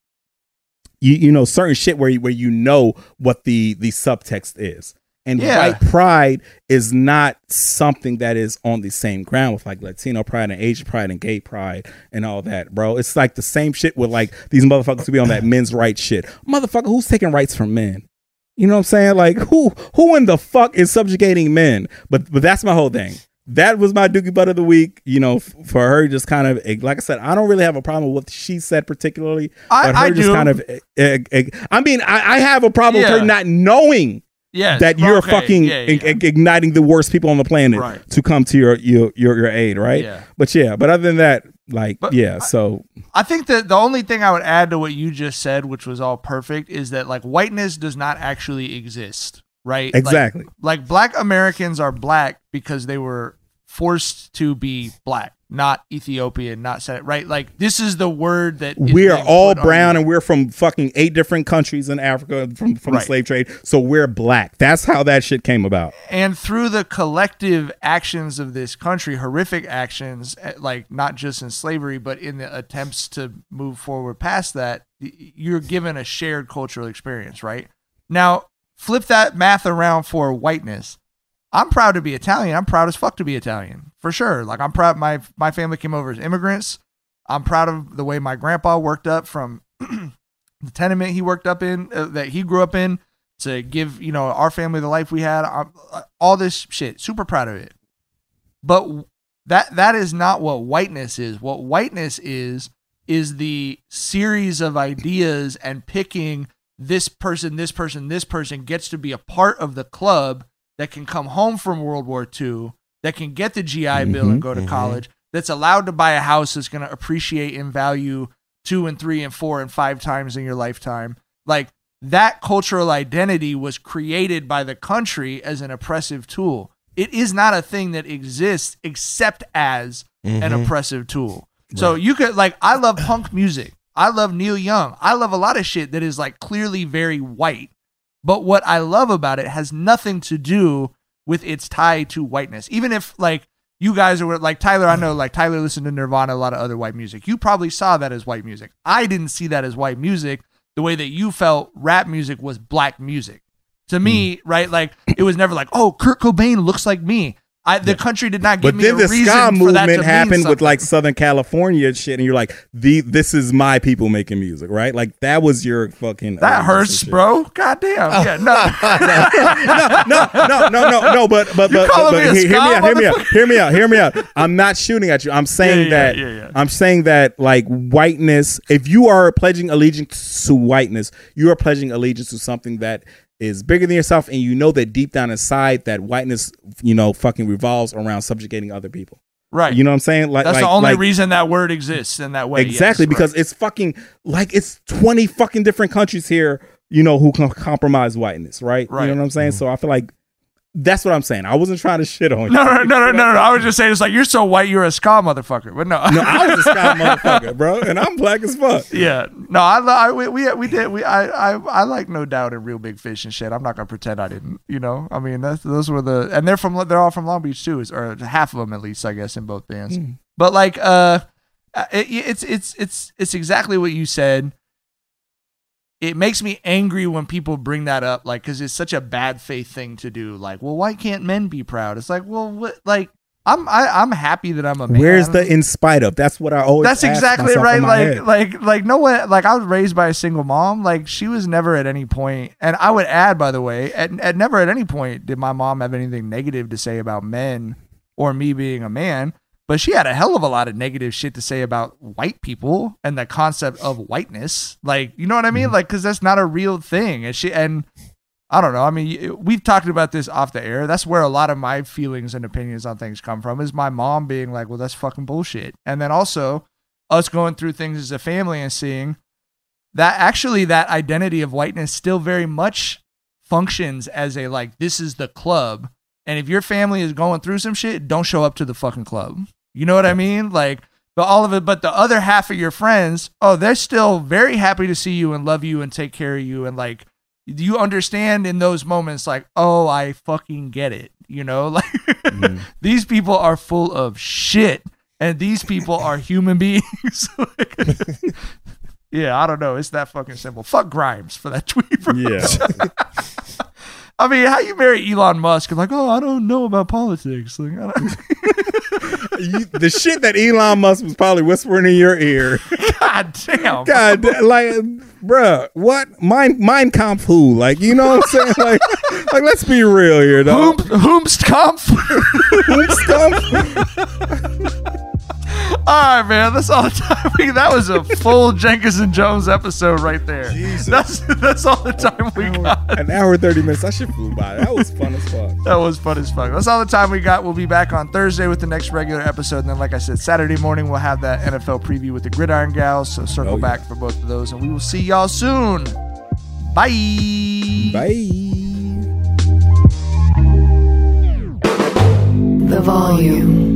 Speaker 3: you you know certain shit where you, where you know what the the subtext is. And
Speaker 4: Yeah.
Speaker 3: white pride is not something that is on the same ground with like Latino pride and Asian pride and gay pride and all that, bro. It's like the same shit with like these motherfuckers to be on that men's rights shit. Motherfucker, who's taking rights from men? You know what I'm saying? Like who who in the fuck is subjugating men? But but that's my whole thing. That was my Dookie Butt of the week. You know, f- for her, just kind of eh, like I said, I don't really have a problem with what she said particularly.
Speaker 4: I-
Speaker 3: but her
Speaker 4: I
Speaker 3: just
Speaker 4: do.
Speaker 3: kind of. eh, eh, eh, I mean, I, I have a problem with her not knowing
Speaker 4: Yes,
Speaker 3: that you're
Speaker 4: okay,
Speaker 3: fucking
Speaker 4: yeah, yeah.
Speaker 3: ig- ig- igniting the worst people on the planet
Speaker 4: Right.
Speaker 3: to come to your your your, your aid, right?
Speaker 4: Yeah.
Speaker 3: But yeah, but other than that, like yeah, so
Speaker 4: I think that the only thing I would add to what you just said, which was all perfect, is that like whiteness does not actually exist, right? Like-
Speaker 3: Exactly.
Speaker 4: Like, black Americans are black because they were forced to be black, not Ethiopian, not set right. Like this is the word that
Speaker 3: we are all brown and we're from fucking eight different countries in Africa from from
Speaker 4: Right.
Speaker 3: the slave trade. So we're black. That's how that shit came about.
Speaker 4: and through the collective actions of this country, horrific actions, eh, like not just in slavery, but in the attempts to move forward past that, you're given a shared cultural experience, right? Now, flip that math around for whiteness. I'm proud to be Italian. I'm proud as fuck to be Italian, for sure. Like I'm proud. My my family came over as immigrants. I'm proud of the way my grandpa worked up from the tenement he worked up in uh, that he grew up in to give you know our family the life we had um, uh, all this shit super proud of it but that that is not what whiteness is what whiteness is is the series of ideas and picking this person this person this person gets to be a part of the club that can come home from world war ii that can get the gi bill and go to
Speaker 3: mhm.
Speaker 4: college that's allowed to buy a house that's going to appreciate in value two and three and four and five times in your lifetime. Like that cultural identity was created by the country as an oppressive tool. It is not a thing that exists except as an
Speaker 3: Mhm.
Speaker 4: oppressive tool. So you could like I love punk music. I love Neil Young. I love a lot of shit that is like clearly very white. But what I love about it has nothing to do with its tie to whiteness. Even if like you guys are like Tyler, I know like Tyler listened to Nirvana, a lot of other white music. You probably saw that as white music. I didn't see that as white music the way that you felt rap music was black music. To me, hmm. right? Like it was never like, oh, Kurt Cobain looks like me. I, the country did not give
Speaker 3: But
Speaker 4: me
Speaker 3: then
Speaker 4: a
Speaker 3: the
Speaker 4: reason
Speaker 3: ska
Speaker 4: for that to
Speaker 3: movement happened with like Southern California shit, and you're like, the this is my people making music, right? Like that was your fucking uh,
Speaker 4: that hurts, bro. God damn. Yeah, no.
Speaker 3: no, no, no, no, no. But but
Speaker 4: You
Speaker 3: but, but,
Speaker 4: me
Speaker 3: hear, me out. Hear me out. Hear me out. Hear me out. I'm not shooting at you. I'm saying
Speaker 4: Yeah, yeah,
Speaker 3: that.
Speaker 4: yeah, yeah.
Speaker 3: I'm saying that like whiteness. If you are pledging allegiance to whiteness, you are pledging allegiance to something that is bigger than yourself, and you know that deep down inside that whiteness, you know, fucking revolves around subjugating other people.
Speaker 4: Right.
Speaker 3: You know what I'm saying? Like
Speaker 4: That's
Speaker 3: like,
Speaker 4: the only
Speaker 3: like-
Speaker 4: reason that word exists in that way.
Speaker 3: Exactly,
Speaker 4: yes,
Speaker 3: because it's fucking like it's 20 fucking different countries here, you know, who can compromise whiteness, right?
Speaker 4: Right.
Speaker 3: You know what I'm saying? Mm-hmm. So I feel like that's what I'm saying. I wasn't trying to shit on you.
Speaker 4: No, no, no, no, no, no. I was just saying, it's like you're so white, you're a ska motherfucker. But no,
Speaker 3: No, I was a ska motherfucker, bro, and I'm black as fuck.
Speaker 4: Yeah, no, I, I we, we we did we I I I like no doubt in Reel Big Fish and shit. I'm not gonna pretend I didn't. You know, I mean that's those were the and they're from they're all from Long Beach too, is- or half of them at least, I guess, in both bands.
Speaker 3: Mm.
Speaker 4: But like, uh, it, it's it's it's it's exactly what you said. It makes me angry when people bring that up, like, because it's such a bad faith thing to do. Like, well, why can't men be proud? It's like, well, what, like, I'm I, I'm happy that I'm a man.
Speaker 3: Where's the in spite of? That's what I always.
Speaker 4: That's exactly right. Like,
Speaker 3: head.
Speaker 4: like, like, no one. Like, I was raised by a single mom. Like, she was never at any point, and I would add, by the way, at, at never at any point did my mom have anything negative to say about men or me being a man. But she had a hell of a lot of negative shit to say about white people and the concept of whiteness. Like, you know what I mean? Mm-hmm. Like, because that's not a real thing. And she and I don't know. I mean, we've talked about this off the air. That's where a lot of my feelings and opinions on things come from. Is my mom being like, "Well, that's fucking bullshit," and then also us going through things as a family and seeing that actually that identity of whiteness still very much functions as a like this is the club, and if your family is going through some shit, don't show up to the fucking club. You know what I mean? Like. But all of it, but the other half of your friends, oh, they're still very happy to see you and love you and take care of you and like you understand in those moments like oh i fucking get it you know like mm-hmm. these people are full of shit and these people are human beings Like, yeah i don't know it's that fucking simple fuck grimes for that tweet bro.
Speaker 3: Yeah.
Speaker 4: I mean, how you marry Elon Musk and like, oh, I don't know about politics. Like,
Speaker 3: You- the shit that Elon Musk was probably whispering in your ear.
Speaker 4: God damn.
Speaker 3: God, like, bruh, what? Mind, Mein Kampf who? Like, you know what I'm saying? Like, like let's be real here, though.
Speaker 4: Hoomst Kampf. All right, man. That's all the time we. That was a full Jenkins and Jonez episode right there. That's that's all the oh, time we got.
Speaker 3: An hour thirty minutes. That shit flew by. That was fun as fuck.
Speaker 4: That was fun as fuck. That's all the time we got. We'll be back on Thursday with the next regular episode. And then, like I said, Saturday morning we'll have that NFL preview with the Gridiron Gals. So circle
Speaker 3: Oh, yeah.
Speaker 4: back for both of those. And we will see y'all soon. Bye.
Speaker 3: Bye.
Speaker 1: The volume.